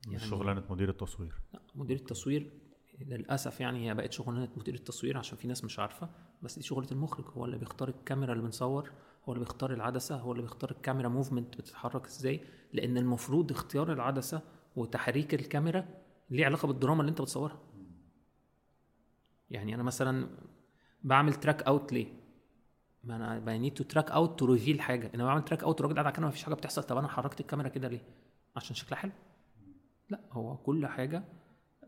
مش يعني- شغلانة مدير التصوير. لا مدير التصوير للأسف يعني هي بقت شغلانة مدير التصوير عشان في ناس مش عارفة بس دي شغلة المخرج هو اللي بيختار الكاميرا اللي بنصور هو اللي بيختار العدسة هو اللي بيختار ال camera movement بتتحرك إزاي لأن المفروض اختيار العدسة وتحريك الكاميرا ليه علاقة بالدراما اللي أنت بتصورها. يعني أنا مثلا بعمل track out ليه؟ ما أنا I need to track out to reveal حاجة. أنا بعمل track out الراجل قاعد على الكاميرا مفيش حاجة بتحصل. طب أنا حركت الكاميرا كده ليه؟ عشان شكلها حلو. لا هو كل حاجة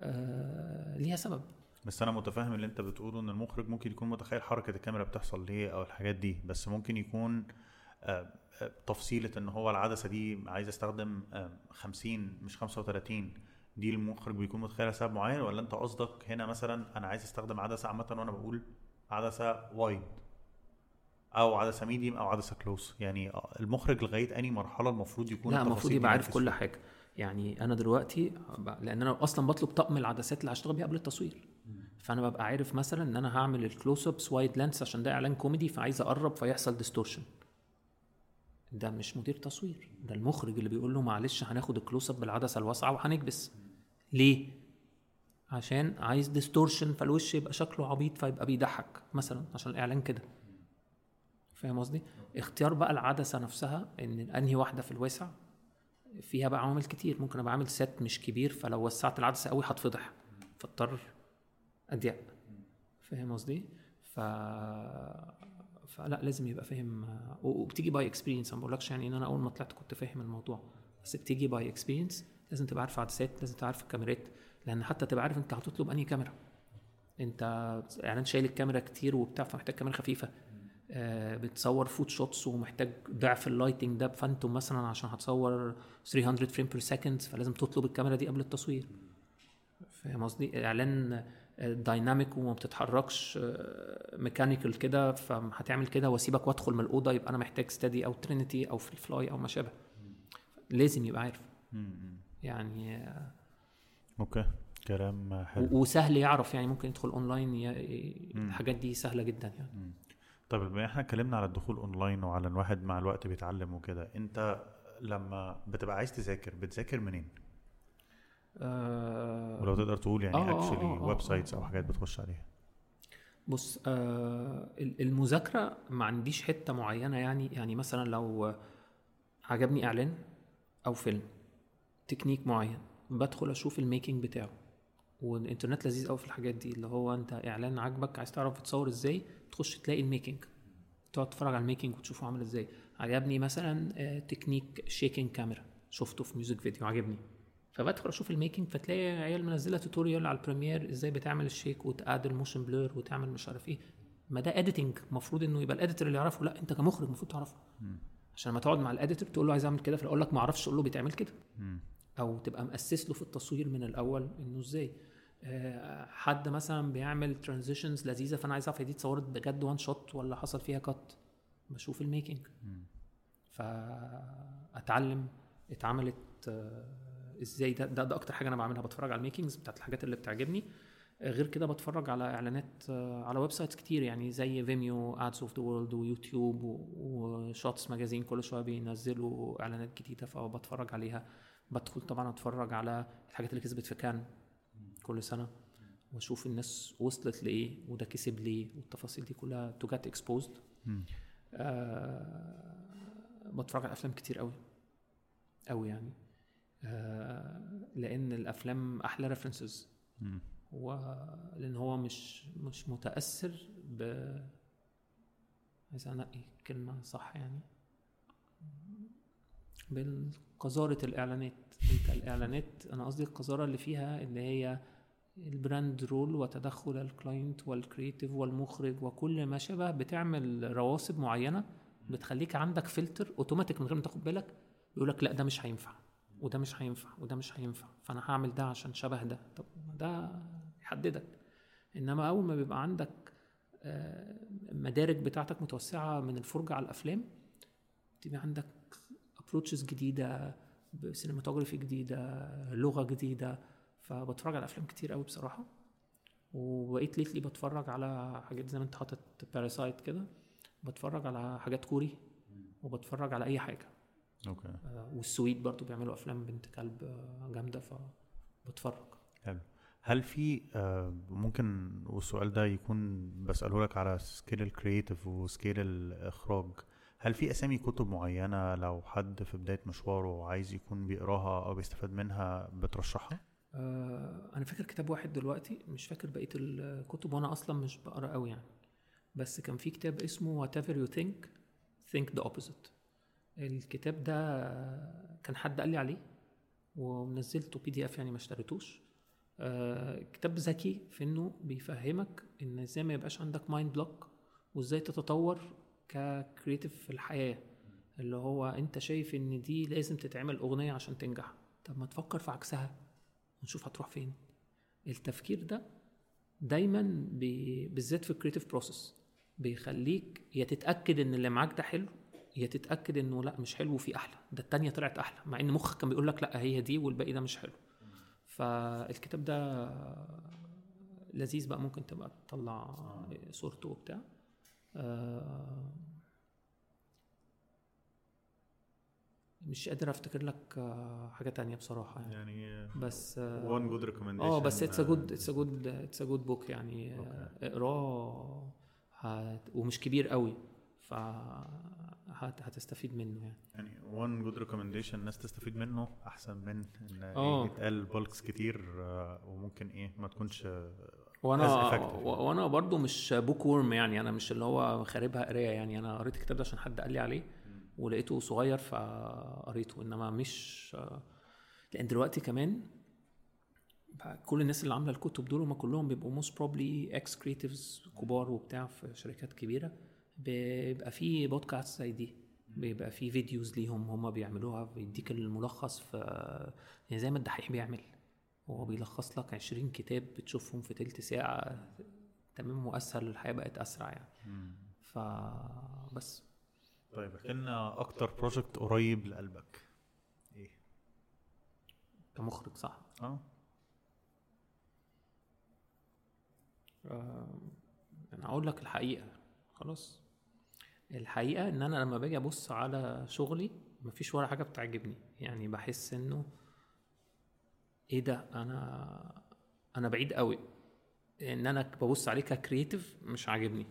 آه ليها سبب. بس أنا متفاهم اللي أنت بتقوله إن المخرج ممكن يكون متخيل حركة الكاميرا بتحصل ليه أو الحاجات دي. بس ممكن يكون آه، آه، تفصيلة إن هو العدسة دي عايز أستخدم آه، 50 مش 35 دي المخرج بيكون متخيل سبب معين؟ ولا أنت قصدك هنا مثلا أنا عايز أستخدم عدسة عامة وأنا بقول عدسة wide أو عدسة medium أو عدسة close يعني المخرج لغاية اني مرحلة المفروض يكون لا المفروض يبقى عارف كل. حاجة. يعني أنا دلوقتي لأن أنا أصلا بطلب طقم العدسات اللي هشتغل بيها قبل التصوير. فأنا ببقى عارف مثلا إن أنا هعمل ال close-ups wide lens عشان ده إعلان كوميدي فعايز أقرب فيحصل distortion ده مش مدير تصوير. ده المخرج اللي بيقول له معلش هناخد ال close-up بالعدسة الواسعة وهنكبس. ليه؟ عشان عايز distortion فالوش يبقى شكله عبيط فيبقى بيضحك مثلا عشان الإعلان كده. فاهم قصدي؟ اختيار بقى العدسة نفسها إن أنهي واحدة في الواسع فيها بقى عوامل كتير. ممكن أبقى عامل set مش كبير فلو وسعت العدسة قوي هتفضح فاضطر أضيق. فاهم قصدي؟ ف فلا لازم يبقى فاهم. وبتيجي by experience ما بقولكش يعني إن أنا أول ما طلعت كنت فاهم الموضوع. بس بتيجي by experience لازم تبقى عارف عدسات لازم تبقى عارف الكاميرات. لأن حتى تبقى عارف أنت هتطلب أنهي كاميرا. أنت اعلان شايل الكاميرا كتير وبتاع فمحتاج كاميرا خفيفة. آه، بتصور food shots ومحتاج ضعف ال lighting ده ب Phantom مثلا عشان هتصور 300 frame per second فلازم تطلب الكاميرا دي قبل التصوير. فاهم قصدي؟ إعلان dynamic وما بتتحركش mechanical كده فهتعمل كده وأسيبك وأدخل من الأوضة يبقى أنا محتاج Steadi أو Trinity أو في الفلاي أو ما شابه. لازم يبقى عارف. يعني آه، okay. كلام حلو. وسهل يعرف يعني ممكن يدخل اونلاين ي- الحاجات دي سهلة جدا يعني. طيب بما إحنا اتكلمنا على الدخول اونلاين وعلى ان الواحد مع الوقت بيتعلم وكده أنت لما بتبقى عايز تذاكر بتذاكر منين؟ آه، ولو تقدر تقول يعني آه، actually آه، آه، websites أو. حاجات بتخش عليها. بص آه ال- المذاكرة ما عنديش حتة معينة يعني يعني مثلا لو عجبني إعلان أو فيلم تكنيك معين. بدخل أشوف ال making بتاعه. والإنترنت لذيذ قوي في الحاجات دي اللي هو أنت إعلان عاجبك عايز تعرف تصور إزاي تخش تلاقي ال making تقعد تتفرج على ال making وتشوفه عامل إزاي. عجبني مثلا آه، technique shaking camera شفته في music video عجبني فبدخل أشوف ال making فتلاقي عيال منزلة tutorial على ال Premiere إزاي بتعمل ال shake وتقعد ال motion blur وتعمل مش عارف إيه. ما ده editing المفروض إنه يبقى ال editor اللي يعرفه. لا أنت كمخرج المفروض تعرفه. عشان لما تقعد مع ال editor تقول له عايز أعمل كده فيقول لك ما أعرفش تقول له بيتعمل كده. أو تبقى مؤسس له في التصوير من الأول إنه إزاي. آه، حد مثلا بيعمل transitions لذيذة فأنا عايز أعرف هي دي اتصورت بجد one shot ولا حصل فيها cut بشوف ال making فأتعلم اتعملت آه، إزاي. ده, ده ده أكتر حاجة أنا بعملها بتفرج على ال makings بتاعت الحاجات اللي بتعجبني. آه، غير كده بتفرج على إعلانات على websites كتير يعني زي Vimeo Ads of the World ويوتيوب و Shots Magazine كل شوية بينزلوا إعلانات جديدة فبتفرج عليها. بدخل طبعا أتفرج على الحاجات اللي كسبت في كان كل سنة وأشوف الناس وصلت لإيه وده كسب ليه والتفاصيل دي كلها to get exposed بتفرج على أفلام كتير قوي قوي يعني. آه لأن الأفلام أحلى references هو لأن هو مش مش متأثر ب عايز انقي كلمة صح يعني. بالقذارة الإعلانات. أنت الإعلانات أنا قصدي القذارة اللي فيها إن هي ال brand rule وتدخل ال client وال creative والمخرج وكل ما شابه بتعمل رواسب معينة بتخليك عندك فلتر اوتوماتيك من غير ما تاخد بالك بيقول لك لا ده مش هينفع وده مش هينفع وده مش هينفع فأنا هعمل ده عشان شبه ده. طب ده بيحددك إنما أول ما بيبقى عندك آه، مدارك بتاعتك متوسعة من الفرجة على الأفلام تبقى عندك approaches جديدة cinematography جديدة لغة جديدة. فبتفرج على أفلام كتير قوي بصراحة. وبقيت lately بتفرج على حاجات زي ما أنت حاطط Parasite كده. بتفرج على حاجات كوري وبتفرج على أي حاجة. okay. آه، والسويد برضو بيعملوا أفلام بنت كلب آه، جامدة فبتفرج. حلو. هل في آه، ممكن والسؤال ده يكون بسأله لك على scale ال creative و scale الإخراج هل في أسامي كتب معينة لو حد في بداية مشواره عايز يكون بيقراها أو بيستفاد منها بترشحها؟ آه، أنا فاكر كتاب واحد دلوقتي مش فاكر بقية الكتب وأنا أصلا مش بقرأ قوي يعني. بس كان في كتاب اسمه whatever you think think the opposite. الكتاب ده كان حد قال لي عليه ونزلته PDF يعني ما اشتريتوش. آه، كتاب ذكي في إنه بيفهمك إن إزاي ما يبقاش عندك mind block وإزاي تتطور ك creative في الحياة اللي هو أنت شايف إن دي لازم تتعمل أغنية عشان تنجح. طب ما تفكر في عكسها ونشوف هتروح فين. التفكير ده دايما بي... بالذات في ال creative process بيخليك يا تتأكد إن اللي معاك ده حلو يا تتأكد إنه لأ مش حلو وفي أحلى. ده التانية طلعت أحلى مع إن مخك كان بيقول لك لأ هي دي والباقي ده مش حلو. فالكتاب ده لذيذ بقى ممكن تبقى تطلع صورته وبتاع. مش قادر افتكر لك آه، حاجة تانية بصراحة يعني. يعني بس one good recommendation آه بس it's a good it's a good it's a good book يعني. آه، اقراه هت- ومش كبير قوي ف هت- هتستفيد منه يعني. يعني one good recommendation الناس تستفيد منه أحسن من إن آه. يتقال بوكس كتير آه، وممكن إيه ما تكونش آه، وأنا وأنا برضو مش book worm يعني أنا مش اللي هو خاربها قراية يعني. أنا قريت الكتاب ده عشان حد قال لي عليه ولقيته صغير فقريته. انما مش لأن دلوقتي كمان كل الناس اللي عاملة الكتب دول هم كلهم بيبقوا most probably ex creatives كبار وبتاع في شركات كبيرة. بيبقى في بودكاست زي دي بيبقى في فيديوز ليهم هم بيعملوها بيديك الملخص في يعني زي ما الدحيح بيعمل. هو بيلخص لك 20 كتاب بتشوفهم في تلت ساعة. تمام وأسهل الحياة بقت أسرع يعني. فبس طيب احكي لنا أكتر project قريب لقلبك. إيه؟ كمخرج صح. آه، أنا أقول لك الحقيقة. خلاص. الحقيقة إن أنا لما باجي أبص على شغلي مفيش ولا حاجة بتعجبني. يعني بحس إنه إيه ده؟ أنا أنا بعيد قوي. إن أنا ببص عليه ككرييتيف مش عاجبني.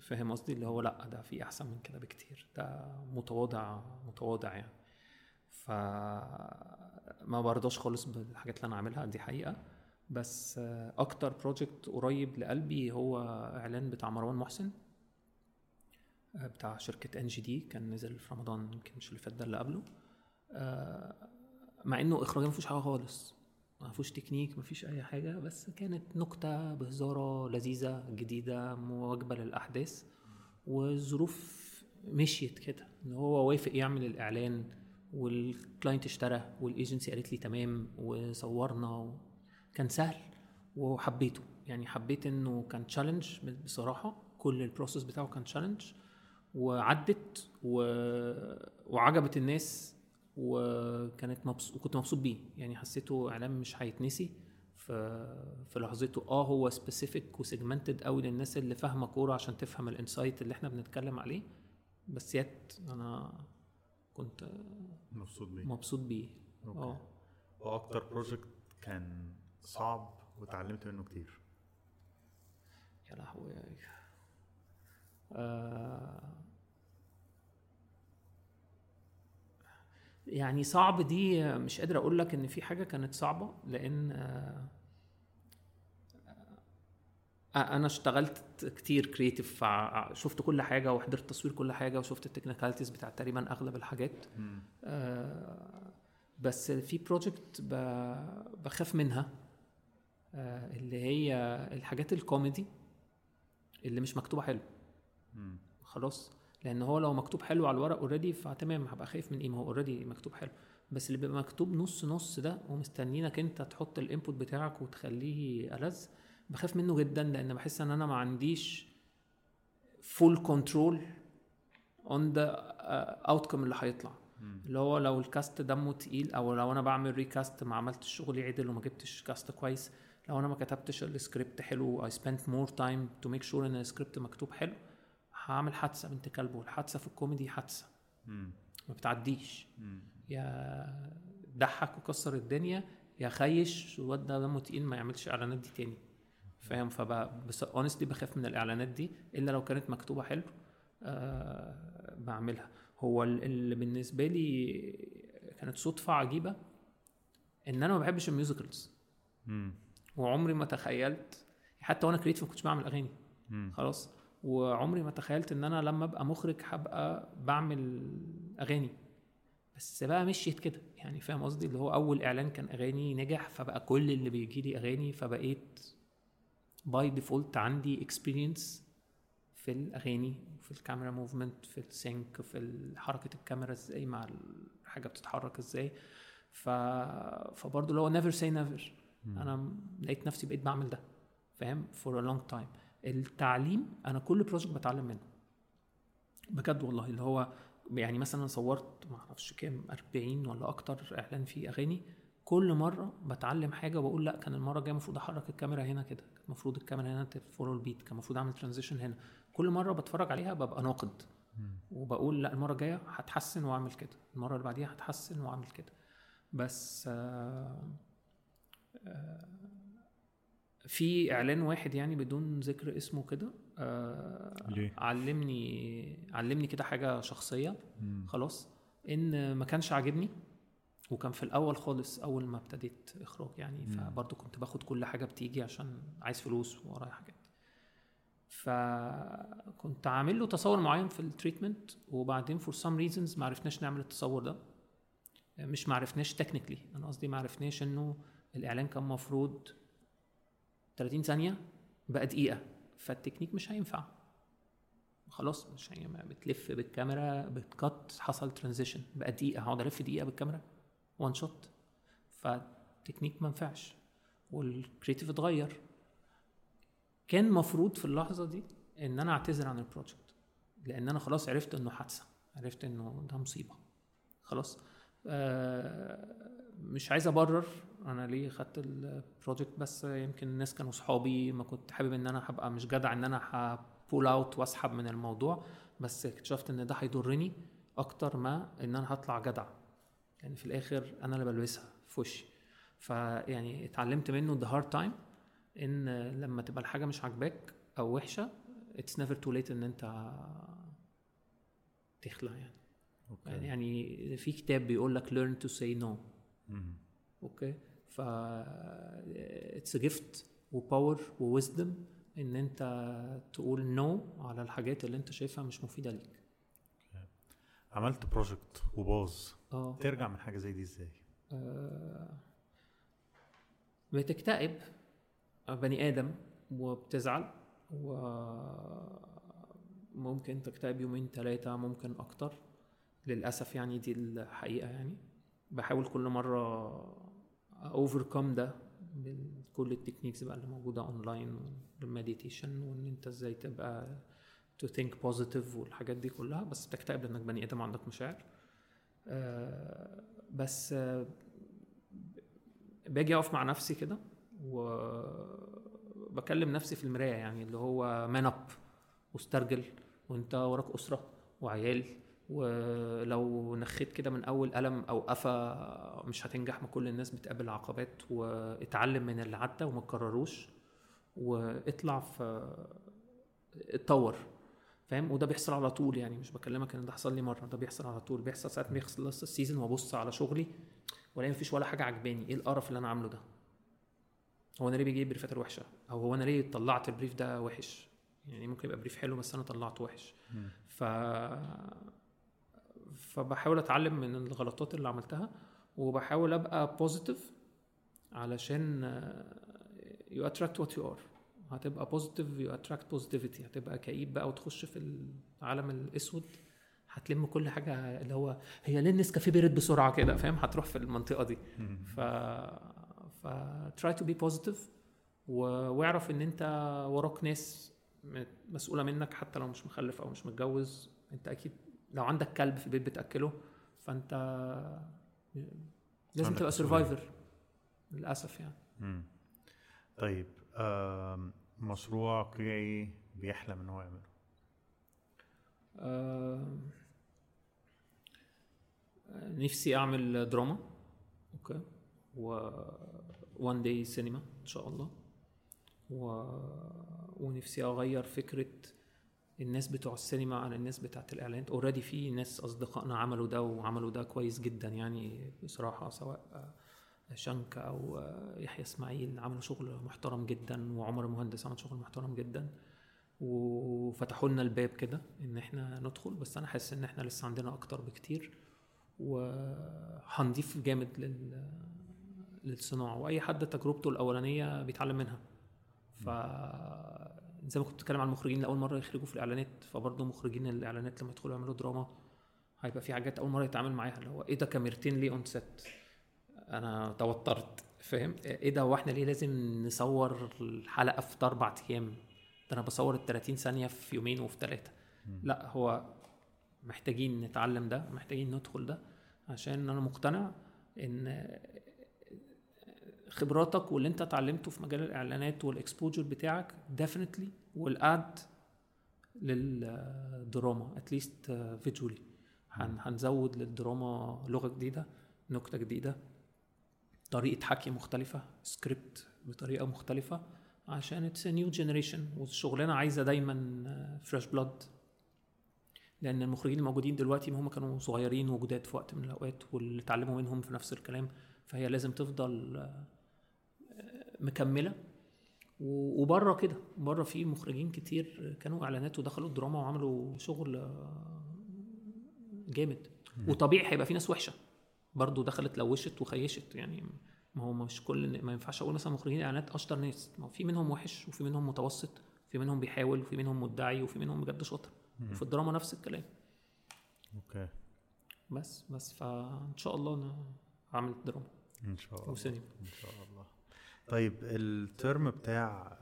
فاهم قصدي؟ اللي هو لأ ده في أحسن من كده بكتير. ده متواضع متواضع يعني. ف ما برضاش خالص بالحاجات اللي أنا عاملها دي حقيقة. بس أكتر project قريب لقلبي هو إعلان بتاع مروان محسن. بتاع شركة ان جي دي كان نزل في رمضان يمكن مش اللي فات ده اللي قبله. مع إنه اخراجيا ما فيهوش حاجة خالص. ما فيهوش تكنيك ما فيش أي حاجة بس كانت نكتة بهزار لذيذة جديدة مواكبة للأحداث والظروف مشيت كده. إن هو وافق يعمل الإعلان وال client اشترى والايجنسي قالت لي تمام وصورنا. كان سهل وحبيته. يعني حبيت إنه كان challenge بصراحة. كل ال process بتاعه كان challenge وعدت و... وعجبت الناس. وكانت مبسوط وكنت مبسوط بيه. يعني حسيته اعلان مش هيتنسي. في في لحظته آه هو specific و segmented قوي للناس اللي فاهمة كورة عشان تفهم ال insight اللي إحنا بنتكلم عليه. بس يت أنا كنت مبسوط بيه. مبسوط بيه. آه. وأكتر بروجكت كان صعب وتعلمت منه كتير. يا لهوي. آه يعني صعب دي مش قادر أقول لك إن في حاجة كانت صعبة لأن آه أنا اشتغلت كتير creative شفت كل حاجة وحضرت تصوير كل حاجة وشفت ال technicalities بتاعت تقريبا أغلب الحاجات. آه بس في project بخاف منها آه اللي هي الحاجات الكوميدي اللي مش مكتوبة حلو. خلاص. لأن هو لو مكتوب حلو على الورق already فتمام هبقى خايف من إيه؟ ما هو already مكتوب حلو. بس اللي بيبقى مكتوب نص نص ده ومستنينك أنت تحط ال input بتاعك وتخليه ألذ بخاف منه جدا لأن بحس إن أنا ما عنديش full control on the outcome اللي هيطلع. اللي هو لو ال cast دمه تقيل أو لو أنا بعمل recast ما عملتش شغلي عدل وما جبتش cast كويس لو أنا ما كتبتش السكريبت حلو I spent more time to make sure إن السكريبت مكتوب حلو. هعمل حادثة بنت كلب والحادثه في الكوميدي حادثة. ما بتعديش. يا ضحك وكسر الدنيا يا خيش الواد ده دمه تقيل ما يعملش إعلانات دي تاني. فاهم؟ فبقى بس honestly بخاف من الإعلانات دي إلا لو كانت مكتوبة حلو أه بعملها. هو ال- اللي بالنسبة لي كانت صدفة عجيبة إن أنا ما بحبش ال musicals وعمري ما تخيلت حتى وأنا creative ما كنتش بعمل أغاني. خلاص. وعمري ما تخيلت إن أنا لما أبقى مخرج هبقى بعمل أغاني. بس بقى مشيت كده يعني فاهم قصدي؟ اللي هو أول إعلان كان أغاني نجح فبقى كل اللي بيجي لي أغاني فبقيت by default عندي experience في الأغاني في ال camera movement في ال sync في حركة الكاميرا إزاي مع الحاجة بتتحرك إزاي. ف فبرضه اللي هو never say never أنا لقيت نفسي بقيت بعمل ده فاهم؟ for a long time التعليم أنا كل project بتعلم منه. بجد والله اللي هو يعني مثلا صورت ما أعرفش كام 40 ولا أكتر إعلان فيه أغاني كل مرة بتعلم حاجة وبقول لأ كان المرة الجاية المفروض أحرك الكاميرا هنا كده كان المفروض الكاميرا هنا تفولو البيت كان المفروض أعمل ترانزيشن هنا. كل مرة بتفرج عليها ببقى ناقد. وبقول لأ المرة الجاية هتحسن وأعمل كده المرة اللي بعديها هتحسن وأعمل كده. بس آه آه في إعلان واحد يعني بدون ذكر اسمه كده آه ليه؟ علمني علمني كده حاجة شخصية. خلاص. إن ما كانش عاجبني وكان في الأول خالص أول ما ابتديت إخراج يعني فبرضه كنت باخد كل حاجة بتيجي عشان عايز فلوس ورايا حاجات. فكنت عامل له تصور معين في ال treatment وبعدين for some reasons ما عرفناش نعمل التصور ده. مش ما عرفناش technically أنا قصدي ما عرفناش إنه الإعلان كان مفروض 30 ثانية بقى دقيقة. فالتكنيك مش هينفع. خلاص مش هي بتلف بالكاميرا بت cut حصل transition بقى دقيقة هقعد ألف دقيقة بالكاميرا. one shot فال technique ما ينفعش. وال creative اتغير. كان مفروض في اللحظة دي إن أنا أعتذر عن ال project لأن أنا خلاص عرفت إنه حادثة. عرفت إنه ده مصيبة. خلاص. آه مش عايز أبرر. أنا ليه خدت ال project بس يمكن الناس كانوا صحابي ما كنت حابب إن أنا هبقى مش جدع إن أنا ه pull out وأسحب من الموضوع بس اكتشفت إن ده هيضرني أكتر ما إن أنا هطلع جدع. يعني في الآخر أنا اللي بلبسها في وشي. فيعني اتعلمت منه the hard time إن لما تبقى الحاجة مش عاجباك أو وحشة it's never too late إن أنت تخلع يعني. okay. يعني في كتاب بيقول لك learn to say no. مم. okay؟ ف it's gift و power و wisdom إن أنت تقول no no على الحاجات اللي أنت شايفها مش مفيدة ليك. عملت project وباظ. آه. ترجع من حاجة زي دي إزاي؟ آه، بتكتئب بني آدم وبتزعل وممكن تكتئب يومين ثلاثة ممكن أكتر. للأسف يعني دي الحقيقة يعني. بحاول كل مرة اوفركم ده بكل التكنيكس بقى اللي موجودة online وال meditation وإن أنت إزاي تبقى to think positive والحاجات دي كلها بس بتكتئب لأنك بني آدم عندك مشاعر. آه، بس آه، باجي أقف مع نفسي كده وبكلم نفسي في المراية يعني اللي هو man up واسترجل وأنت وراك أسرة وعيال. ولو نخيت كده من أول قلم أو قفا مش هتنجح ما كل الناس بتقابل عقبات واتعلم من اللي عدى وما تكرروش واطلع في اتطور فاهم؟ وده بيحصل على طول يعني مش بكلمك إن ده حصل لي مرة ده بيحصل على طول بيحصل ساعه ما يخلص السيزون وأبص على شغلي وألاقي مفيش ولا حاجة عجباني إيه القرف اللي أنا عامله ده؟ هو أنا ليه بيجيب brief ات وحشه أو هو أنا ليه طلعت ال brief ده وحش؟ يعني ممكن يبقى brief حلو بس أنا طلعته وحش. ف فبحاول أتعلم من الغلطات اللي عملتها وبحاول أبقى positive علشان you attract what you are هتبقى positive you attract positivity هتبقى كئيب بقى وتخش في العالم الأسود. هتلم كل حاجة اللي هو هي ليه النسكافيه بيرد بسرعة كده؟ فاهم؟ هتروح في المنطقة دي. ف ف try to be positive و... واعرف إن أنت وراك ناس مسؤولة منك حتى لو مش مخلف أو مش متجوز. أنت أكيد لو عندك كلب في البيت بتأكله فأنت لازم تبقى. سرفايفر للأسف يعني مم. طيب مشروع قيعي بيحلم إن هو يعمله نفسي أعمل دراما okay و one day سينما إن شاء الله و... ونفسي أغير فكرة الناس بتوع السينما عن الناس بتاعت الاعلانات already في ناس أصدقائنا عملوا ده وعملوا ده كويس جدا. يعني بصراحة سواء شنكة أو يحيى إسماعيل عملوا شغل محترم جدا وعمر المهندس عمل شغل محترم جدا وفتحوا لنا الباب كده إن إحنا ندخل. بس أنا حاسس إن إحنا لسه عندنا أكتر بكتير وهنضيف جامد لل للصناعة. وأي حد تجربته الأولانية بيتعلم منها. ف زي ما كنت بتكلم عن المخرجين لأول مرة يخرجوا في الإعلانات فبرضه مخرجين الإعلانات لما يدخلوا يعملوا دراما هيبقى في حاجات أول مرة يتعامل معاها اللي هو إيه ده كاميرتين ليه on set أنا توترت فاهم؟ إيه ده هو إحنا ليه لازم نصور الحلقة في أربع أيام؟ ده أنا بصور ال 30 ثانية في يومين وفي ثلاثة لا هو محتاجين نتعلم ده محتاجين ندخل ده عشان أنا مقتنع إن خبراتك واللي انت اتعلمته في مجال الإعلانات وال exposure بتاعك definitely will add للدراما at least visually هنزود للدراما لغة جديدة نكتة جديدة طريقة حكي مختلفة سكريبت بطريقة مختلفة عشان it's new generation والشغلانة عايزة دايما fresh blood لأن المخرجين الموجودين دلوقتي هم كانوا صغيرين وجداد في وقت من الأوقات واللي اتعلموا منهم في نفس الكلام فهي لازم تفضل مكملة. وبره كده بره في مخرجين كتير كانوا إعلانات ودخلوا الدراما وعملوا شغل جامد. وطبيعي هيبقى في ناس وحشة. برضه دخلت لوشت وخيشت يعني ما هو مش كل ما ينفعش أقول مثلا مخرجين إعلانات أشطر ناس. ما هو في منهم وحش وفي منهم متوسط في منهم بيحاول وفي منهم مدعي وفي منهم بجد شاطر. وفي الدراما نفس الكلام. okay. بس بس فإن شاء الله أنا هعمل دراما إن شاء الله. وسينما. إن شاء الله. طيب ال term بتاع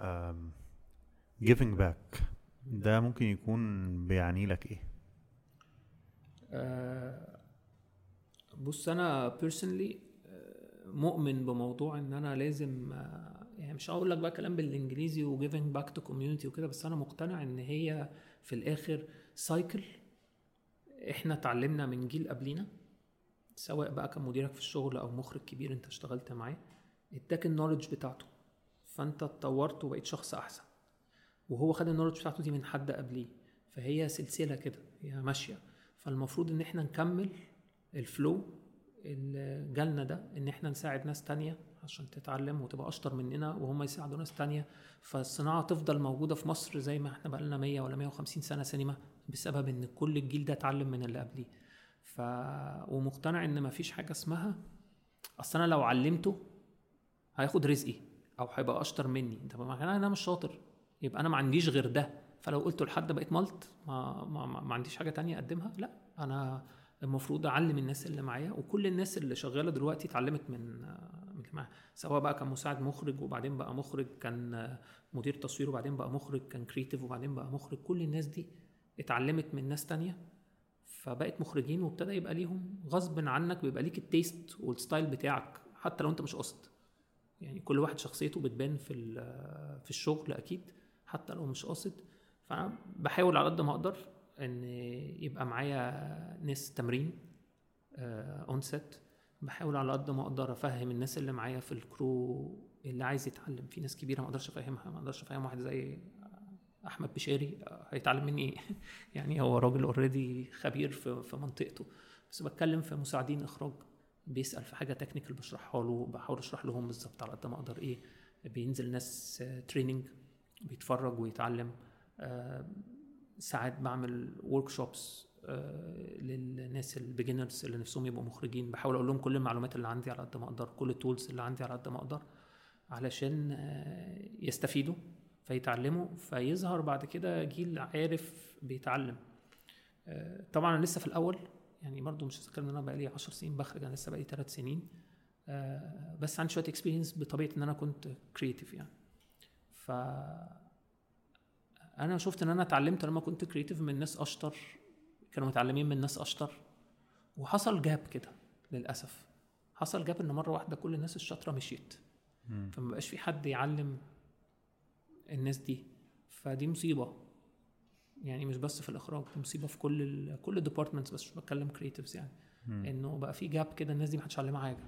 giving back ده ممكن يكون بيعني لك إيه؟ آه، بص أنا personally مؤمن بموضوع إن أنا لازم آه، يعني مش هقول لك بقى كلام بالإنجليزي و giving back to community وكده بس أنا مقتنع إن هي في الآخر cycle إحنا اتعلمنا من جيل قبلينا سواء بقى كان مديرك في الشغل أو مخرج كبير أنت اشتغلت معاه. اداك ال knowledge بتاعته. فانت اتطورت وبقيت شخص أحسن. وهو خد ال knowledge بتاعته دي من حد قبليه. فهي سلسلة كده هي ماشية. فالمفروض إن إحنا نكمل الفلو اللي جالنا ده إن إحنا نساعد ناس تانية عشان تتعلم وتبقى أشطر مننا وهم يساعدوا ناس تانية. فالصناعة تفضل موجودة في مصر زي ما إحنا بقالنا 100 ولا 150 سنة سينما بسبب إن كل الجيل ده اتعلم من اللي قبليه. ف ومقتنع إن مفيش حاجة اسمها. أصل أنا لو علمته هياخد رزقي أو هيبقى أشطر مني. طب ما أنا أنا مش شاطر. يبقى أنا ما عنديش غير ده. فلو قلت لحد بقيت ملط ما, ما, ما, ما عنديش حاجة تانية أقدمها. لا أنا المفروض أعلم الناس اللي معايا وكل الناس اللي شغالة دلوقتي اتعلمت من سواء بقى كان مساعد مخرج وبعدين بقى مخرج كان مدير تصوير وبعدين بقى مخرج كان creative وبعدين بقى مخرج. كل الناس دي اتعلمت من ناس تانية فبقت مخرجين وابتدى يبقى ليهم غصب عنك بيبقى ليك ال taste وال style بتاعك حتى لو أنت مش قصد. يعني كل واحد شخصيته بتبان في في الشغل أكيد حتى لو مش قاصد. فانا بحاول على قد ما أقدر إن يبقى معايا ناس تمرين on set بحاول على قد ما أقدر أفهم الناس اللي معايا في ال crew اللي عايز يتعلم. في ناس كبيرة ما أقدرش أفهمها ما أقدرش أفهم واحد زي أحمد بشاري آه، هيتعلم مني إيه؟ [laughs] يعني هو راجل already خبير في منطقته. بس بتكلم في مساعدين إخراج. بيسأل في حاجة technical بشرحها له بحاول أشرح لهم بالظبط على قد ما أقدر إيه بينزل ناس training بيتفرج ويتعلم. آه، ساعات بعمل workshops للناس ال beginners اللي نفسهم يبقوا مخرجين. بحاول أقول لهم كل المعلومات اللي عندي على قد ما أقدر كل ال tools اللي عندي على قد ما أقدر علشان آه، يستفيدوا فيتعلموا. فيظهر بعد كده جيل عارف بيتعلم. آه، طبعا أنا لسه في الأول يعني برضو مش هتكلم إن أنا بقالي 10 سنين بخرج أنا لسه بقالي 3 سنين. آه، بس عندي شوية experience بطبيعة إن أنا كنت creative يعني. ف أنا شفت إن أنا اتعلمت لما كنت creative من ناس أشطر كانوا متعلمين من ناس أشطر. وحصل gap كده للأسف. حصل gap إن مرة واحدة كل الناس الشاطرة مشيت. فما بقاش في حد يعلم الناس دي. فدي مصيبة. يعني مش بس في الإخراج دي مصيبة في كل ال كل ال departments بس مش بتكلم creatives يعني. إنه بقى في gap كده الناس دي محدش علمها حاجة.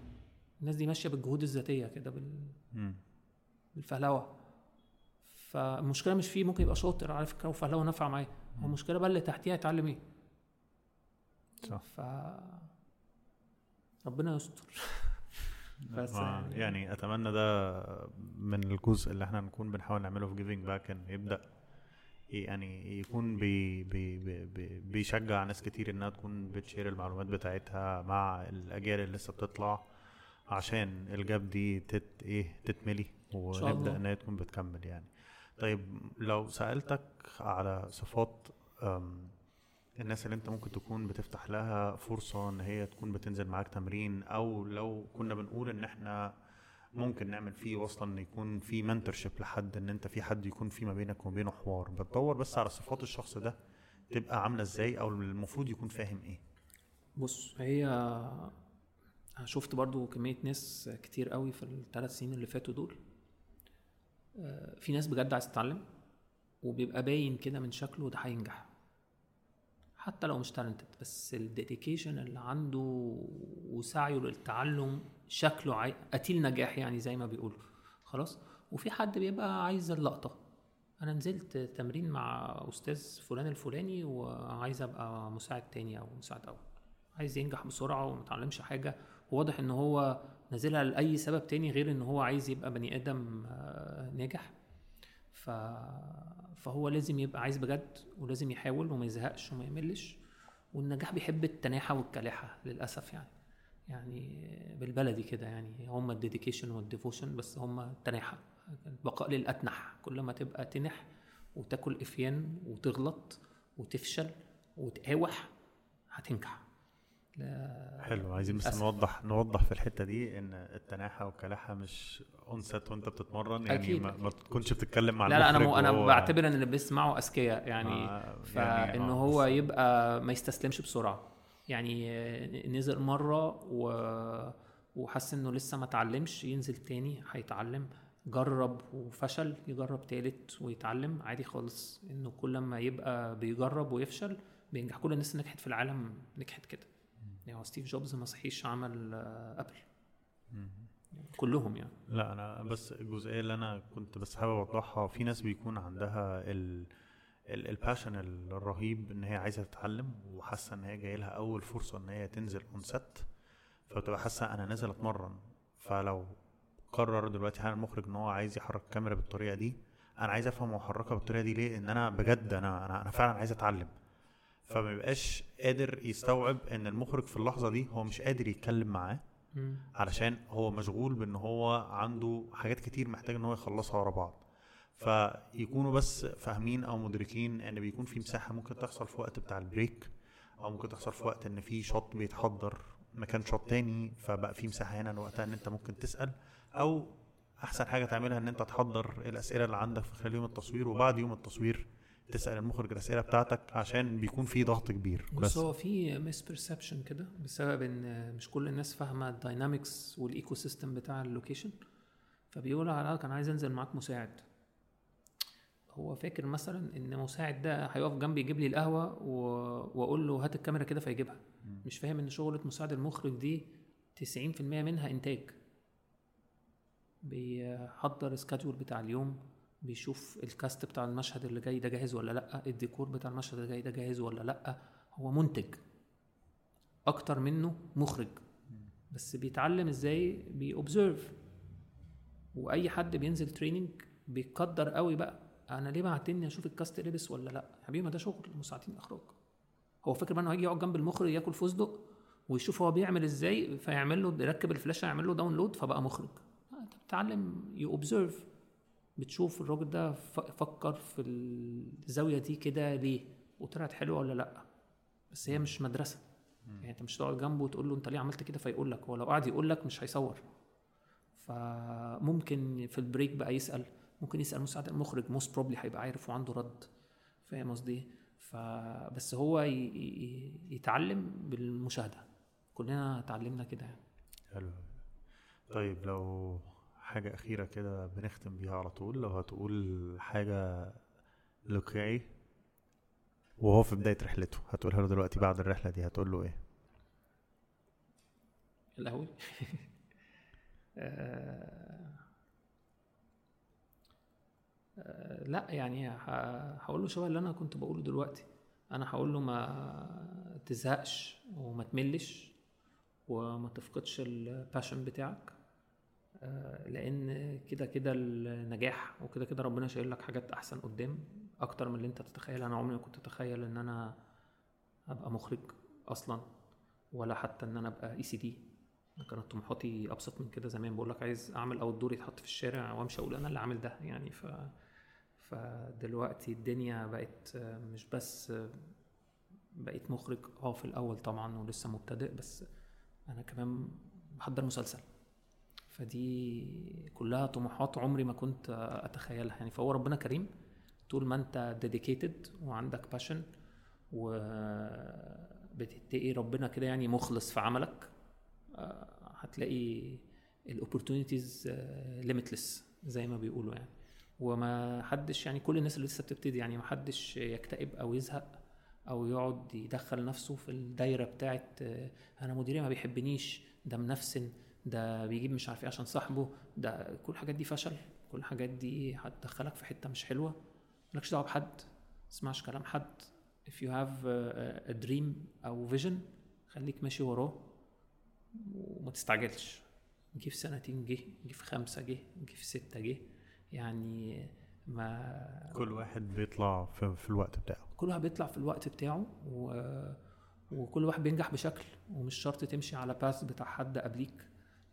الناس دي ماشية بالجهود الذاتية كده بال... مم. بالفهلوة. فالمشكلة مش فيه ممكن يبقى شاطر على فكره وفهلوه نافعة معاه. هو المشكلة بقى اللي تحتيها يتعلم إيه؟ صح. ف ربنا يستر. [laughs] بس يعني- يعني أتمنى ده من الجزء اللي إحنا نكون بنحاول نعمله في Giving Back إن يبدأ يعني يكون بي بي بي بي بيشجع ناس كتير إنها تكون بتشير المعلومات بتاعتها مع الأجيال اللي لسه بتطلع عشان ال gap دي تت إيه تتملي ونبدأ. إنها تكون بتكمل يعني طيب لو سألتك على صفات الناس اللي أنت ممكن تكون بتفتح لها فرصة إن هي تكون بتنزل معاك تمرين أو لو كنا بنقول إن إحنا ممكن نعمل فيه وصلة إن يكون في mentorship لحد إن أنت في حد يكون في ما بينك وما بينه حوار. بتدور بس على صفات الشخص ده تبقى عاملة إزاي أو المفروض يكون فاهم إيه. بص هي شفت برضو كمية ناس كتير قوي في الثلاث سنين اللي فاتوا دول. آه، في ناس بجد عايز تتعلم وبيبقى باين كده من شكله ده هينجح. حتى لو مش talented بس ال dedication اللي عنده وسعيه للتعلم شكله عاي... قتيل نجاح يعني زي ما بيقولوا. خلاص؟ وفي حد بيبقى عايز اللقطة. أنا نزلت تمرين مع أستاذ فلان الفلاني وعايز أبقى مساعد تاني أو مساعد أول. عايز ينجح بسرعة وما يتعلمش حاجة. واضح إن هو نازلها لأي سبب تاني غير إن هو عايز يبقى بني آدم آه، ناجح. ف... فهو لازم يبقى عايز بجد ولازم يحاول وما يزهقش وما يملش. والنجاح بيحب التناحة والكلاحة للأسف يعني. يعني بالبلدي كده يعني. هم ال dedication وال devotion بس هم التناحة. البقاء للأتنح. كل ما تبقى تنح وتاكل قفيان وتغلط وتفشل وتقاوح هتنجح. حلو. عايزين بس. نوضح نوضح في الحتة دي إن التناحة والكلاحة مش on set وأنت بتتمرن يعني أكيد، ما. ما تكونش بتتكلم مع لا لا أنا مو أنا وهو- بعتبر إن اللي بيسمعوا أذكياء يعني آه، فانه يعني آه، هو بس- يبقى ما يستسلمش بسرعة. يعني آه، نزل مرة و... وحس إنه لسه ما اتعلمش ينزل تاني هيتعلم. جرب وفشل يجرب تالت ويتعلم. عادي خالص. إنه كل ما يبقى بيجرب ويفشل بينجح. كل الناس اللي نجحت في العالم نجحت كده. يعني هو ستيف جوبز ما صحيش عمل آه، Apple كلهم يعني. لا أنا بس الجزئية اللي أنا كنت بس حابب أوضحها في ناس بيكون عندها ال ال passion الرهيب إن هي عايزة تتعلم وحاسة إن هي جاي لها أول فرصة إن هي تنزل on set فبتبقى حاسة أنا نازل أتمرن. فلو قرر دلوقتي حالا المخرج إن هو عايز يحرك الكاميرا بالطريقة دي أنا عايز أفهم هو محركها بالطريقة دي ليه؟ إن أنا بجد أنا أنا, أنا فعلا عايز أتعلم. فما بيبقاش قادر يستوعب إن المخرج في اللحظة دي هو مش قادر يتكلم معاه. علشان هو مشغول بإن هو عنده حاجات كتير محتاج إن هو يخلصها ورا بعض فيكونوا بس فاهمين أو مدركين إن بيكون في مساحة ممكن تحصل في وقت بتاع ال break أو ممكن تحصل في وقت إن في shot بيتحضر مكان shot تاني فبقى في مساحة هنا وقتها إن أنت ممكن تسأل أو أحسن حاجة تعملها إن أنت تحضر الأسئلة اللي عندك في خلال يوم التصوير وبعد يوم التصوير تسأل المخرج الأسئلة بتاعتك عشان بيكون في ضغط كبير. بس هو في misperception كده بسبب إن مش كل الناس فاهمة ال dynamics وال ecosystem بتاع ال location فبيقول لك أنا عايز انزل معاك مساعد. هو فاكر مثلا إن مساعد ده هيقف جنبي يجيب لي القهوة و... وأقول له هات الكاميرا كده فيجيبها. مش فاهم إن شغلة مساعد المخرج دي 90% منها إنتاج. بيحضر ال schedule بتاع اليوم. بيشوف ال cast بتاع المشهد اللي جاي ده جاهز ولا لأ؟ الديكور بتاع المشهد اللي جاي ده جاهز ولا لأ؟ هو منتج. أكتر منه مخرج. بس بيتعلم إزاي؟ بي observe وأي حد بينزل training بيقدر قوي بقى أنا ليه بعتني أشوف ال cast لبس ولا لأ؟ حبيبي ما ده شغل مساعدين إخراج. هو فاكر بقى انه هيجي يقعد جنب المخرج ياكل فستق ويشوف هو بيعمل إزاي فيعمل له يركب الفلاشة يعمل له download فبقى مخرج. أنت بتتعلم you observe بتشوف الراجل ده فكر في الزاوية دي كده ليه؟ وطلعت حلوة ولا لأ؟ بس هي مش مدرسة. يعني انت مش تقعد جنبه وتقول له انت ليه عملت كده؟ فيقول لك. هو لو قعد يقول لك مش هيصور. فممكن في ال break بقى يسأل ممكن يسأل مساعد المخرج most probably هيبقى عارف وعنده رد. فاهم قصدي إيه؟ فبس هو يتعلم بالمشاهدة. كلنا اتعلمنا كده يعني. حلو. طيب لو حاجة أخيرة كده بنختم بيها على طول. لو هتقول حاجة لقيعي وهو في بداية رحلته هتقولها له دلوقتي بعد الرحلة دي هتقول له إيه؟ الأول [laughs] آه، آه، لا يعني هقول له شبه اللي أنا كنت بقوله دلوقتي. أنا هقول له ما تزهقش وما تملش وما تفقدش ال passion بتاعك. لأن كده كده النجاح وكده كده ربنا شايل لك حاجات أحسن قدام أكتر من اللي أنت تتخيل. أنا عمري ما كنت أتخيل إن أنا أبقى مخرج أصلا ولا حتى إن أنا أبقى ACD كانت طموحاتي أبسط من كده زمان. بقول لك عايز أعمل outdoor يتحط في الشارع وأمشي أقول أنا اللي عامل ده يعني. ف فدلوقتي الدنيا بقت آه، مش بس آه، بقيت مخرج. أه في الأول طبعا ولسه مبتدئ بس أنا كمان بحضر مسلسل. فدي كلها طموحات عمري ما كنت آه، أتخيلها. يعني فهو ربنا كريم طول ما أنت dedicated وعندك passion وبتتقي ربنا كده يعني مخلص في عملك آه، هتلاقي ال opportunities limitless زي ما بيقولوا يعني. وما حدش يعني كل الناس اللي لسه بتبتدي يعني ما حدش يكتئب أو يزهق أو يقعد يدخل نفسه في الدايرة بتاعت آه، أنا مديري ما بيحبنيش ده منفسن. ده بيجيب مش عارف إيه عشان صاحبه ده كل الحاجات دي فشل كل الحاجات دي هتدخلك في حتة مش حلوة. مالكش دعوة بحد ما تسمعش كلام حد. If you have a, dream أو vision خليك ماشي وراه وما تستعجلش. جه في سنتين جه جه في خمسة جه جه في ستة جه. يعني ما كل واحد بيطلع في, في الوقت بتاعه. كل واحد بيطلع في الوقت بتاعه و... وكل واحد بينجح بشكل. ومش شرط تمشي على path بتاع حد قبليك.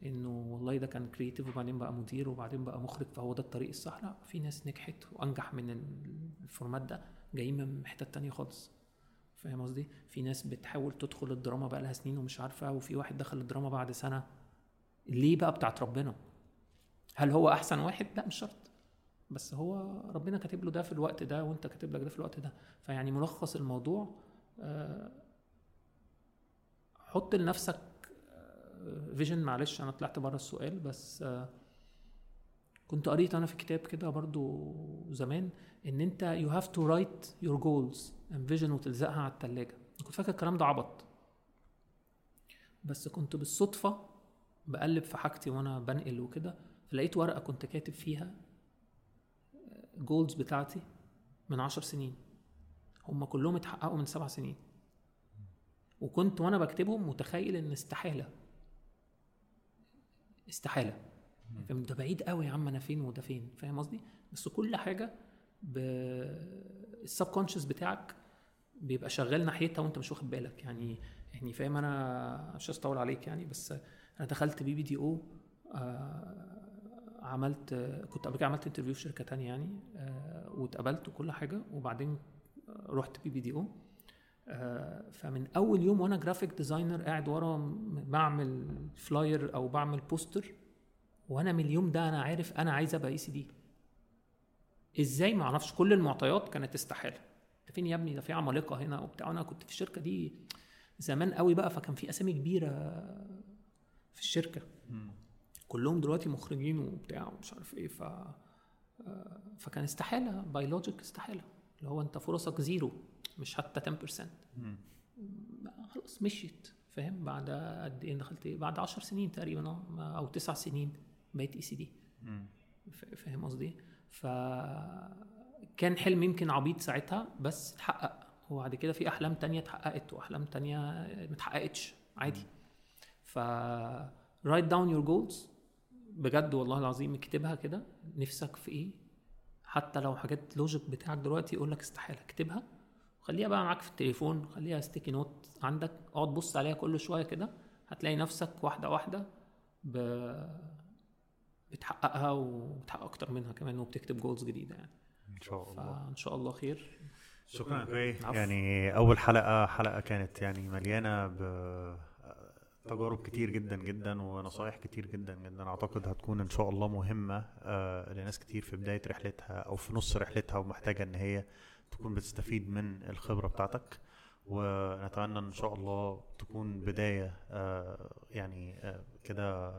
إنه والله ده كان creative وبعدين بقى مدير وبعدين بقى مخرج فهو ده الطريق الصح لا في ناس نجحت وأنجح من ال format ده جايين من حتت تانية خالص فاهم قصدي؟ في ناس بتحاول تدخل الدراما بقى لها سنين ومش عارفة وفي واحد دخل الدراما بعد سنة ليه بقى بتاعت ربنا؟ هل هو أحسن واحد؟ لا مش شرط بس هو ربنا كاتب له ده في الوقت ده وأنت كاتب لك ده في الوقت ده فيعني ملخص الموضوع آه، حط لنفسك vision معلش أنا طلعت بره السؤال بس آه، كنت قريت أنا في كتاب كده برضو زمان إن أنت you have to write your goals and vision وتلزقها على التلاجة. كنت فاكر الكلام ده عبط. بس كنت بالصدفة بقلب في حاجتي وأنا بنقل وكده فلقيت ورقة كنت كاتب فيها جولز بتاعتي من عشر سنين. هم كلهم اتحققوا من سبع سنين. وكنت وأنا بكتبهم متخيل إن استحالة. استحالة. فاهم؟ ده بعيد قوي يا عم أنا فين وده فين؟ فاهم قصدي؟ بس كل حاجة ب السب كونشس بتاعك بيبقى شغال ناحيتها وأنت مش واخد بالك. يعني يعني فاهم؟ أنا مش عايز أطول عليك يعني بس أنا دخلت BBDO عملت كنت قبل كده عملت interview في شركة تانية يعني آه، واتقبلت وكل حاجة وبعدين رحت BBDO فمن أول يوم وأنا graphic designer قاعد ورا بعمل flyer أو بعمل poster وأنا من اليوم ده أنا عارف أنا عايز أبقى ECD إزاي؟ ما أعرفش. كل المعطيات كانت استحاله انت فين يا ابني؟ ده في عمالقة هنا وبتاع. أنا كنت في الشركة دي زمان قوي بقى فكان في أسامي كبيرة في الشركة. كلهم دلوقتي مخرجين وبتاع ومش عارف إيه ف آه، فكان استحالة. by logic استحالة. اللي هو أنت فرصك zero. مش حتى 10% ما خلاص مشيت فاهم؟ بعد قد إيه دخلت إيه؟ بعد 10 سنين تقريبا ما- أو 9 سنين بقيت ECD فاهم قصدي؟ ف كان حلم يمكن عبيط ساعتها بس اتحقق. وبعد كده في أحلام تانية اتحققت وأحلام تانية ما اتحققتش عادي ف write down your goals. بجد والله العظيم اكتبها كده. نفسك في إيه؟ حتى لو حاجات logic بتاعك دلوقتي يقول لك استحالة اكتبها. خليها بقى معاك في التليفون خليها sticky note عندك اقعد بص عليها كل شوية كده هتلاقي نفسك واحدة واحدة ب... بتحققها وبتحقق أكتر منها كمان وبتكتب جولز جديدة يعني. إن شاء الله. فإن شاء الله خير. شكرا. عفو. يعني أول حلقة حلقة كانت يعني مليانة ب تجارب كتير جدا جدا ونصايح كتير جدا جدا. أعتقد هتكون إن شاء الله مهمة آه، لناس كتير في بداية رحلتها أو في نص رحلتها ومحتاجة إن هي تكون بتستفيد من الخبرة بتاعتك ونتمنى إن شاء الله تكون بداية آه، يعني آه، كده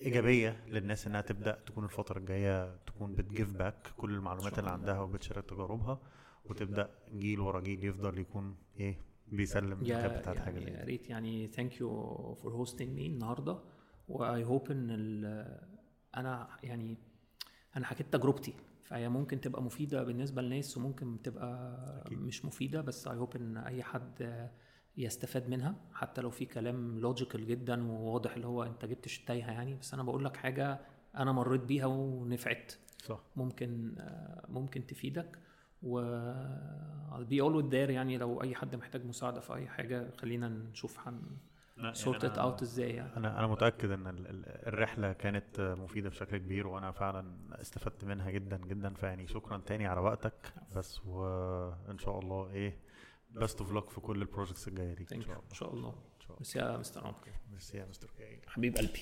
إيجابية للناس إنها تبدأ تكون الفترة الجاية تكون بت give back كل المعلومات اللي عندها وبتشارك تجاربها وتبدأ جيل ورا جيل يفضل يكون إيه بيسلم الكتاب بتاعت حاجة يعني زي يا. ريت يعني thank you for hosting me النهارده و I hope إن أنا يعني أنا حكيت تجربتي فهي ممكن تبقى مفيدة بالنسبة للناس وممكن تبقى أكيد. مش مفيدة بس I hope إن أي حد يستفاد منها. حتى لو في كلام logical جدا وواضح اللي هو أنت جبتش التايهه يعني بس أنا بقول لك حاجة أنا مريت بيها ونفعت. صح. ممكن ممكن تفيدك و I'll be always there يعني لو أي حد محتاج مساعدة في أي حاجة خلينا نشوف هن لا، sort يعني out إزاي يعني؟ أنا أنا متأكد إن ال- ال- الرحلة كانت مفيدة بشكل كبير وأنا فعلا استفدت منها جدا جدا فيعني شكرا تاني على وقتك بس وإن شاء الله إيه best of luck في كل ال projects الجاية دي. إن. شاء الله. إن شاء الله. بس يا مستر عمر ميرسي يا مستر كاي حبيب قلبي.